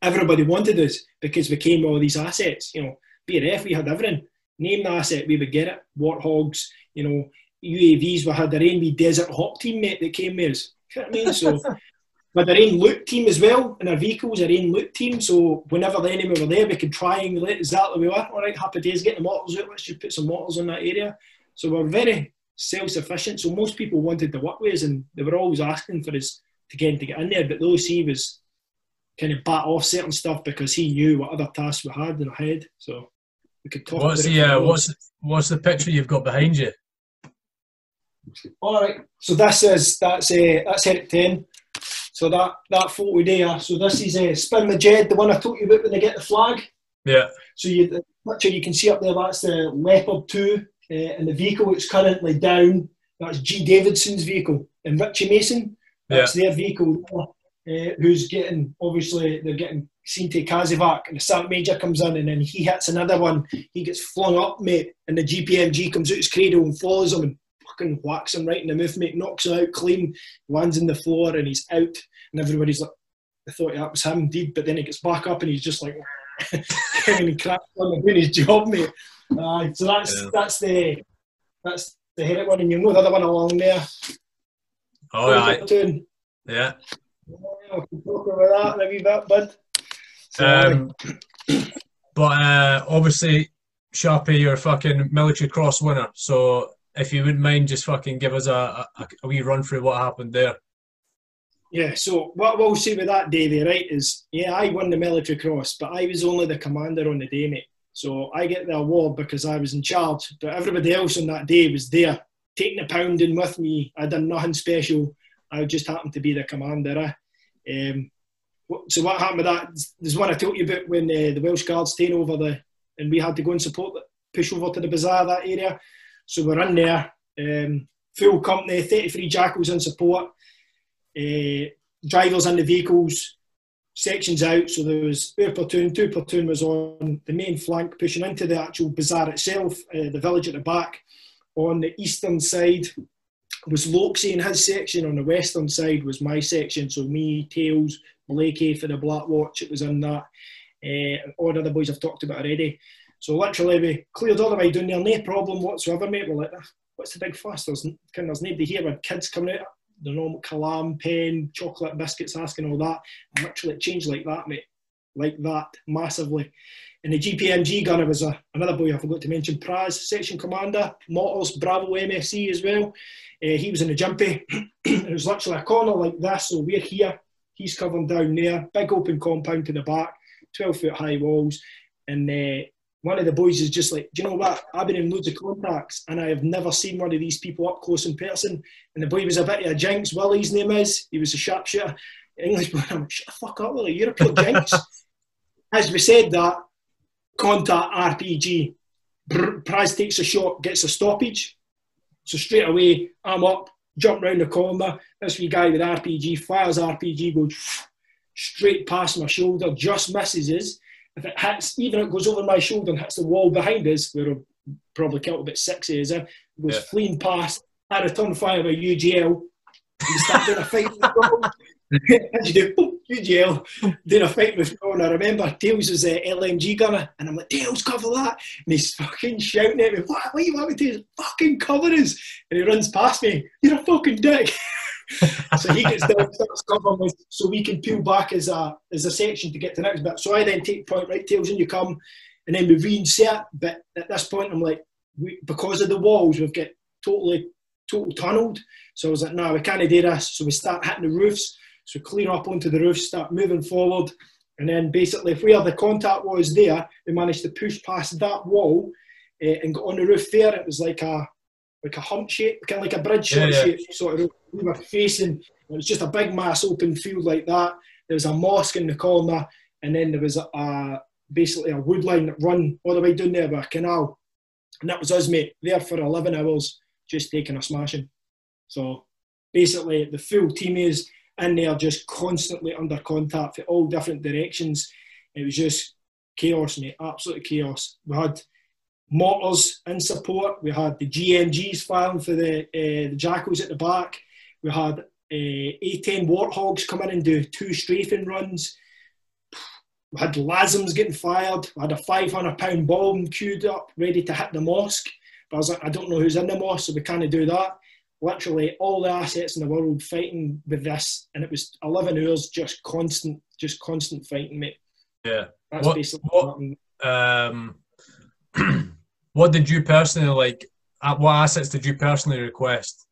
everybody wanted us because we came with all these assets. You know, BRF we had everything. Name the asset, we would get it. Warthogs, you know, UAVs. We had the own desert hawk team mate that came with us. You know what I mean? So with our own LEWT team as well, and our vehicles, our own LEWT team. So whenever the enemy were there, we could triangulate exactly where we were. All right, happy days, getting the mortals out. Let's just put some mortals in that area. So we're very self-sufficient. So most people wanted to work with us, and they were always asking for us to get to get in there. But though he was kind of bat off certain stuff because he knew what other tasks we had in our head. So we could talk. What's about the uh, what's what's the picture you've got behind you? All right. So this is that's uh, that's Herrick Ten. So that that photo there. So this is uh, Spin the Jed, the one I told you about when they get the flag. Yeah. So you, the picture you can see up there, that's the Leopard 2 uh, and the vehicle that's currently down. That's G. Davidson's vehicle. And Richie Mason, that's their vehicle, uh, who's getting, obviously, they're getting seen to Kazivac. And the Sergeant Major comes in and then he hits another one. He gets flung up, mate. And the GPMG comes out his cradle and follows him and fucking whacks him right in the mouth, mate. Knocks him out clean, lands on the floor and he's out. And everybody's like, I thought that was him, indeed. But then he gets back up and he's just like, and he cracks on doing his job, mate. Uh, so that's Yeah. that's the that's the Herrick one, and you know the other one along there. Oh, right. Yeah. Yeah, we can talk about that in a wee bit, bud. So, Um, but uh, obviously, Sharpy, you're a fucking military cross winner. So if you wouldn't mind, just fucking give us a, a, a wee run through what happened there. yeah, so what we'll say with that, Davey, right, is yeah, I won the military cross, but I was only the commander on the day, mate. So I get the award because I was in charge, but everybody else on that day was there, taking a pounding with me. I done nothing special. I just happened to be the commander. eh. Um, so what happened with that? There's one I told you about when uh, the Welsh Guards came over the, and we had to go and support, the, push over to the bazaar that area. So we're in there, um, full company, 33 jackals in support, uh, drivers in the vehicles, sections out. So there was our platoon, two platoon was on the main flank, pushing into the actual bazaar itself, uh, the village at the back. On the eastern side was Loxie and his section. On the western side was my section. So me, Tails, Blakey for the Black Watch. It was in that. Uh, all the other boys I've talked about already. So literally we cleared all the way down there, no problem whatsoever, mate. We're like, "Ah, what's the big fuss? There's, kind of, there's nobody here with kids coming out, the normal calam, pen, chocolate, biscuits, asking all that. And literally it changed like that, mate. Like that, massively. And the GPMG gunner was a, another boy I forgot to mention, Praz, section commander, Mortals, Bravo MSC as well. Uh, he was in the jimpy. it was literally a corner like this, so we're here. He's covering down there, big open compound to the back, 12 foot high walls. And uh, one of the boys is just like, do you know what? I've been in loads of contacts and I have never seen one of these people up close in person. And the boy was a bit of a jinx. Willie's name is. He was a sharpshooter. English boy. I'm like, shut the fuck up, Willie. You're a pure jinx. As we said that, contact RPG. Praz takes a shot, gets a stoppage. So straight away, I'm up, jump round the corner. This wee guy with RPG fires RPG, goes straight past my shoulder, just misses us. If it hits, even if it goes over my shoulder and hits the wall behind us, where I've probably killed about six of us, eh, goes Yeah. fleeing past. I return fire by UGL. We start doing a fight with the you do, boom, UGL, doing a fight with Ron. I remember Tails was a LMG gunner, and I'm like, Tails, cover that. And he's fucking shouting at me, what, what do you want me to do? Fucking cover us. And he runs past me, you're a fucking dick. so he gets down, starts covering us, so we can peel back as a as a section to get to the next bit. So I then take point, right, Tails, and you come, and then we reinsert. But at this point, I'm like, we, because of the walls, we've got totally, total tunneled. So I was like, no, we can't do this. So we start hitting the roofs. So clean up onto the roof, start moving forward. And then basically, if where the contact was there, we managed to push past that wall uh, and got on the roof there. It was like a like a hump shape, kind of like a bridge Yeah, shape. Sort of we were facing. It was just a big mass open field like that. There was a mosque in the corner, and then there was a, a basically a wood line that run all the way down there by a canal. And that was us, mate, there for 11 hours, just taking a smashing. So basically, the full team is in there just constantly under contact for all different directions. It was just chaos, mate, absolute chaos. We had mortars in support. We had the GMGs firing for the, uh, the jackals at the back. We had uh, A10 warthogs come in and do two strafing runs. We had LASMs getting fired. We had a 500 pound bomb queued up, ready to hit the mosque. But I was like, I don't know who's in the mosque, so we can't do that. literally all the assets in the world fighting with this, and it was 11 hours just constant, just constant fighting, mate. Yeah. That's What- basically what- what happened. Um, what did you personally like? What assets did you personally request?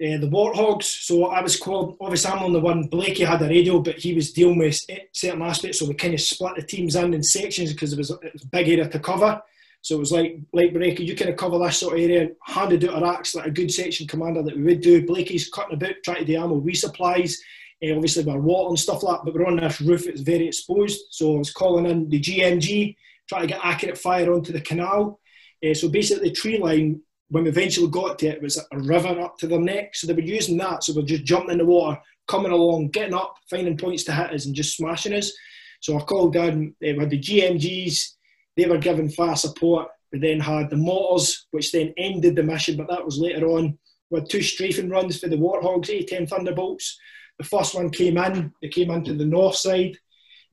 uh, the Warthogs. So I was called, obviously, I'm on the one. Blakey had a radio, but he was dealing with certain aspects. So we kind of split the teams in in sections because it was, it was a big area to cover. So it was like, like you kind of cover this sort of area, handed out our axe like a good section commander that we would do. Blakey's cutting about, trying to do ammo resupplies. Uh, obviously, we're water and stuff like that, but we're on this roof, it's very exposed. So I was calling in the GMG, trying to get accurate fire onto the canal. Uh, so basically, the tree line when we eventually got to it, was a river up to their neck. So they were using that. So we're just jumping in the water, coming along, getting up, finding points to hit us, and just smashing us. So I called down, uh, we had the GMGs, they were giving fire support. We then had the mortars, which then ended the mission, but that was later on. We had two strafing runs for the Warthogs, A10 Thunderbolts. The first one came in, they came into the north side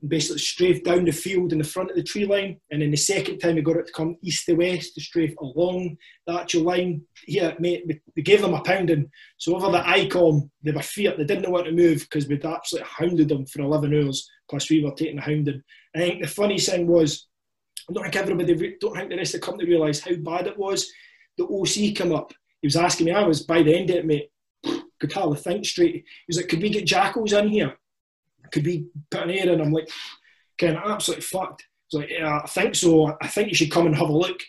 and basically strafed down the field in the front of the tree line. And then the second time we got it to come east to west to strafe along the actual line. Here, mate, we- gave them a pounding. So over the ICOM, they were feared. They didn't know what to move because we'd absolutely hounded them for 11 hours. Plus, we were taking the hounding. I think the funny thing was, I don't think everybody, don't think the rest of the company realised how bad it was. The OC came up. He was asking me, I was by the end of it, mate, could hardly think straight. He was like, could we get jackals in here? Could be put an air in? I'm like, kind of absolutely fucked. He's like, yeah, I think so. I think you should come and have a look.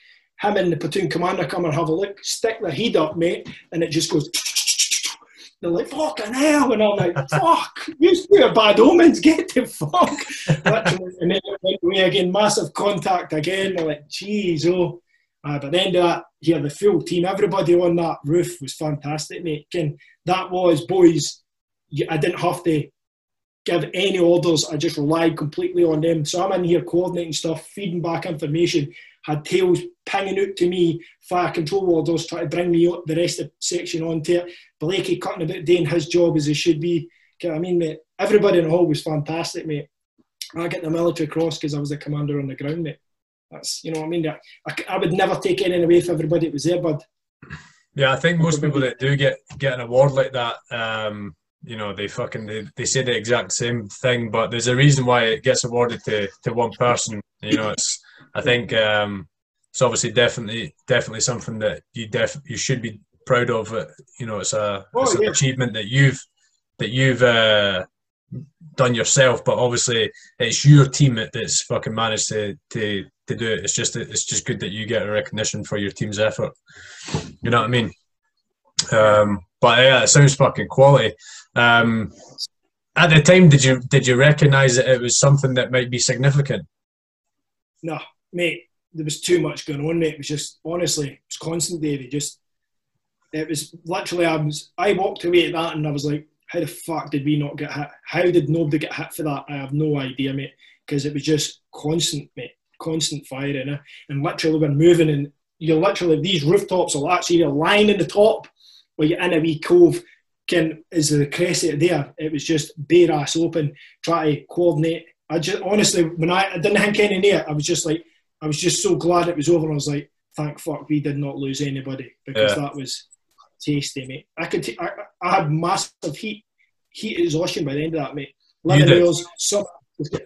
Him and the platoon commander come and have a look, stick their head up, mate, and it just goes. They're like, fucking hell. And I'm like, fuck, you are bad omens, get the fuck. And then it went away again, massive contact again. They're like, geez, oh. Uh, but then that, yeah, the full team, everybody on that roof was fantastic, mate. Again, that was, boys, I didn't have to give any orders. I just relied completely on them. So I'm in here coordinating stuff, feeding back information. Had tails pinging out to me, fire control orders, trying to bring me up the rest of the section onto it. Blakey cutting about doing his job as he should be. I mean, mate, everybody in the hall was fantastic, mate. I get the military cross because I was the commander on the ground, mate. That's, you know what I mean? I, I would never take anything away if everybody that was there, bud. Yeah, I think most people that do get get an award like that, um, you know, they fucking they, they say the exact same thing, but there's a reason why it gets awarded to, to one person. You know, it's I think um, it's obviously definitely definitely something that you def you should be proud of. You know, it's a Oh, it's an yeah. achievement that you've that you've uh, done yourself, but obviously it's your team that's fucking managed to to to do it. It's just it's just good that you get a recognition for your team's effort. You know what I mean? Um, but yeah, it sounds fucking quality. Um, at the time, did you did you recognise that it was something that might be significant? No, mate, there was too much going on, mate. It was just, honestly, it was constant, David. Just, it was literally, I was, I walked away at that and I was like, how the fuck did we not get hit? How did nobody get hit for that? I have no idea, mate. Because it was just constant, mate, constant firing. eh? And literally, we're moving and you're literally, these rooftops are actually a line in the top where you're in a wee cove. Can is the crescent there? It was just bare ass open, try to coordinate. I just honestly, when I, I didn't think any near, I was just like, I was just so glad it was over. I was like, thank fuck we did not lose anybody because Yeah. that was tasty, mate. I could, t- I, I had massive heat, heat exhaustion by the end of that, mate. Eleven hours, summer.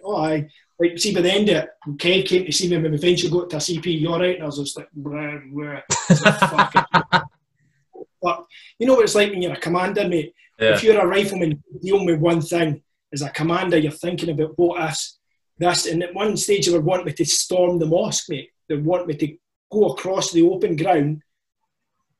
Oh, I like see by the end of it, Kev came to see me when we eventually got to a CP. You're right, and I was just like. It's like, fuck it. But you know what it's like when you're a commander, mate. Yeah, If you're a rifleman, you deal with one thing. As a commander, you're thinking about what ifs, this. And at one stage, they were wanting me to storm the mosque, mate. They want me to go across the open ground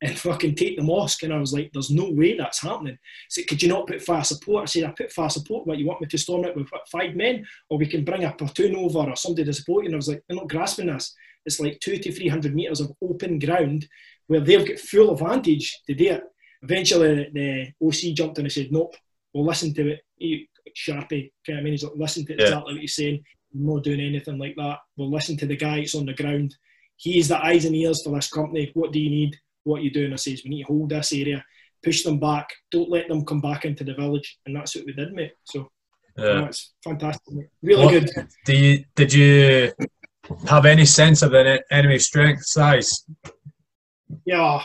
and fucking take the mosque. And I was like, there's no way that's happening. So could you not put fire support? I said, I put fire support. What, you want me to storm it with what, five men? Or we can bring a platoon over or somebody to support you. And I was like, they're not grasping this. It's like two to 300 metres of open ground where they've got full advantage to do it. Eventually, the OC jumped in and said, nope, we'll listen to it. He, Sharpy, kind of mean, he's like, listen to Yeah. exactly what he's saying. We're not doing anything like that. We'll listen to the guy that's on the ground. He's the eyes and ears for this company. What do you need? What are you doing? I says, we need to hold this area, push them back, don't let them come back into the village. And that's what we did, mate. So, yeah. it's fantastic, mate. Really What- good. Do you, did you have any sense of the enemy strength size? Yeah,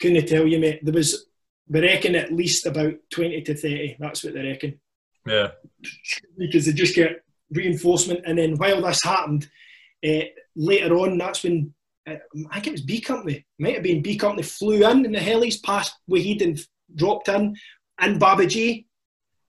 couldn't tell you, mate. There was, we reckon, at least about 20 to 30. That's what they reckon. Yeah. Because they just get reinforcement. And then while this happened, uh, later on, that's when uh, I think it was B Company, might have been B Company, flew in in the helis past Wahid and dropped in. And Babaji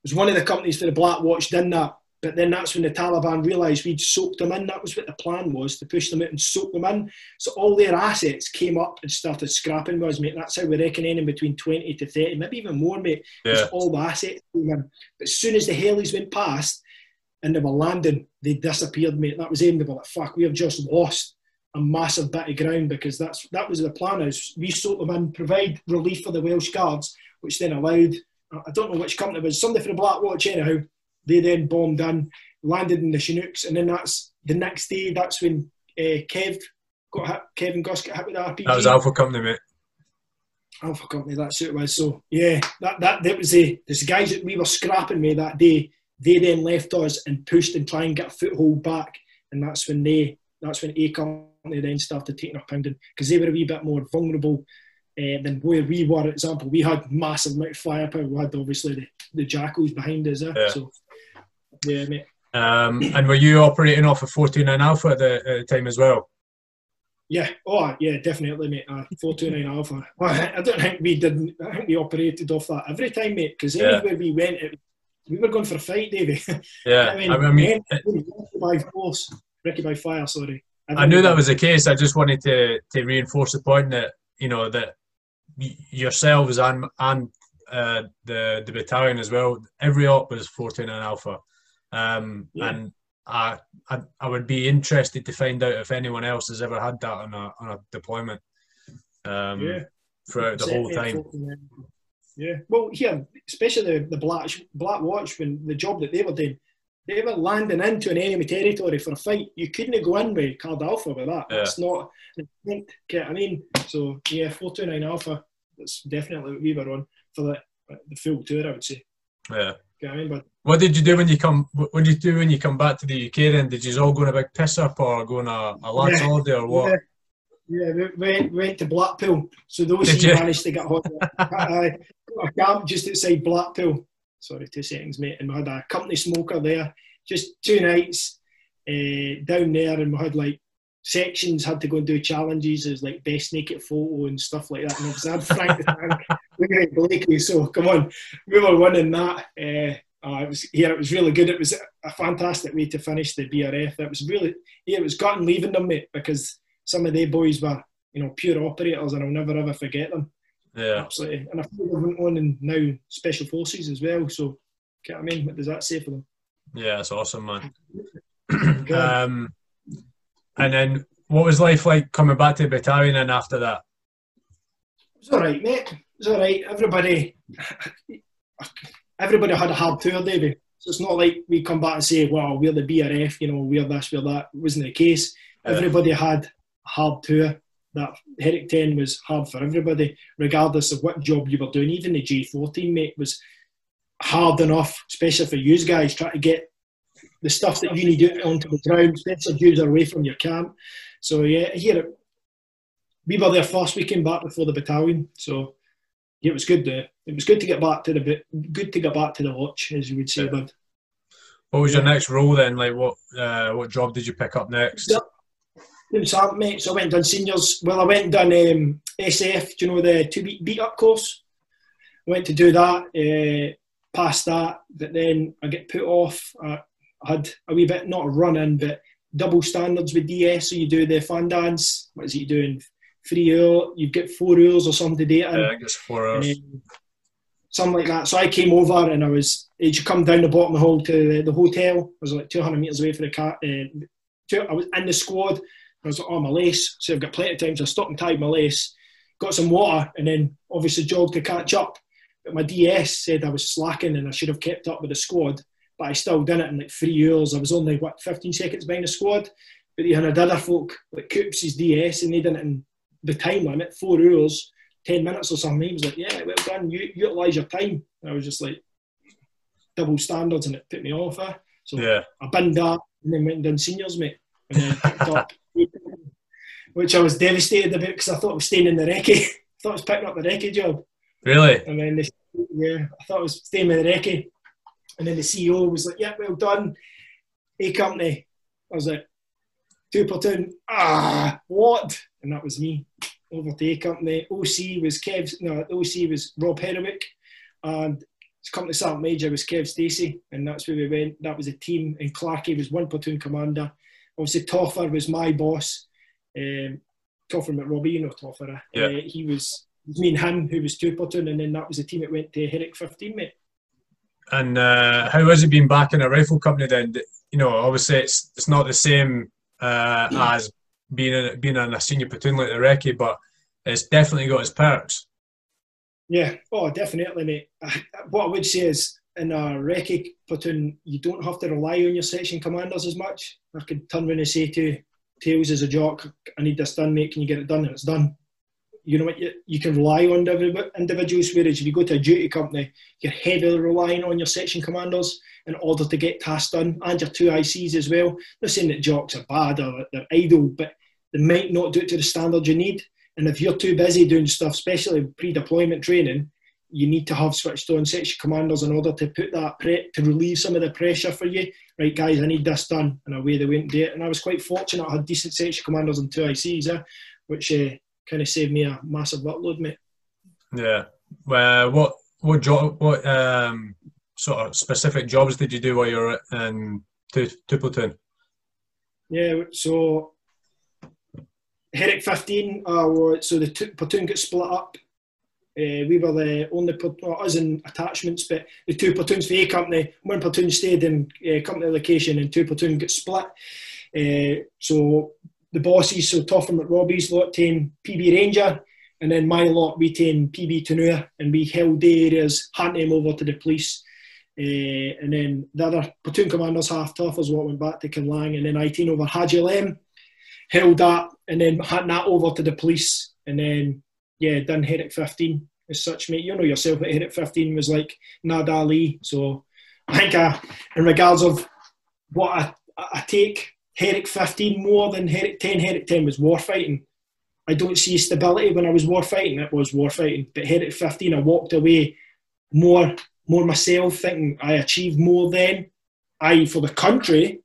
was one of the companies for the Black Watch done that. But then that's when the Taliban realised we'd soaked them in. That was what the plan was to push them out and soak them in. So all their assets came up and started scrapping with us, mate. That's how we reckon in between 20 to 30, maybe even more, mate. Yeah. all the assets came in. But as soon as the helis went past and they were landing, they disappeared, mate. That was aimed. They were like, fuck, we have just lost a massive bit of ground because that's that was the plan is we soak them in, provide relief for the Welsh Guards, which then allowed I don't know which company it was, somebody for the Black Watch anyhow. They then bombed in, landed in the Chinooks, and then that's the next day. That's when uh, Kev got hit, Kevin Gus got hit with the RPG. That was Alpha Company, mate. Alpha Company. That's who it was. So yeah, that that that was the the guys that we were scrapping with that day. They then left us and pushed and tried and get a foothold back, and that's when they that's when A Company then started taking up pounding because they were a wee bit more vulnerable uh, than where we were. For example, we had massive amount of firepower. We had obviously the, the jackals behind us. Eh? Yeah. So yeah, mate. Um, and were you operating off of 429 Alpha at the, at the time as well? Yeah, oh yeah, definitely, mate. Uh, Four two nine Alpha. Well, I don't think we didn't. I think we operated off that every time, mate. Because Yeah. anywhere we went, it, we were going for a fight, Davey. Yeah. I mean, I mean, recce by force, recce by fire. Sorry. I knew that was the case. I just wanted to, to reinforce the point that you know that yourselves and and uh, the the battalion as well. Every op was 14 and Alpha, um, Yeah. and I, I I would be interested to find out if anyone else has ever had that on a on a deployment. Um, Yeah. Throughout the whole time. Yeah. Well, here, especially the, the Black Black Watch, when the job that they were doing, they were landing into an enemy territory for a fight. You couldn't go in with Card Alpha with that. Yeah. That's not an intent. Get I mean? So yeah, four two nine Alpha. That's definitely what we were on for the the full tour. I would say. Yeah. I mean? But What did you do when you come? What did you do when you come back to the UK? Then did you all go on a big piss up or go on a, a lads Yeah. holiday or what? Yeah. Yeah, we went, went to Blackpool. So those Did who you? managed to get hot, I got a camp just outside Blackpool. Sorry, two seconds, mate. And we had a company smoker there. Just two nights uh, down there, and we had like sections had to go and do challenges as like best naked photo and stuff like that. And I had Frank the Tank, Blakey. So come on, we were winning that. Uh, uh, it was yeah, it was really good. It was a fantastic way to finish the BRF. It was really yeah, it was gutting leaving them, mate, because some of their boys were you know pure operators, and I'll never ever forget them. Yeah. Absolutely, and I feel they went on and now special forces as well. So, I mean? What does that say for them? Yeah, it's awesome, man. Um, and then what was life like coming back to the battalion and after that? It's all right, mate. It's all right. Everybody, everybody had a hard tour, Davey. So it's not like we come back and say, "Well, we're the BRF," you know, we're this, we're that. It wasn't the case. Yeah. Everybody had a hard tour. That Herrick 10 was hard for everybody, regardless of what job you were doing. Even the G14, mate, was hard enough, especially for you guys, trying to get the stuff that you need out onto the ground, especially if are away from your camp. So, yeah, here, we were there first. We came back before the battalion. So, it was good. To, it was good to get back to the bit, good to get back to the watch, as you would say, Yeah. bud. What was your next role then? Like what uh, what job did you pick up next? Yeah. Doing something, mate. So I went and done seniors. Well, I went and done um, SF. Do you know the two beat beat up course? I went to do that. Uh, passed that, but then I get put off. I had a wee bit not a run in, but double standards with DS. So you do the fan dance. What is it you doing? Three hours. You get four hours or something to date in. Yeah, I guess four hours. Um, something like that. So I came over and I was, as you come down the bottom of the hall to the, the hotel, I was like 200 metres away from the car. Uh, two, I was in the squad. I was like, oh, my lace. So I've got plenty of time. So I stopped and tied my lace, got some water, and then obviously jogged to catch up. But my DS said I was slacking and I should have kept up with the squad. But I still done it in like three hours. I was only, what, 15 seconds behind the squad. But you had other folk like Coops' DS and they did it in the time limit, four hours. 10 minutes or something. He was like, yeah, well done, you utilise your time. And I was just like, double standards and it put me off. Eh? So Yeah. I binned that and then went and done seniors, mate. And then picked up, which I was devastated about because I thought I was staying in the recce thought I was picking up the recce job. Really? And then the, yeah, I thought I was staying in the recce. And then the CEO was like, "Yeah, well done, A company." I was like, two platoon. Ah, what? And that was me. Over to A company. OC was Kev. No, OC was Rob Herwick, and company sergeant major was Kev Stacey, and that's where we went. That was a team, and Clarkey was one platoon commander. Obviously, Toffer was my boss. Um, Toffer McRobbie, you know Toffer. Yeah. Uh, he was it was me and him who was two platoon, and then that was the team that went to Herrick 15, mate. And uh, how has it been back in a rifle company then? You know, obviously it's it's not the same uh, as being in, being in a senior platoon like the Recce, but it's definitely got its perks. Yeah, oh, definitely, mate. What I would say is, in a recce platoon, you don't have to rely on your section commanders as much. I could turn around and say to Tails as a jock, I need this done, mate, can you get it done? And it's done. You know what, you, you can rely on indiv- individuals, whereas if you go to a duty company, you're heavily relying on your section commanders in order to get tasks done, and your two ICs as well. Not saying that jocks are bad or they're idle, but they might not do it to the standard you need. And if you're too busy doing stuff, especially pre-deployment training, you need to have switched on section commanders in order to put that pre- to relieve some of the pressure for you. Right, guys, I need this done, and away they went and did it. And I was quite fortunate; I had decent section commanders and two ICs, eh, which uh, kind of saved me a massive workload, mate. Yeah. Well, what what job what um sort of specific jobs did you do while you were in two, two platoon? Yeah, so Herrick 15, uh, so the two, platoon got split up. Uh, we were the only not us in attachments, but the two platoons for A company, one platoon stayed in uh, company location and two platoon got split. Uh, so the bosses, so Toffin McRobbie's lot taken PB Ranger, and then my lot we taken PB Tanua, and we held the areas, handed them over to the police. And then the other platoon commanders, half is what went back to Kinlang, and then I taken over Haji Lem, held that, and then handed that over to the police, and then yeah, done at 15 as such, mate. You know yourself that at 15 was like Nad Ali. So I think uh, in regards of what I, I take Herrick 15 more than Herrick 10, Herrick 10 was war fighting. I don't see stability when I was war fighting. It was war fighting. But Herrick 15, I walked away more more myself, thinking I achieved more then. I for the country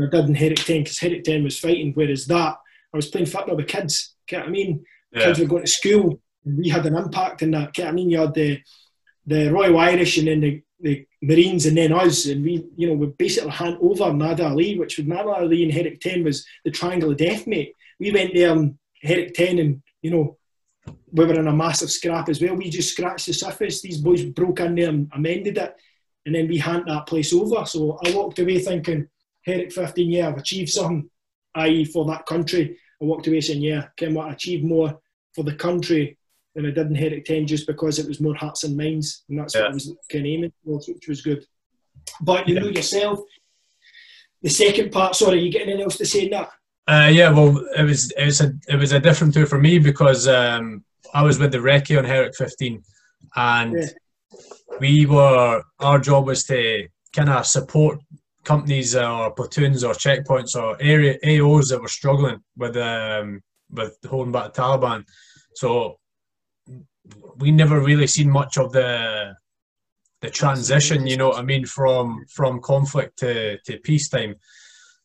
I did in Herrick 10 because Herrick 10 was fighting. Whereas that, I was playing football with kids. Get what I mean? Yeah. Kids were going to school. And we had an impact in that. Get what I mean? You had the the Royal Irish and then the, the Marines and then us. And we, you know, we basically hand over Nad-e Ali, which with Nad-e Ali and Herrick 10 was the triangle of death, mate. We went there in Herrick 10 and, you know, we were in a massive scrap as well. We just scratched the surface. These boys broke in there and amended it. And then we handed that place over. So I walked away thinking, Herrick 15, yeah, I've achieved something, i.e. for that country. I walked away saying, yeah, Ken, what I achieved more for the country than I did in Herrick 10 just because it was more hearts and minds. And that's what I was kind of aiming towards, which was good. But you Yeah. know yourself, the second part, sorry, you got anything else to say in that? Uh, yeah, well, it was it was a it was a different tour for me because um, I was with the Recce on Herrick 15, and Yeah. we were our job was to kind of support companies or platoons or checkpoints or area AOs that were struggling with um, with holding back the Taliban. So we never really seen much of the the transition, you know what I mean, from from conflict to, to peacetime.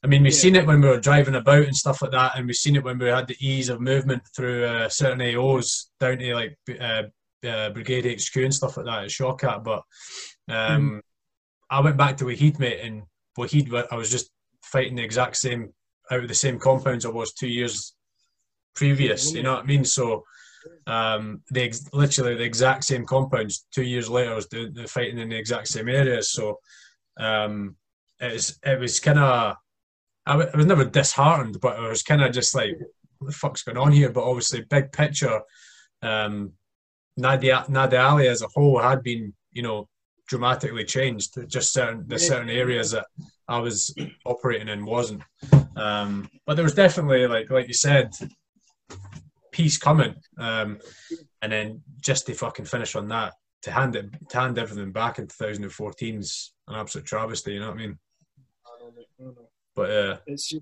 I mean, we've Yeah. seen it when we were driving about and stuff like that, and we've seen it when we had the ease of movement through uh, certain AOs down to like uh, uh, Brigade HQ and stuff like that at Shawqat. But um, I went back to Wahid, mate, and Wahid, I was just fighting the exact same out of the same compounds I was two years previous. You know what I mean? So um, the ex- literally the exact same compounds. Two years later, I was doing the fighting in the exact same areas. So um, it was it was kind of I, w- I was never disheartened, but I was kind of just like, what the fuck's going on here? But obviously, big picture, um, Nadia Nadia Ali as a whole had been you know dramatically changed. Just certain the certain areas that I was operating in wasn't. Um, but there was definitely like like you said, peace coming. Um, and then just to fucking finish on that, to hand it to hand everything back in 2014 is an absolute travesty. You know what I mean? But uh, it's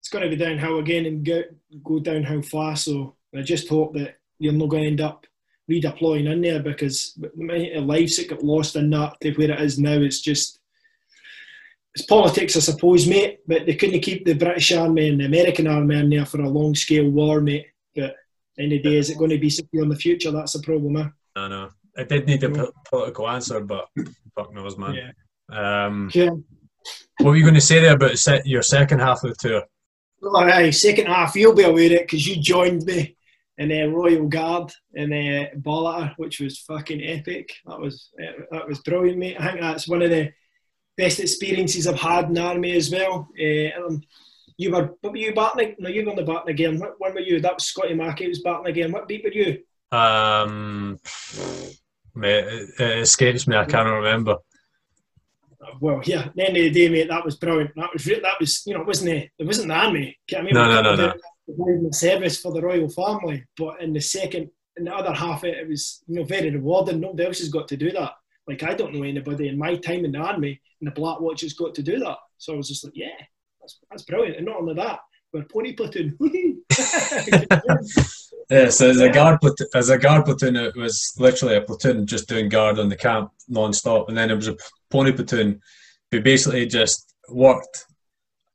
it's going to be downhill again and go go downhill fast. So I just hope that you're not going to end up redeploying in there because the amount of lives that got lost in that to where it is now, it's just it's politics, I suppose, mate. But they couldn't keep the British Army and the American Army in there for a long scale war, mate. But any day, is it going to be secure in the future? That's the problem, eh? I know. I did need a po- political answer, but fuck knows, man. Yeah. Um, Yeah. what were you going to say there about your second half of the tour? All right, second half, you'll be aware of it because you joined me in uh, Royal Guard and uh, Ballater, which was fucking epic. That was uh, that was brilliant, mate. I think that's one of the best experiences I've had in the army as well. Uh, um, you were, what were you batting? No, you were on the batting again. What one were you? That was Scotty Mackey was batting again. What beat were you? Um, mate, it, it escapes me. I can't remember. Well, yeah. At the end of the day, mate, that was brilliant. That was that was you know, it wasn't the, it wasn't the army. I mean, No, no, no, no. The service for the royal family, but in the second, in the other half, it, it was you know very rewarding. Nobody else has got to do that. Like I don't know anybody in my time in the army in the Black Watch has got to do that. So I was just like, yeah, that's, that's brilliant. And not only that, we're pony platoon. Yeah, so as a guard platoon, as a guard platoon, it was literally a platoon just doing guard on the camp non-stop, and then it was a pony platoon who basically just worked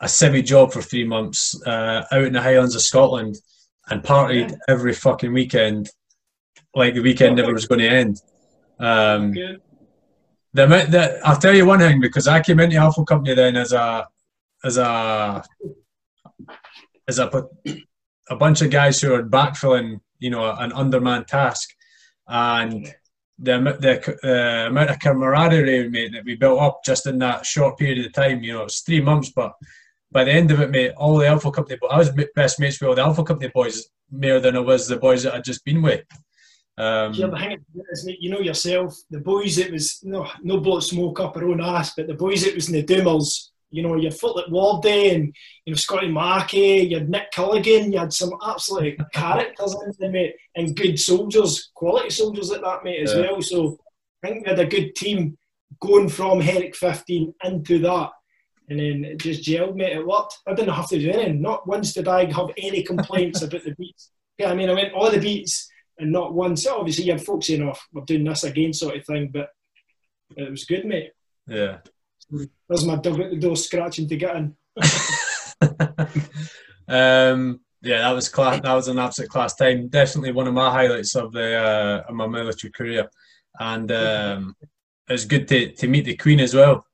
a civvy job for three months uh, out in the Highlands of Scotland and partied Yeah. every fucking weekend, like the weekend never was going to end. Um, the, amount I'll tell you one thing because I came into Alpha Company then as a as a as a a bunch of guys who are backfilling, you know, an undermanned task, and the the uh, amount of camaraderie, mate, that we built up just in that short period of time, you know, it's three months, but by the end of it, mate, all the Alpha Company, I was best mates with all the Alpha Company boys more than I was the boys that I'd just been with. Um, Yeah, thing is, mate, you know yourself, the boys it was no no blow smoke up our own ass, but the boys it was in the Doomers, you know, you had Footlet Wardy and you know Scotty Markey, you had Nick Culligan, you had some absolute characters in there, mate, and good soldiers, quality soldiers at that, mate, as Yeah. well. So I think we had a good team going from Herrick 15 into that. And then it just gelled, mate. It worked. I didn't have to do anything. Not once did I have any complaints about the beats. Yeah, I mean, I went all the beats and not once. Obviously, you had folks saying, "Oh, we're doing this again," sort of thing. But it was good, mate. yeah. There's my dog at the door scratching to get in. um, yeah, that was class. That was an absolute class time. Definitely one of my highlights of the uh, of my military career, and um, it was good to, to meet the Queen as well.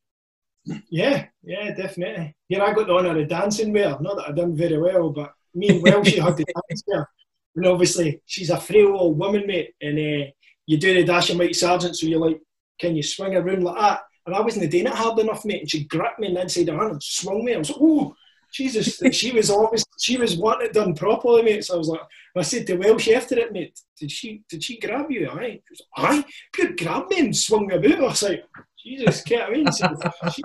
Yeah, yeah, definitely. Yeah, I got the honour of dancing with her. Not that I done very well, but me and Welshie had to dance with her. And obviously, she's a frail old woman, mate. And uh, you do the dash and Mike Sergeant, so you're like, can you swing around like that? And I wasn't doing it hard enough, mate. And she gripped me the inside her hand and swung me. I was like, oh, Jesus. Like, she was obvious. She was wanting it done properly, mate. So I was like, I said to Welsh after it, mate, did she did she grab you? Aye. She was, Aye. Pure grabbed me and swung me about. I was like, Jesus, I mean? So, she,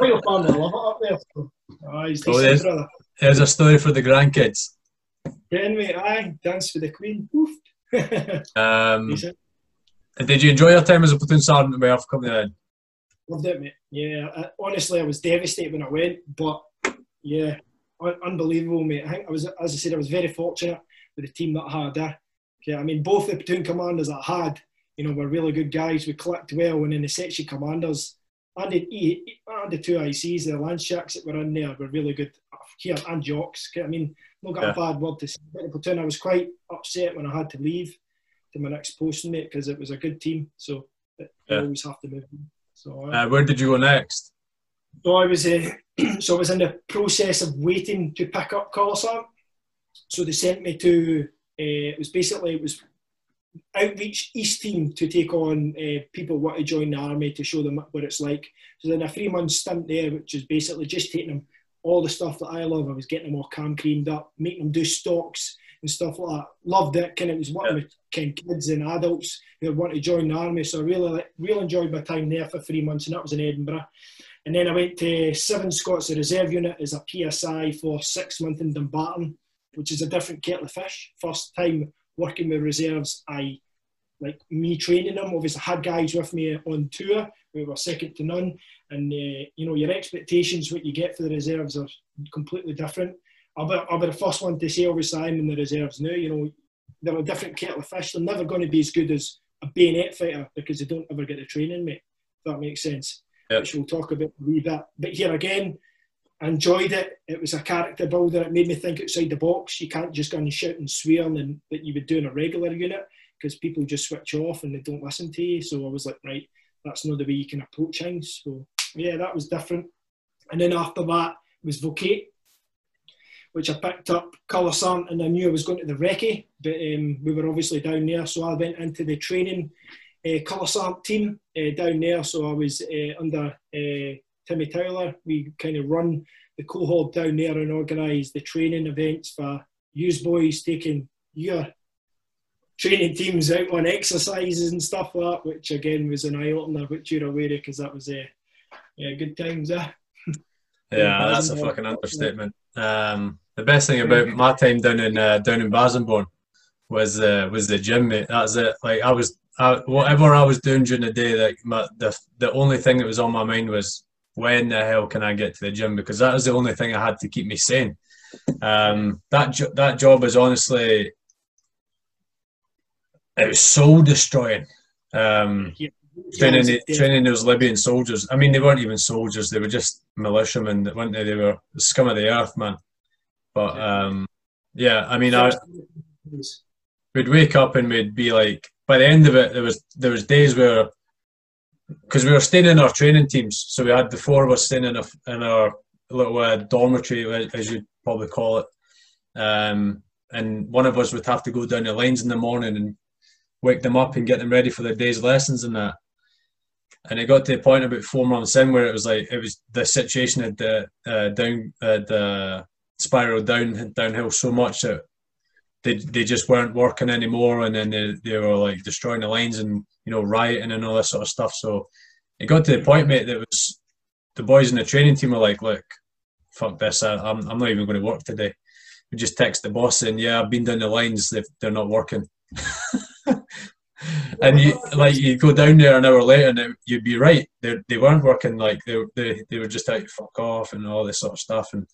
royal family love up there. So, aye, he's Oh, yes. brother. Here's a story for the grandkids. Then, mate, aye, dance for the Queen. Um, did you enjoy your time as a platoon sergeant with Alpha Company then? Loved it, mate. Yeah, I, honestly, I was devastated when I went, but yeah, un- unbelievable, mate. I think I was, as I said, I was very fortunate with the team that I had there. Okay, I mean, both the platoon commanders I had, you know, we're really good guys. We clicked well, and then the section commanders, I did, E- I had the two ICs, the Lance Jacks that were in there were really good here, and Jocks. I mean, not got Yeah. a bad word to say about the platoon. I was quite upset when I had to leave to my next posting, mate, because it was a good team. So Yeah. always have to move. So uh, Uh, where did you go next? so I was, uh, so I was in the process of waiting to pick up Colour Sergeant. So they sent me to. Uh, it was basically it was outreach East team to take on uh, people want to join the army to show them what it's like. So then a three month stint there, which is basically just taking them all the stuff that I love. I was getting them all cam creamed up, making them do stocks and stuff like that. Loved it. Kind of was working with kind of kids and adults who want to join the army. So I really, really enjoyed my time there for three months, and that was in Edinburgh. And then I went to Seven Scots, the reserve unit, as a PSI for six months in Dumbarton, which is a different kettle of fish. First time working with reserves, I like me training them. Obviously, I had guys with me on tour who were second to none, and uh, you know your expectations, what you get for the reserves, are completely different. I'll be, I'll be the first one to say, obviously, I'm in the reserves now. You know, they're a different kettle of fish. They're never going to be as good as a bayonet fighter because they don't ever get the training, mate. If that makes sense. Yep. Which we'll talk about a wee bit. But here again, Enjoyed it. It was a character builder. It made me think outside the box. You can't just go and shout and swear and that you would do in a regular unit because people just switch off and they don't listen to you. So I was like, right, that's not the way you can approach things. So yeah, that was different. And then after that was Vocate, which I picked up Colour Sergeant and I knew I was going to the recce, but um, we were obviously down there. So I went into the training uh, Colour Sergeant team uh, down there. So I was uh, under uh, Timmy Tyler. We kind of run the cohort down there and organise the training events for use boys taking your training teams out on exercises and stuff like that, which again was an eye opener, which you're aware of because that was a uh, yeah, good times. Eh? Yeah, that's a fucking understatement. Um, the best thing about my time down in uh, down in Bassingbourn was uh, was the gym, mate. That's it. Like I was, I, whatever I was doing during the day, like my, the the only thing that was on my mind was when the hell can I get to the gym because that was the only thing I had to keep me sane. Um, that jo- that job was honestly it was soul destroying. Um, Yeah. training Yeah, training those Libyan soldiers. I mean, they weren't even soldiers; they were just militiamen, weren't they? They were the scum of the earth, man. But um, yeah, I mean, I, we'd wake up and we'd be like, by the end of it, there was there was days where, because we were staying in our training teams, so we had the four of us staying in, a, in our little uh, dormitory, as you'd probably call it, um, and one of us would have to go down the lines in the morning and wake them up and get them ready for their day's lessons and that. And it got to the point about four months in where it was like it was the situation had uh, uh, down uh, the spiral down downhill so much that they they just weren't working anymore, and then they, they were like destroying the lines and you know rioting and all this sort of stuff. So it got to the point, mate, that was the boys in the training team were like, look, fuck this, I, I'm I'm not even going to work today. We just text the boss and yeah, I've been down the lines, they've, they're not working. and you like you go down there an hour later and it, you'd be right they, they weren't working like they, they they were just out fuck off and all this sort of stuff and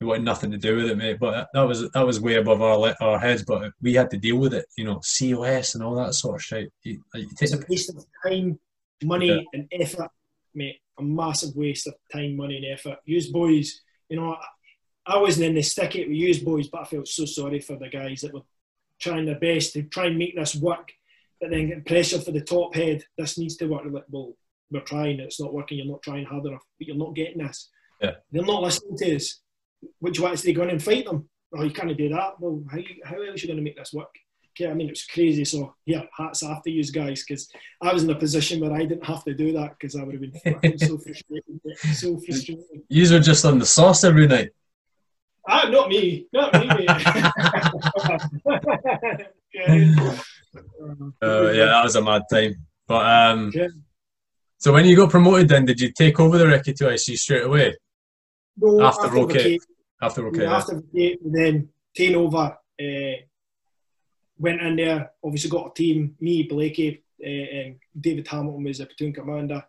we wanted nothing to do with it mate but that was that was way above our our heads but we had to deal with it you know COS and all that sort of shit you, like, you take It's a waste of time, money, Yeah. and effort, mate. A massive waste of time, money, and effort. Use boys, you know, I, wasn't in the stick it with use boys, but I felt so sorry for the guys that were trying their best to try and make this work, but then getting pressure for the top head. This needs to work. Like, well, we're trying. It's not working. You're not trying hard enough, but you're not getting this. Yeah. They're not listening to us. Which ones they go in and fight them? Oh, you can't do that. Well, how, you- how else are you going to make this work? Okay, I mean, it was crazy. So, yeah, hats off to you guys because I was in a position where I didn't have to do that because I would have been so frustrated. So frustrated. you were just on the sauce every night Ah, not me. Not me, yeah. uh, yeah that was a mad time but um Yeah. so when you got promoted then did you take over the Recce 2 IC straight away No, After after, Rocket, after okay yeah, after then taken over, uh, went in there, obviously got a team, me, Blakey, uh, and David Hamilton was a platoon commander.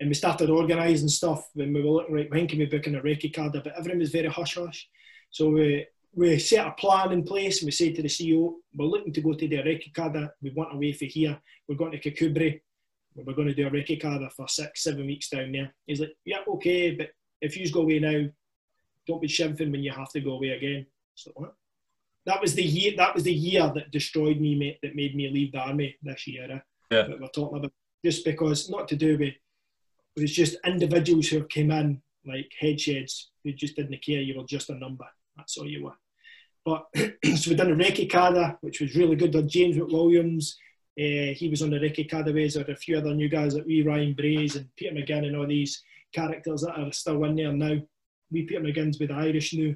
And we started organising stuff when we were looking, right, when can we book in a recce cadre? But everything was very hush hush. So we, we set a plan in place and we said to the CEO, we're looking to go to the recce. We want away from here. We're going to Kirkcudbright. We're going to do a recce for six, seven weeks down there. He's like, yeah, okay, but if you go away now, don't be shivering when you have to go away again. So? That was the year. That was the year that destroyed me, mate. That made me leave the army this year. eh, Yeah. That we're talking about just because not to do with. It was just individuals who came in like headsheds who just didn't care. You were just a number. That's all you were. But so we done a Recce Cadre, which was really good. Done James McWilliams. Uh, he was on the Recce. There were a few other new guys like we Ryan Braze and Peter McGinn and all these characters that are still in there now. We Peter McGinn's with the Irish now.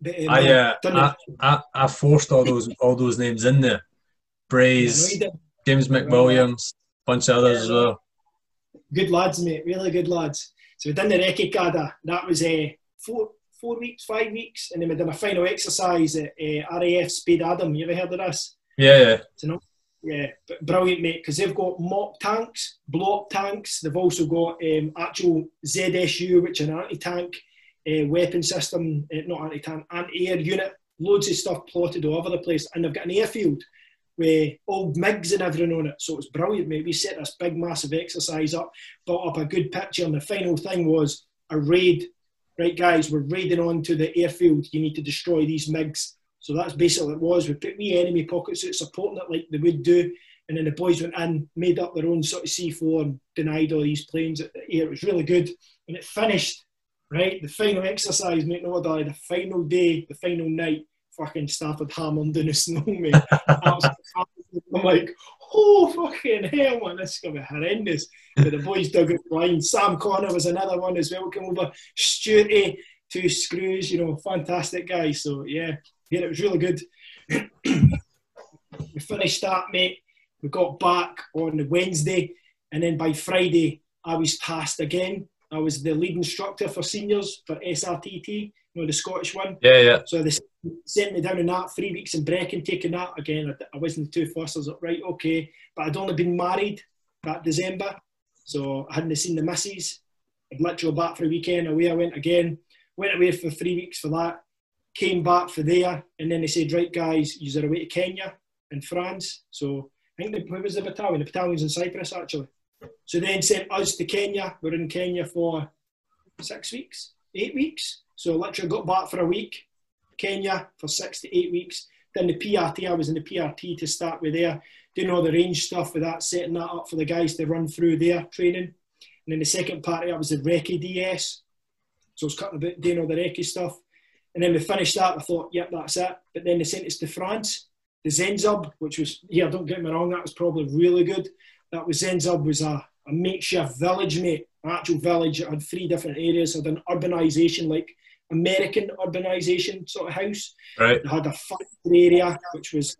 But, um, I, uh, I, I I forced all those all those names in there Yeah, no, Braze. James McWilliams bunch of others as well Good lads, mate. Really good lads. So we done the Recce Cadre. That was uh, four four weeks, five weeks, and then we done a final exercise at uh, RAF Spadeadam. You ever heard of this? yeah yeah know. Yeah, but brilliant, mate, because they've got mop tanks, blow up tanks. They've also got um, actual ZSU, which is an anti tank uh, weapon system, uh, not anti tank, anti air unit loads of stuff plotted all over the place, and they've got an airfield with old MiGs and everything on it. So it's brilliant, mate. We set this big, massive exercise up, built up a good picture, and the final thing was a raid. Right, guys, we're raiding onto the airfield. You need to destroy these MiGs. So that's basically what it was. We put me enemy pocket suits supporting it like they would do. And then the boys went in, made up their own sort of C4 and denied all these planes at the air. It was really good. And it finished, right? The final exercise, mate, no die, the final day, the final night, fucking started hammering down the snow, mate. I'm like, oh, fucking hell, man, this is going to be horrendous. But the boys dug it line. Sam Connor was another one as well, came over. Stewarty, two screws, you know, fantastic guy. So, yeah, yeah, it was really good. we finished that, mate. We got back on the Wednesday, and then by Friday, I was tasked again. I was the lead instructor for seniors for SRTT, you know, the Scottish one. Yeah, yeah. So they sent me down in that, three weeks in Brecon, taking that again. I, I wasn't too fussed. I was like, right, okay. But I'd only been married that December, so I hadn't seen the missus. I'd literally go back for a weekend. Away I went again. Went away for three weeks for that. Came back for there, and then they said, right, guys, you're away to Kenya and France. So I think the, where was the battalion? The battalion's in Cyprus, actually. So then sent us to Kenya. We're in Kenya for six weeks, eight weeks. So literally got back for a week. Kenya for six to eight weeks. Then the PRT, I was in the PRT to start with there, doing all the range stuff with that, setting that up for the guys to run through their training. And then the second party, I was the Recce DS. So I was cutting a bit, doing all the Recce stuff. And then we finished that. I thought, yep, that's it. But then they sent us to France the CENZUB, which was yeah, don't get me wrong, that was probably really good. That was CENZUB was a, a makeshift village, mate, an actual village. It had three different areas. It had an urbanisation, like American urbanisation sort of house. Right. It had a factory area, which was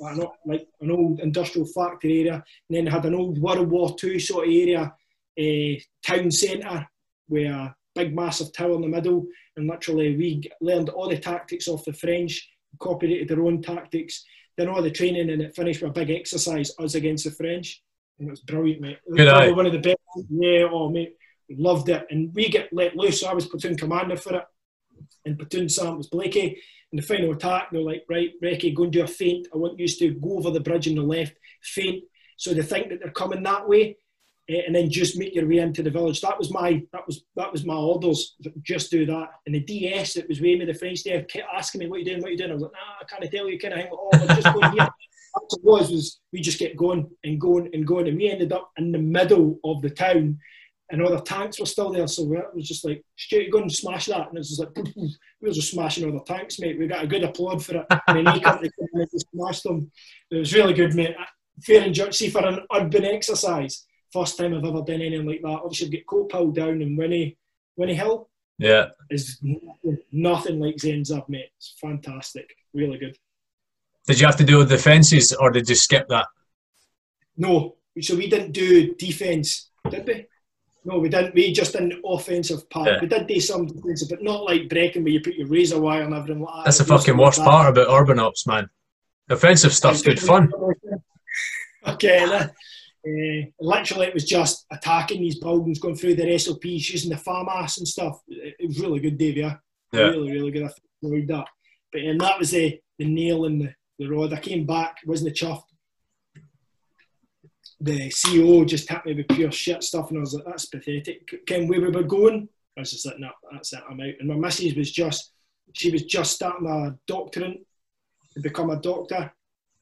not like an old industrial factory area, and then it had an old World War II sort of area, a town centre, where a big massive tower in the middle, and literally we learned all the tactics of the French, incorporated their own tactics done all the training and it finished with a big exercise, us against the French. And it was brilliant, mate. Good probably eye. one of the best. Yeah, oh, mate. Loved it. And we get let loose. I was platoon commander for it. And platoon sergeant was Blakey. In the final attack, they're like, right, Recce, go and do a feint. I want you to go over the bridge on the left, feint. So they think that they're coming that way. eh, And then just make your way into the village. That was my that was that was my orders. Just do that. And the DS that was with me, the French there, kept asking me, "What you doing? What you doing?" I was like, "Nah, I can't tell you." Kind of thing. Oh, I'm just going here. What it was was we just kept going and going and going, and we ended up in the middle of the town, and all the tanks were still there. So it was just like, straight go and smash that," and it was just like, we were just smashing all the tanks, mate. We got a good applaud for it. And then he come and smashed them. It was really good, mate. Fair and see for an urban exercise. First time I've ever done anything like that. Obviously, get Copehill Down and Winnie, Winnie Hill Yeah. is nothing, nothing like Zen's up, mate. It's fantastic. Really good. Did you have to do the fences or did you skip that? No, so we didn't do defence, did we? No, we didn't. We just did an offensive part. Yeah. We did do some defensive, but not like Brecon where you put your razor wire and everything like that. That's the fucking worst that. part about urban ops, man. Offensive stuff's good fun. Okay, and, uh, literally it was just attacking these buildings, going through their SOPs, using the FAMAS and stuff. It, it was really good, Dave. Yeah, Yeah. really, really good. I enjoyed that. But and that was the, the nail in the, the rod. I came back, wasn't chuffed. The CEO just tapped me with pure shit stuff, and I was like, "That's pathetic." Ken, where we were going, I was just like, "No, that's it. I'm out." And my missus was just, she was just starting a doctorate to become a doctor.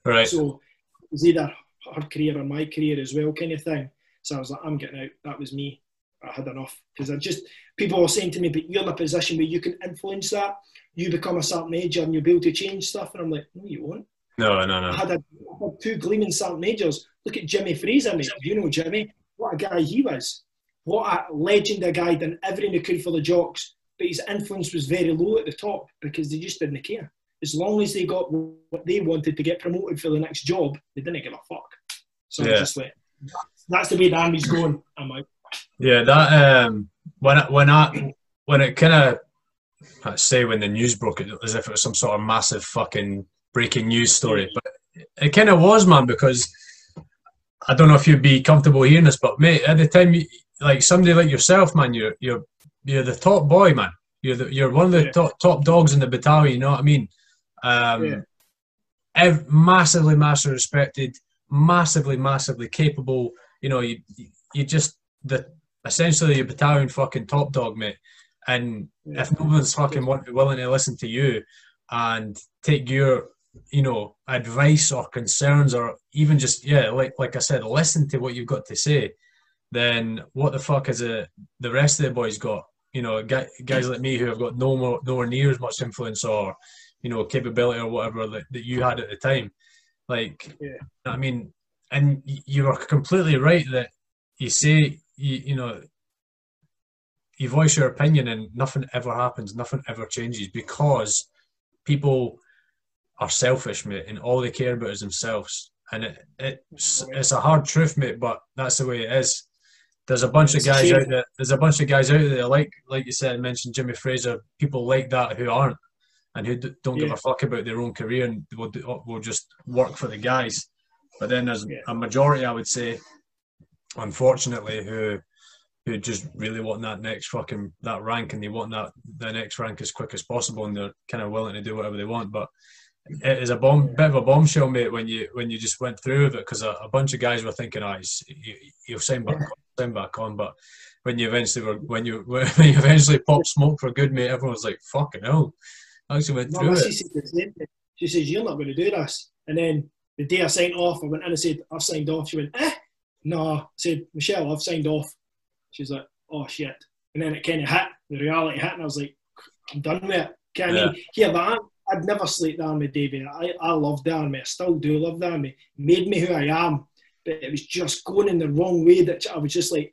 Right. So it was either her career or my career as well, kind of thing. So I was like, I'm getting out. That was me. I had enough because I just people were saying to me, but you're in a position where you can influence that. You become a sergeant major and you'll be able to change stuff. And I'm like, no, you won't. No, no, I no. had, a, I had two gleaming sergeant majors. Look at Jimmy Fraser, mate. You know Jimmy. What a guy he was. What a legend a guy done everything he could for the jocks. But his influence was very low at the top because they just didn't care. As long as they got what they wanted to get promoted for the next job, they didn't give a fuck. So Yeah. I'm just like, that's the way the army's going. I'm like, Yeah, that um, when it, when I when it kind of say when the news broke, it as if it was some sort of massive fucking breaking news story, but it kind of was, man, because I don't know if you'd be comfortable hearing this, but mate, at the time, you, like somebody like yourself, man, you're you're you're the top boy, man. You're the, you're one of the Yeah. top top dogs in the battalion. You know what I mean? Um, Yeah. ev- massively, massively respected, massively, massively capable. You know, you you just the essentially your battalion fucking top dog, mate. And Yeah. if no one's fucking want, willing to listen to you and take your you know advice or concerns or even just yeah like like I said listen to what you've got to say then what the fuck is it the rest of the boys got you know guys like me who have got no more nowhere near as much influence or you know capability or whatever that, that you had at the time like Yeah. I mean and you are completely right that you say you, you know you voice your opinion and nothing ever happens nothing ever changes because people are selfish, mate, and all they care about is themselves. And it, it's it's a hard truth, mate, but that's the way it is. There's a bunch It's of guys out there. There's a bunch of guys out there like like you said, mentioned Jimmy Fraser. People like that who aren't and who don't give a fuck about their own career and will will just work for the guys. But then there's Yeah. a majority, I would say, unfortunately, who who just really want that next fucking that rank and they want that the next rank as quick as possible and they're kind of willing to do whatever they want. But it is a bomb, bit of a bombshell, mate, when you when you just went through with it because a, a bunch of guys were thinking, "Ah, he's, you, you'll sign back, on, sign back on." But when you eventually were when you when you eventually popped smoke for good, mate, everyone was like, "Fucking hell!" I actually went My through it. said the same thing. She says, You're not going to do this. And then the day I signed off, I went in and said, I've signed off. She went, Eh? No. I said, Michelle, I've signed off. She's like, Oh shit. And then it kind of hit, the reality hit, and I was like, I'm done with it. Yeah, I mean, but I, I'd never sleep the army, David. I, I love the army. I still do love the army. Made me who I am. But it was just going in the wrong way that I was just like,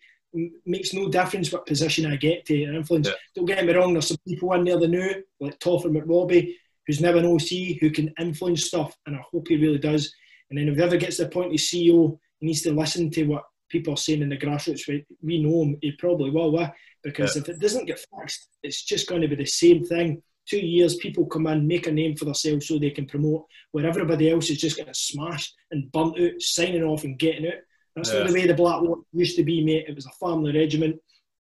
makes no difference what position I get to influence. Yeah. Don't get me wrong, there's some people in there that know, like Toffer McRobbie, who's never an OC, who can influence stuff, and I hope he really does. And then if he ever gets to the point he's CEO, needs to listen to what people are saying in the grassroots. We, we know him, he probably will, because if it doesn't get fixed, it's just going to be the same thing. Two years, people come in, make a name for themselves so they can promote, where everybody else is just getting smashed and burnt out, signing off and getting out. That's not the way the Black Watch used to be, mate. It was a family regiment.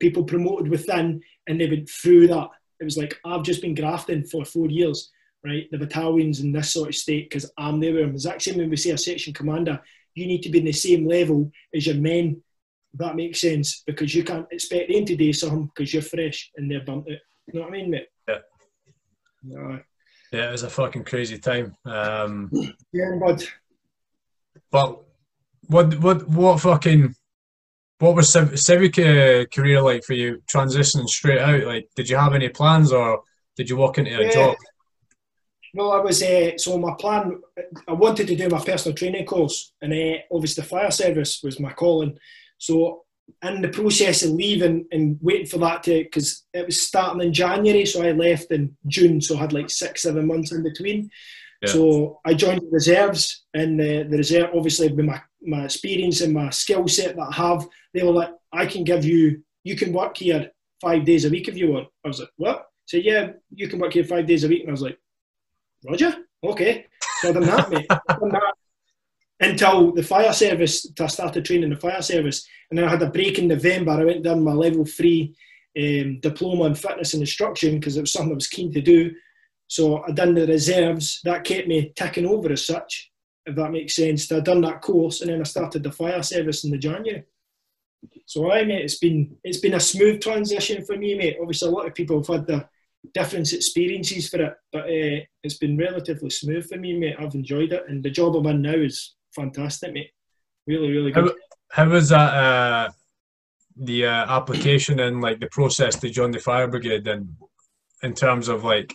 People promoted within, and they went through that. It was like I've just been grafting for four years, right? The battalions in this sort of state because I'm there with them. Exact same when we see a section commander, you need to be in the same level as your men. That makes sense because you can't expect them to do something because you're fresh and they're burnt out. You know what I mean, mate? Yeah. No. Yeah, it was a fucking crazy time. Um, Yeah, bud. But what what what fucking what was Civ- Civic uh, career like for you transitioning straight out? Like, did you have any plans or did you walk into a Yeah. job? No, I was uh, so my plan. I wanted to do my personal training course, and uh, obviously the fire service was my calling. So in the process of leaving and waiting for that to, because it was starting in January, so I left in June, so I had like six, seven months in between. Yeah. So I joined the reserves, and the, the reserve, obviously, with my, my experience and my skill set that I have, they were like, I can give you, you can work here five days a week if you want. I was like, what? So yeah, you can work here five days a week, and I was like, Roger, okay. So I done that, mate. Done that until the fire service, I started training the fire service. And then I had a break in November. I went done my level three um, diploma in fitness and instruction because it was something I was keen to do. So I done the reserves. That kept me ticking over as such, if that makes sense. So I done that course and then I started the fire service in the January. So I mate, it's been it's been a smooth transition for me, mate. Obviously, a lot of people have had their different experiences for it, but uh, it's been relatively smooth for me, mate. I've enjoyed it, and the job I'm in now is fantastic, mate. Really, really good. How was that? Uh, the uh, application and like the process to join the fire brigade, and in terms of like,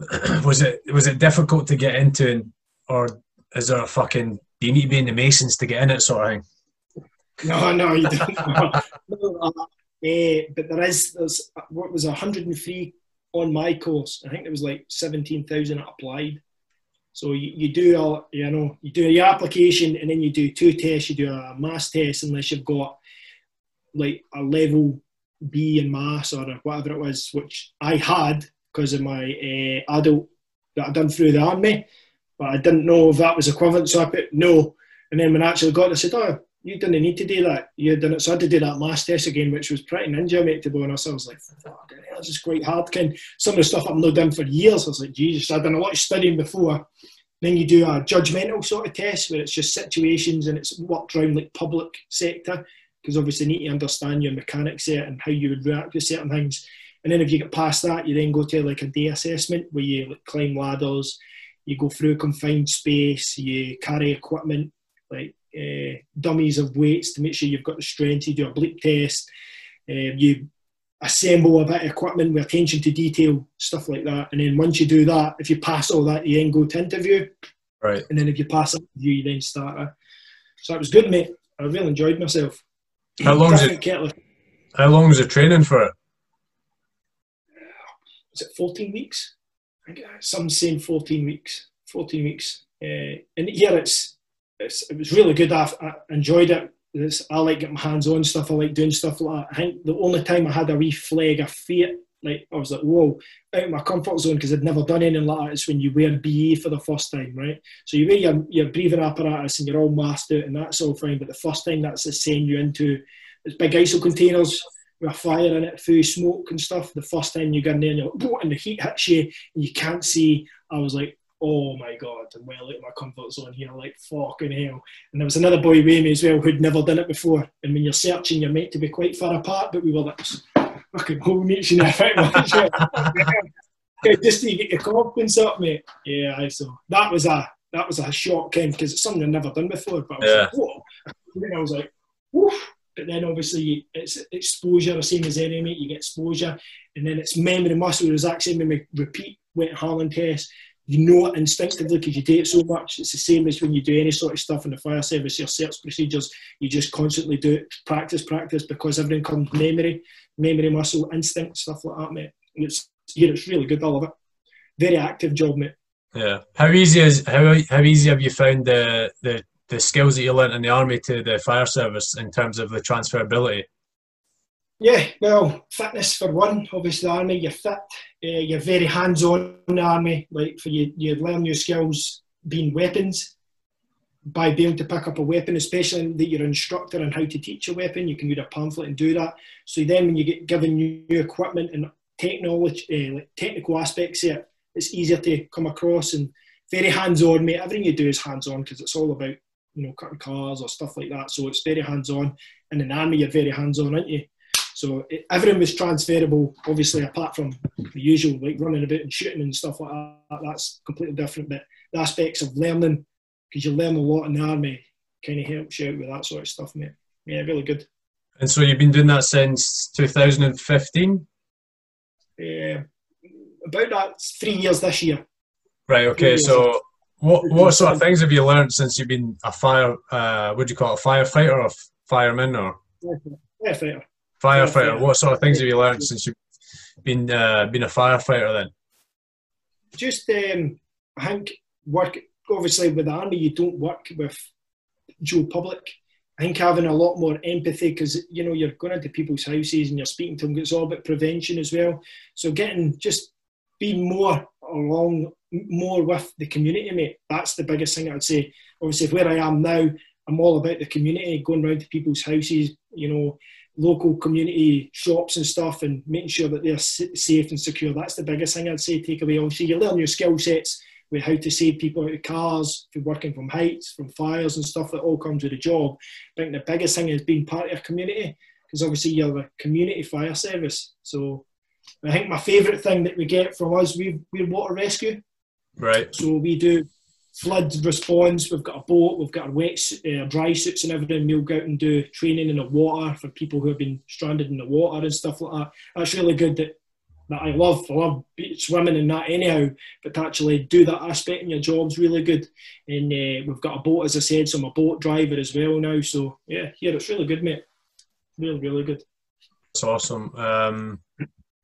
was it was it difficult to get into, and, or is there a fucking do you need to be in the Masons to get in it sort of thing? No, no, you don't. no, uh, but there is there's what was 103 on my course. I think there was like 17,000 applied. So you, you do a, you know you do your application and then you do two tests. You do a mass test unless you've got like a level B in mass or whatever it was, which I had because of my uh, adult that I done through the army. But I didn't know if that was equivalent, so I put no. And then when I actually got it, I said, "Oh, you didn't need to do that. You had done it. So I had to do that last test again, which was pretty ninja, mate, to be honest. I was like, fuck, this is quite hard. Ken. Some of the stuff I've not done for years. I was like, Jesus, I've done a lot of studying before. Then you do a judgmental sort of test where it's just situations and it's worked around like public sector because obviously you need to understand your mechanics there and how you would react to certain things. And then if you get past that, you then go to like a day assessment where you like, climb ladders, you go through a confined space, you carry equipment like uh, dummies of weights to make sure you've got the strength. You do a bleep test. Uh, you assemble a bit of equipment with attention to detail, stuff like that. And then once you do that, if you pass all that, you then go to interview. Right. And then if you pass interview, you then start. A, so it was good, mate. I really enjoyed myself. How long is it? How long was the training for it? Was it 14 weeks? I think some saying 14 weeks. 14 weeks. Uh, and here it's, it's, it was really good. I, I enjoyed it. It's, I like getting my hands on stuff. I like doing stuff like that. I think the only time I had a wee flag of fear, like I was like, whoa, out of my comfort zone because I'd never done anything like that. It's when you wear BE for the first time, right? So you wear your, your breathing apparatus and you're all masked out and that's all fine. But the first time that's to send you into it's big ISO containers with a fire in it, through smoke and stuff. The first time you get in there and, you're like, and the heat hits you and you can't see. I was like, oh my god, I'm well out of my comfort zone here, like fucking hell. And there was another boy with me as well who'd never done it before. And when you're searching, you're meant to be quite far apart, but we were like fucking whole nation just to get your confidence up, mate. Yeah, I so that was a that was a shock, Ken, because it's something I've never done before. But I was Yeah. like, whoa. And then I was like, woof. But then obviously it's exposure, the same as any mate, you get exposure. And then it's memory muscle. There's actually when we repeat wet Harlan test, you know it instinctively because you do it so much. It's the same as when you do any sort of stuff in the fire service, your search procedures, you just constantly do it, practice, practice, because everything comes memory, memory muscle, instinct, stuff like that, mate. And it's, yeah, it's really good. I love it. Very active job, mate. Yeah. How easy is how how easy have you found the the the skills that you learnt in the army to the fire service in terms of the transferability? Yeah, well, fitness for one. Obviously, the army, you're fit. Uh, you're very hands-on army. Like for you, you learn new skills being weapons by being able to pick up a weapon, especially that you're an instructor on how to teach a weapon. You can read a pamphlet and do that. So then, when you get given new equipment and technology, uh, like technical aspects here, it's easier to come across and very hands-on, mate. Everything you do is hands-on because it's all about you know cutting cars or stuff like that. So it's very hands-on. And in the army, you're very hands-on, aren't you? So it, everything was transferable, obviously, apart from the usual, like running about and shooting and stuff like that. That's completely different. But the aspects of learning, because you learn a lot in the army, kind of helps you out with that sort of stuff, mate. Yeah, really good. And so you've been doing that since 2015? Uh, about that, three years this year. Right, okay. So what what sort of things have you learned since you've been a fire uh what do you call it, a firefighter or fireman or firefighter? Firefighter. What sort of things have you learned since you've been uh, been a firefighter then? just um, I think work obviously with the army you don't work with Joe public. I think having a lot more empathy because you know you're going into people's houses and you're speaking to them. It's all about prevention as well. So getting just being more along more with the community, mate. That's the biggest thing I'd say. Obviously, where I am now, I'm all about the community, going round to people's houses. You know, local community shops and stuff, and making sure that they're safe and secure. That's the biggest thing I'd say. Take away. Obviously, you learn your skill sets with how to save people out of cars, from working from heights, from fires and stuff that all comes with the job. I think the biggest thing is being part of your community because obviously you're a community fire service. So I think my favourite thing that we get from us, we we're water rescue. Right. So we do flood response. We've got a boat. We've got our wet, su- uh, dry suits and everything. We'll go out and do training in the water for people who have been stranded in the water and stuff like that. That's really good. That that I love. I love swimming and that anyhow. But to actually do that aspect in your job's really good. And uh, we've got a boat, as I said, so I'm a boat driver as well now. So yeah, yeah, it's really good, mate. Really, really good. It's awesome. Um,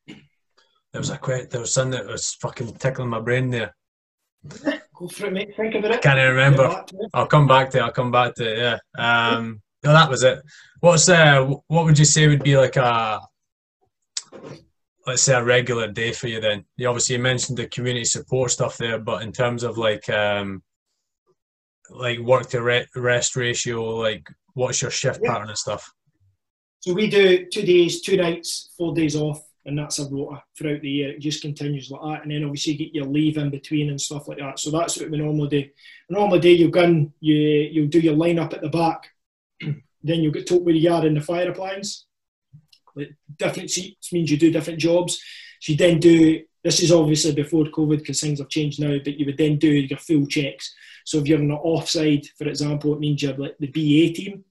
there was a que- there was something that was fucking tickling my brain there. Go for it, mate. Think about it. Can't even remember. Get back to it. I'll come back to it. I'll come back to it. Yeah. Um, no, that was it. What's uh, what would you say would be like a, let's say a regular day for you then? You obviously you mentioned the community support stuff there, but in terms of like um, like work to re- rest ratio? Like, what's your shift Yeah. pattern and stuff? So we do two days, two nights, four days off, and that's a rota throughout the year. It just continues like that, and then obviously you get your leave in between and stuff like that. So that's what we normally do. A normal day, you'll go you you'll do your line up at the back, then you'll get told where you are in the fire appliance. Like different seats means you do different jobs. So you then do. This is obviously before COVID because things have changed now, but you would then do your full checks. So if you're on the offside, for example, it means you're like the BA team.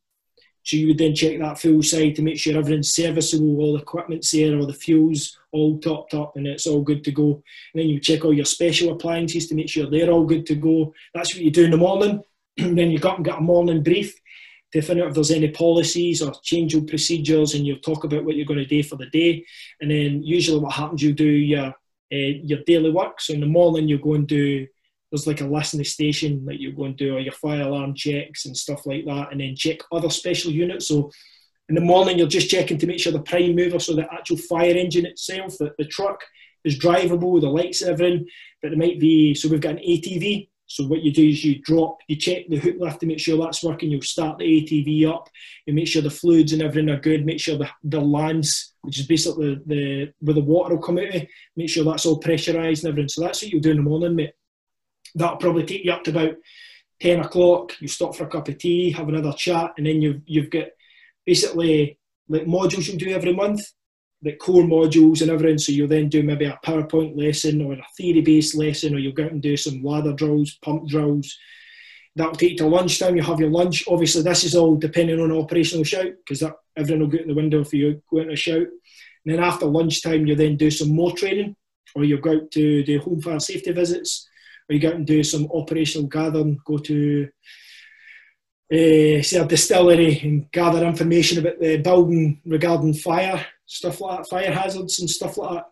So you would then check that fuel side to make sure everything's serviceable, all the equipment's there, all the fuels all topped up, and it's all good to go. And then you check all your special appliances to make sure they're all good to go. That's what you do in the morning. then you go up and get a morning brief to find out if there's any policies or change of procedures, and you'll talk about what you're going to do for the day. And then usually what happens, you do your uh, your daily work. So in the morning, you go and do there's like a list in the station that you go and do all your fire alarm checks and stuff like that, and then check other special units. So in the morning, you're just checking to make sure the prime mover, so the actual fire engine itself, the, the truck is drivable, the lights, everything. But there might be, so we've got an ATV. So what you do is you drop, you check the hook lift to make sure that's working. You'll start the ATV up. You make sure the fluids and everything are good. Make sure the, the lands, which is basically the, the where the water will come out of, make sure that's all pressurised and everything. So that's what you'll do in the morning, mate that'll probably take you up to about 10 o'clock. You stop for a cup of tea, have another chat, and then you've, you've got basically like modules you do every month, like core modules and everything. So you'll then do maybe a PowerPoint lesson or a theory based lesson, or you'll go out and do some ladder drills, pump drills. That'll take you to lunchtime. You have your lunch. Obviously, this is all depending on operational shout because that everything will go in the window if you go a shout. And then after lunchtime, you then do some more training, or you'll go out to do home fire safety visits or you go out and do some operational gathering, go to uh, say a distillery and gather information about the building regarding fire, stuff like that, fire hazards and stuff like that.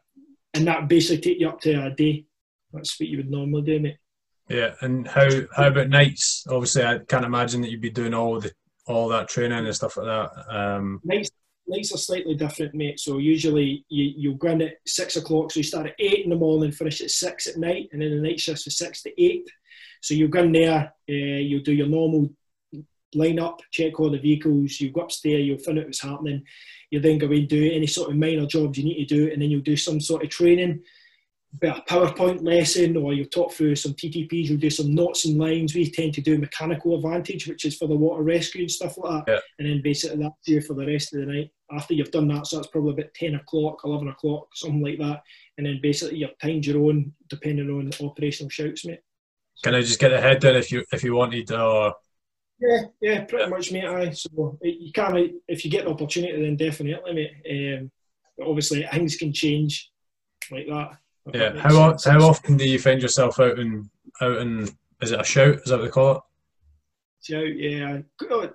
And that basically take you up to a day. That's what you would normally do, mate. Yeah, and how how about nights? Obviously, I can't imagine that you'd be doing all the all that training and stuff like that. Um, Nights, nights are slightly different, mate. So usually you, you'll grind at six o'clock. So you start at eight in the morning, finish at six at night, and then the night shift's from six to eight. So you'll go in there, uh, you'll do your normal line up, check all the vehicles, you go upstairs, you'll find out what's happening. You then go and do any sort of minor jobs you need to do, and then you'll do some sort of training, be a PowerPoint lesson, or you'll talk through some TTPs, you'll do some knots and lines. We tend to do mechanical advantage, which is for the water rescue and stuff like that. Yeah. And then basically that's you for the rest of the night. After you've done that, so that's probably about 10 o'clock, 11 o'clock, something like that. And then basically your timed your own, depending on the operational shouts, mate. can I just get ahead then if you if you wanted, or Yeah, yeah, pretty much, mate. Aye. So you can't if you get the opportunity, then definitely, mate. Um, but obviously, things can change like that. yeah? How o- how often do you find yourself out in out in? Is it a shout? Is that what they call it? So, yeah, Oh,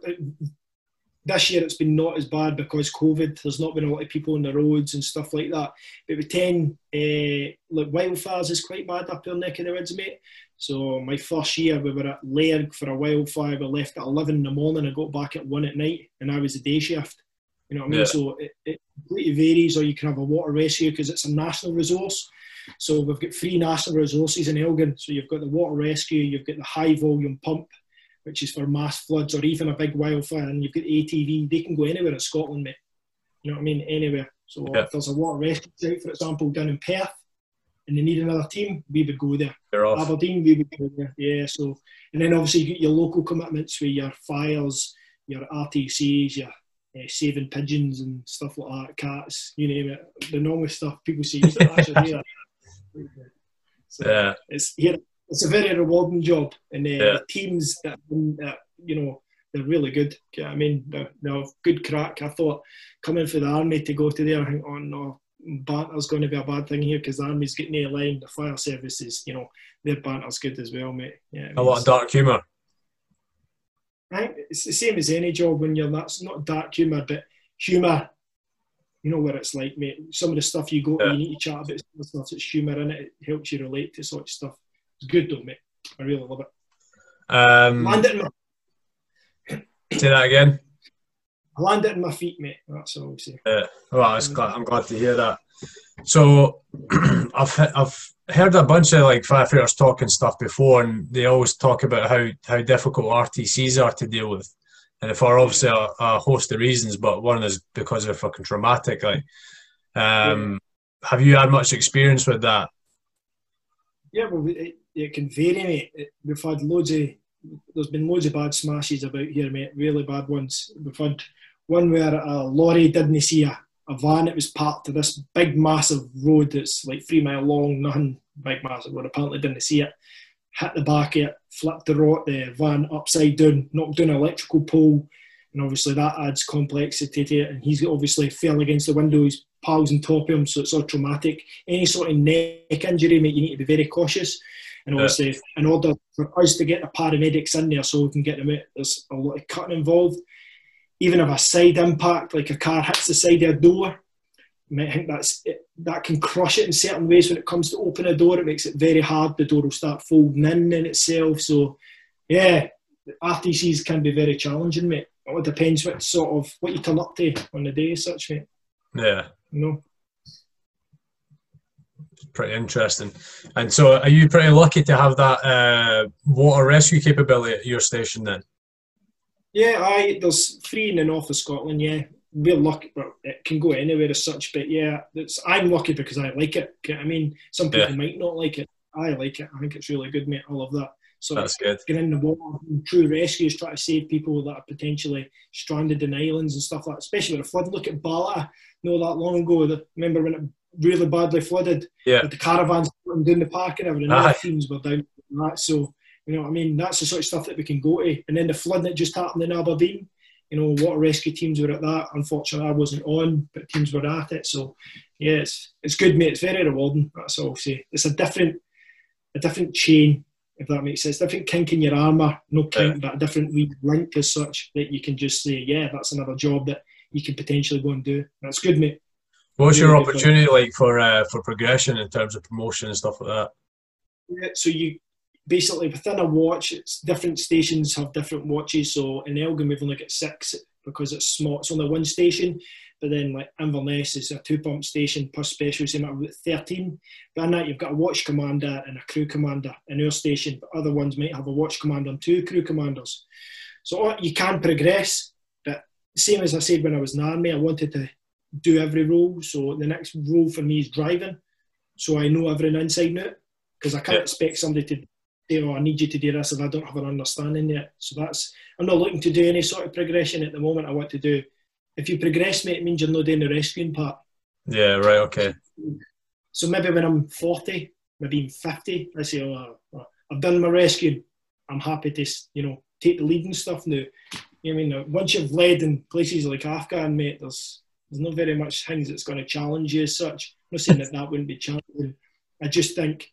this year it's been not as bad because COVID. There's not been a lot of people on the roads and stuff like that. But with ten, uh, like wildfires is quite bad up your neck of the woods, mate. So my first year we were at Lairg for a wildfire. We left at eleven in the morning. I got back at one at night, and I was a day shift. You know what I mean? Yeah. So it, it completely varies. Or you can have a water rescue because it's a national resource. So we've got three national resources in Elgin. So you've got the water rescue, you've got the high volume pump, which is for mass floods or even a big wildfire, and you've got ATV. They can go anywhere in Scotland, mate. You know what I mean? Anywhere. So Yeah. if there's a water rescue site, for example, down in Perth, and they need another team, we would go there. They're off. Aberdeen, we would go there. Yeah. So and then obviously you get your local commitments with your fires, your RTCs, your uh, saving pigeons and stuff like that, cats, you name it. The normal stuff people see. you should actually. So, Yeah, it's here. It's a very rewarding job, and uh, Yeah. the teams that, that you know they're really good. I mean, they're, they're good crack. I thought coming for the army to go to there, I think, oh no, banter's going to be a bad thing here because the army's getting a line. The fire services, you know, their banter's good as well, mate. Yeah, a lot of dark humour. I think it's the same as any job when you're that's not dark humour, but humour. You know what it's like, mate. Some of the stuff you go, Yeah. you need to chat about some stuff. It's humour in it. It helps you relate to such stuff. It's good though, mate. I really love it. Um, Land it in my say that again. I landed on my feet, mate. That's all say. Yeah. Well, glad, I'm glad to hear that. So, I've I've heard a bunch of like firefighters talking stuff before, and they always talk about how how difficult RTCs are to deal with, and if for obviously a, a host of reasons, but one is because they're fucking traumatic. Like, um, have you had much experience with that? Yeah, well, it, it can vary, mate. We've had loads of, there's been loads of bad smashes about here, mate. Really bad ones. We've had one where uh, a lorry didn't see a, a van. that was parked to this big, massive road that's like three mile long, nothing big, massive road. Apparently didn't see it. Hit the back of it, flipped the, road, the van upside down, knocked down an electrical pole, and obviously that adds complexity to it. And he's obviously fell against the window. His pals on top of him, so it's all traumatic. Any sort of neck injury, mate, you need to be very cautious. And obviously, yeah. in order for us to get the paramedics in there so we can get them out, there's a lot of cutting involved. Even if a side impact, like a car hits the side of a door, I think that's that can crush it in certain ways. When it comes to open a door, it makes it very hard. The door will start folding in in itself. So, yeah, RTCs can be very challenging, mate. It depends what sort of what you turn up to on the day, such, mate. Yeah. You know pretty interesting. And so, are you pretty lucky to have that uh, water rescue capability at your station then? Yeah, I there's three in the north of Scotland. Yeah, we're lucky. Well, it can go anywhere as such, but yeah, I'm lucky because I like it. I mean, some people yeah. might not like it. I like it. I think it's really good, mate. I love that. So that's good. Getting in the water, true rescues, try to save people that are potentially stranded in islands and stuff like. that. Especially with a flood. Look at Bala. Not that long ago. The, remember when it really badly flooded. Yeah. With the caravans down the park and everything. Aye. teams were down that. So, you know what I mean? That's the sort of stuff that we can go to. And then the flood that just happened in Aberdeen, you know, water rescue teams were at that. Unfortunately, I wasn't on, but teams were at it. So, yeah, it's, it's good, mate. It's very rewarding. That's all I'll say. It's a different, a different chain, if that makes sense. Different kink in your armour, no kink, yeah. but a different link as such that you can just say, yeah, that's another job that you can potentially go and do. That's good, mate. What's your opportunity like for uh, for progression in terms of promotion and stuff like that? Yeah, so you basically within a watch, it's different stations have different watches. So in Elgin, we've only got six because it's small. It's only one station. But then like Inverness is a two pump station plus special, so you 13. But in that, you've got a watch commander and a crew commander in your station. But other ones might have a watch commander and two crew commanders. So you can progress. But same as I said when I was in the army, I wanted to do every role. So the next role for me is driving. So I know everything inside and out because I can't yeah. expect somebody to say, "Oh, I need you to do this," if I don't have an understanding yet. So that's I'm not looking to do any sort of progression at the moment. I want to do. If you progress, mate, it means you're not doing the rescuing part. Yeah. Right. Okay. So maybe when I'm 40, maybe even 50, I say, "Oh, I've done my rescuing. I'm happy to, you know, take the lead and stuff now." You know I mean, once you've led in places like Afghan, mate, there's there's not very much things that's going to challenge you as such. I'm not saying that that wouldn't be challenging. I just think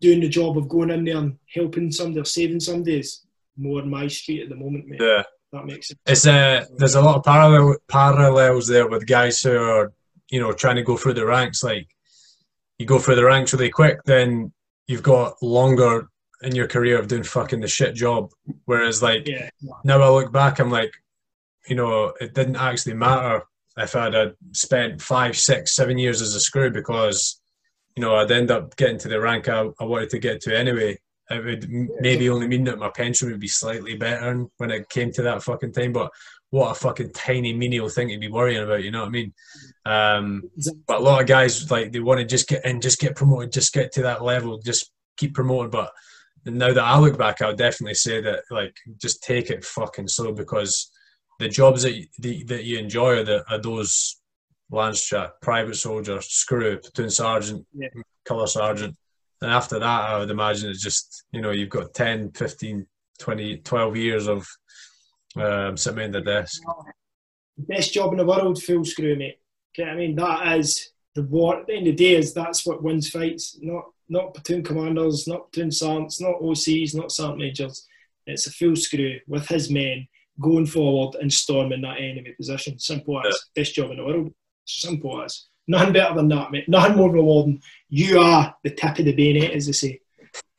doing the job of going in there and helping somebody or saving somebody is more my street at the moment, mate. Yeah. That makes sense. It's uh, there's a lot of parallel parallels there with guys who are, you know, trying to go through the ranks. Like you go through the ranks really quick, then you've got longer in your career of doing fucking the shit job. Whereas like yeah. now I look back, I'm like, you know, it didn't actually matter if I'd had spent five, six, seven years as a screw because, you know, I'd end up getting to the rank I, I wanted to get to anyway. It would maybe only mean that my pension would be slightly better when it came to that fucking time. But what a fucking tiny menial thing to be worrying about, you know what I mean? Um, but a lot of guys like they want to just get in, just get promoted, just get to that level, just keep promoted. But now that I look back, I would definitely say that like just take it fucking slow because the jobs that you, the, that you enjoy are, the, are those lance chat, private soldier, screw, platoon sergeant, yeah. colour sergeant. And after that, I would imagine it's just, you know, you've got 10, 15, 20, 12 years of um, sitting behind the desk. Best job in the world, full screw, mate. Okay, I mean, that is the war. At the end of the day, is that's what wins fights. Not not platoon commanders, not platoon sergeants, not OCs, not sergeant majors. It's a full screw with his men going forward and storming that enemy position. Simple as. Yeah. Best job in the world. Simple as. Nothing better than that, mate. Nothing more rewarding. You are the tip of the bayonet, as they say.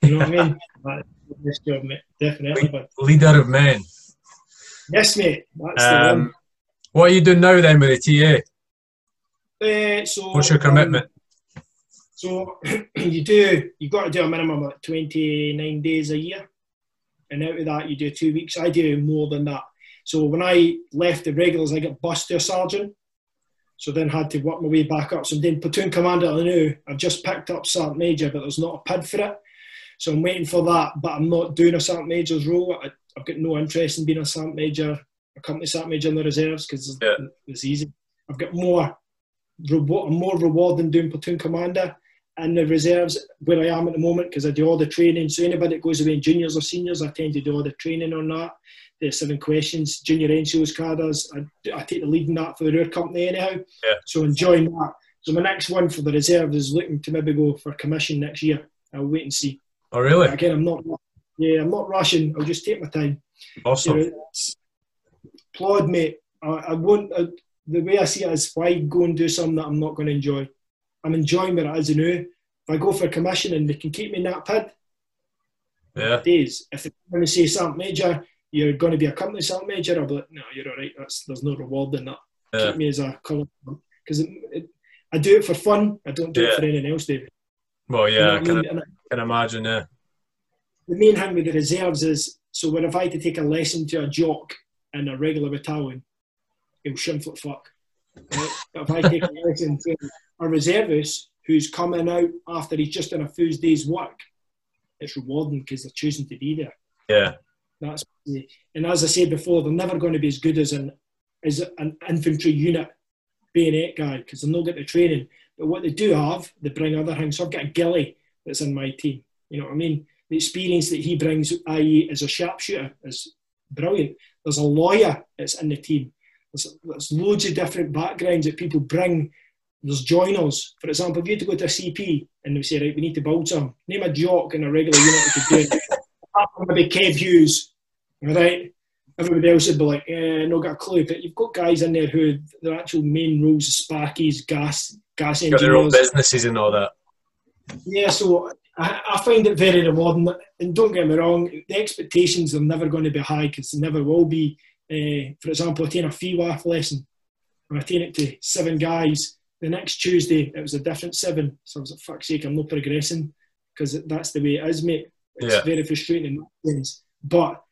You know what I mean? Best job, mate. Definitely. Leader of men. Yes, mate. That's um, the one. What are you doing now then with the TA? Uh, so What's your um, commitment? So you do you've got to do a minimum of 29 days a year, and out of that you do two weeks. I do more than that. So when I left the regulars, I got bussed to a sergeant. So then had to work my way back up. So then platoon commander I knew I've just picked up sergeant major, but there's not a pid for it. So I'm waiting for that, but I'm not doing a sergeant major's role. I, I've got no interest in being a sergeant major, a company sergeant major in the reserves because Yeah. it's easy. I've got more reward, more reward than doing platoon commander in the reserves where I am at the moment because I do all the training. So anybody that goes away in juniors or seniors, I tend to do all the training on that. The seven questions, junior NCOs cadres, I, I take the lead in that for the Rear Company anyhow. Yeah. So enjoying that. So my next one for the reserve is looking to maybe go for commission next year. I'll wait and see. Oh, really? Again, I'm not. Yeah, I'm not rushing. I'll just take my time. Awesome. You know, applaud me. I, I won't. I, the way I see it is, why go and do something that I'm not going to enjoy? I'm enjoying what it is now. If I go for commission and they can keep me in that pid, Yeah. days. If they're going to say sergeant major, you're going to be a company sergeant major, I'll be like, no, you're all right. That's there's no reward in that. Yeah. Keep me as a colour because it, it, I do it for fun. I don't do Yeah. it for anything else, David. Well, You know yeah, I what I can, mean? And can imagine. Yeah. the main thing with the reserves is so when if I had to take a lesson to a jock in a regular battalion, he'll shameful fuck. Right? But if I take a lesson to a reservist who's coming out after he's just done a few day's work, it's rewarding because they're choosing to be there. Yeah. That's and as I said before, they're never going to be as good as an as an infantry unit bayonet guy because they'll not get the training. But what they do have, they bring other things. So I've got a Gilly that's in my team. You know what I mean? The experience that he brings, i.e., as a sharpshooter, is brilliant. There's a lawyer that's in the team. There's, there's loads of different backgrounds that people bring. There's joiners. For example, if you had to go to a CP and they say, right, we need to build some, name a jock in a regular unit who could do it. Apart from maybe Kev Hughes, right? Everybody else would be like, eh, no got a clue. But you've got guys in there who their actual main roles are sparkies, gas, gas Got their own businesses and all that. Yeah, so I, I find it very rewarding. And don't get me wrong, the expectations are never going to be high because they never will be. Uh, for example, I take a FEWAF lesson and I take it to seven guys. The next Tuesday, it was a different seven. So I was like, fuck's sake, I'm not progressing because that's the way it is, mate. It's Yeah. very frustrating in. But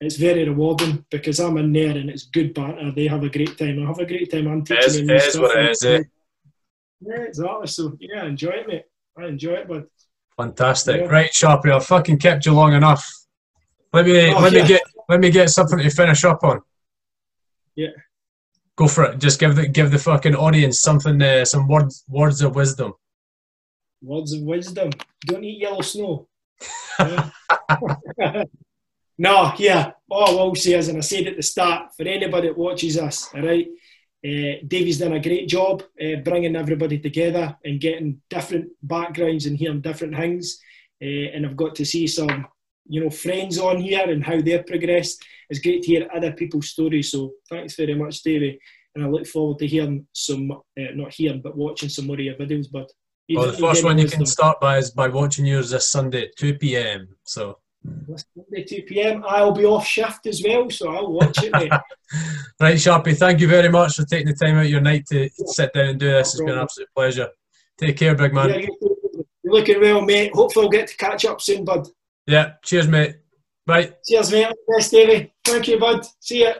it's very rewarding because I'm in there and it's good banter. They have a great time. I have a great time. I'm teaching is- them it stuff. what it is, eh? Yeah, exactly. So, yeah, enjoy it, mate. I enjoy it, but Fantastic. Yeah. Right, Sharpy, I've fucking kept you long enough. Let me Oh, let yeah. me get let me get something to finish up on. Yeah. Go for it. Just give the give the fucking audience something uh, some words words of wisdom. Words of wisdom. Don't eat yellow snow. No, yeah. All I will say is, and I said at the start, for anybody that watches us, all right, uh, Davey's done a great job uh, bringing everybody together and getting different backgrounds and hearing different things. Uh, and I've got to see some, you know, friends on here and how they've progressed. It's great to hear other people's stories. So thanks very much, Davey. And I look forward to hearing some, uh, not hearing, but watching some more of your videos, bud. You Well, the first one you can start by is by watching yours this Sunday at two p.m. So Sunday 2 p.m. I'll be off shift as well, so I'll watch it, mate. right, Sharpy, thank you very much for taking the time out of your night to sit down and do this. It's been an absolute pleasure. Take care, big man. Yeah, you're looking well, mate. Hopefully, I'll get to catch up soon, bud. Yeah, cheers, mate. Bye. Cheers, mate. Best, Davey. Thank you, bud. See ya.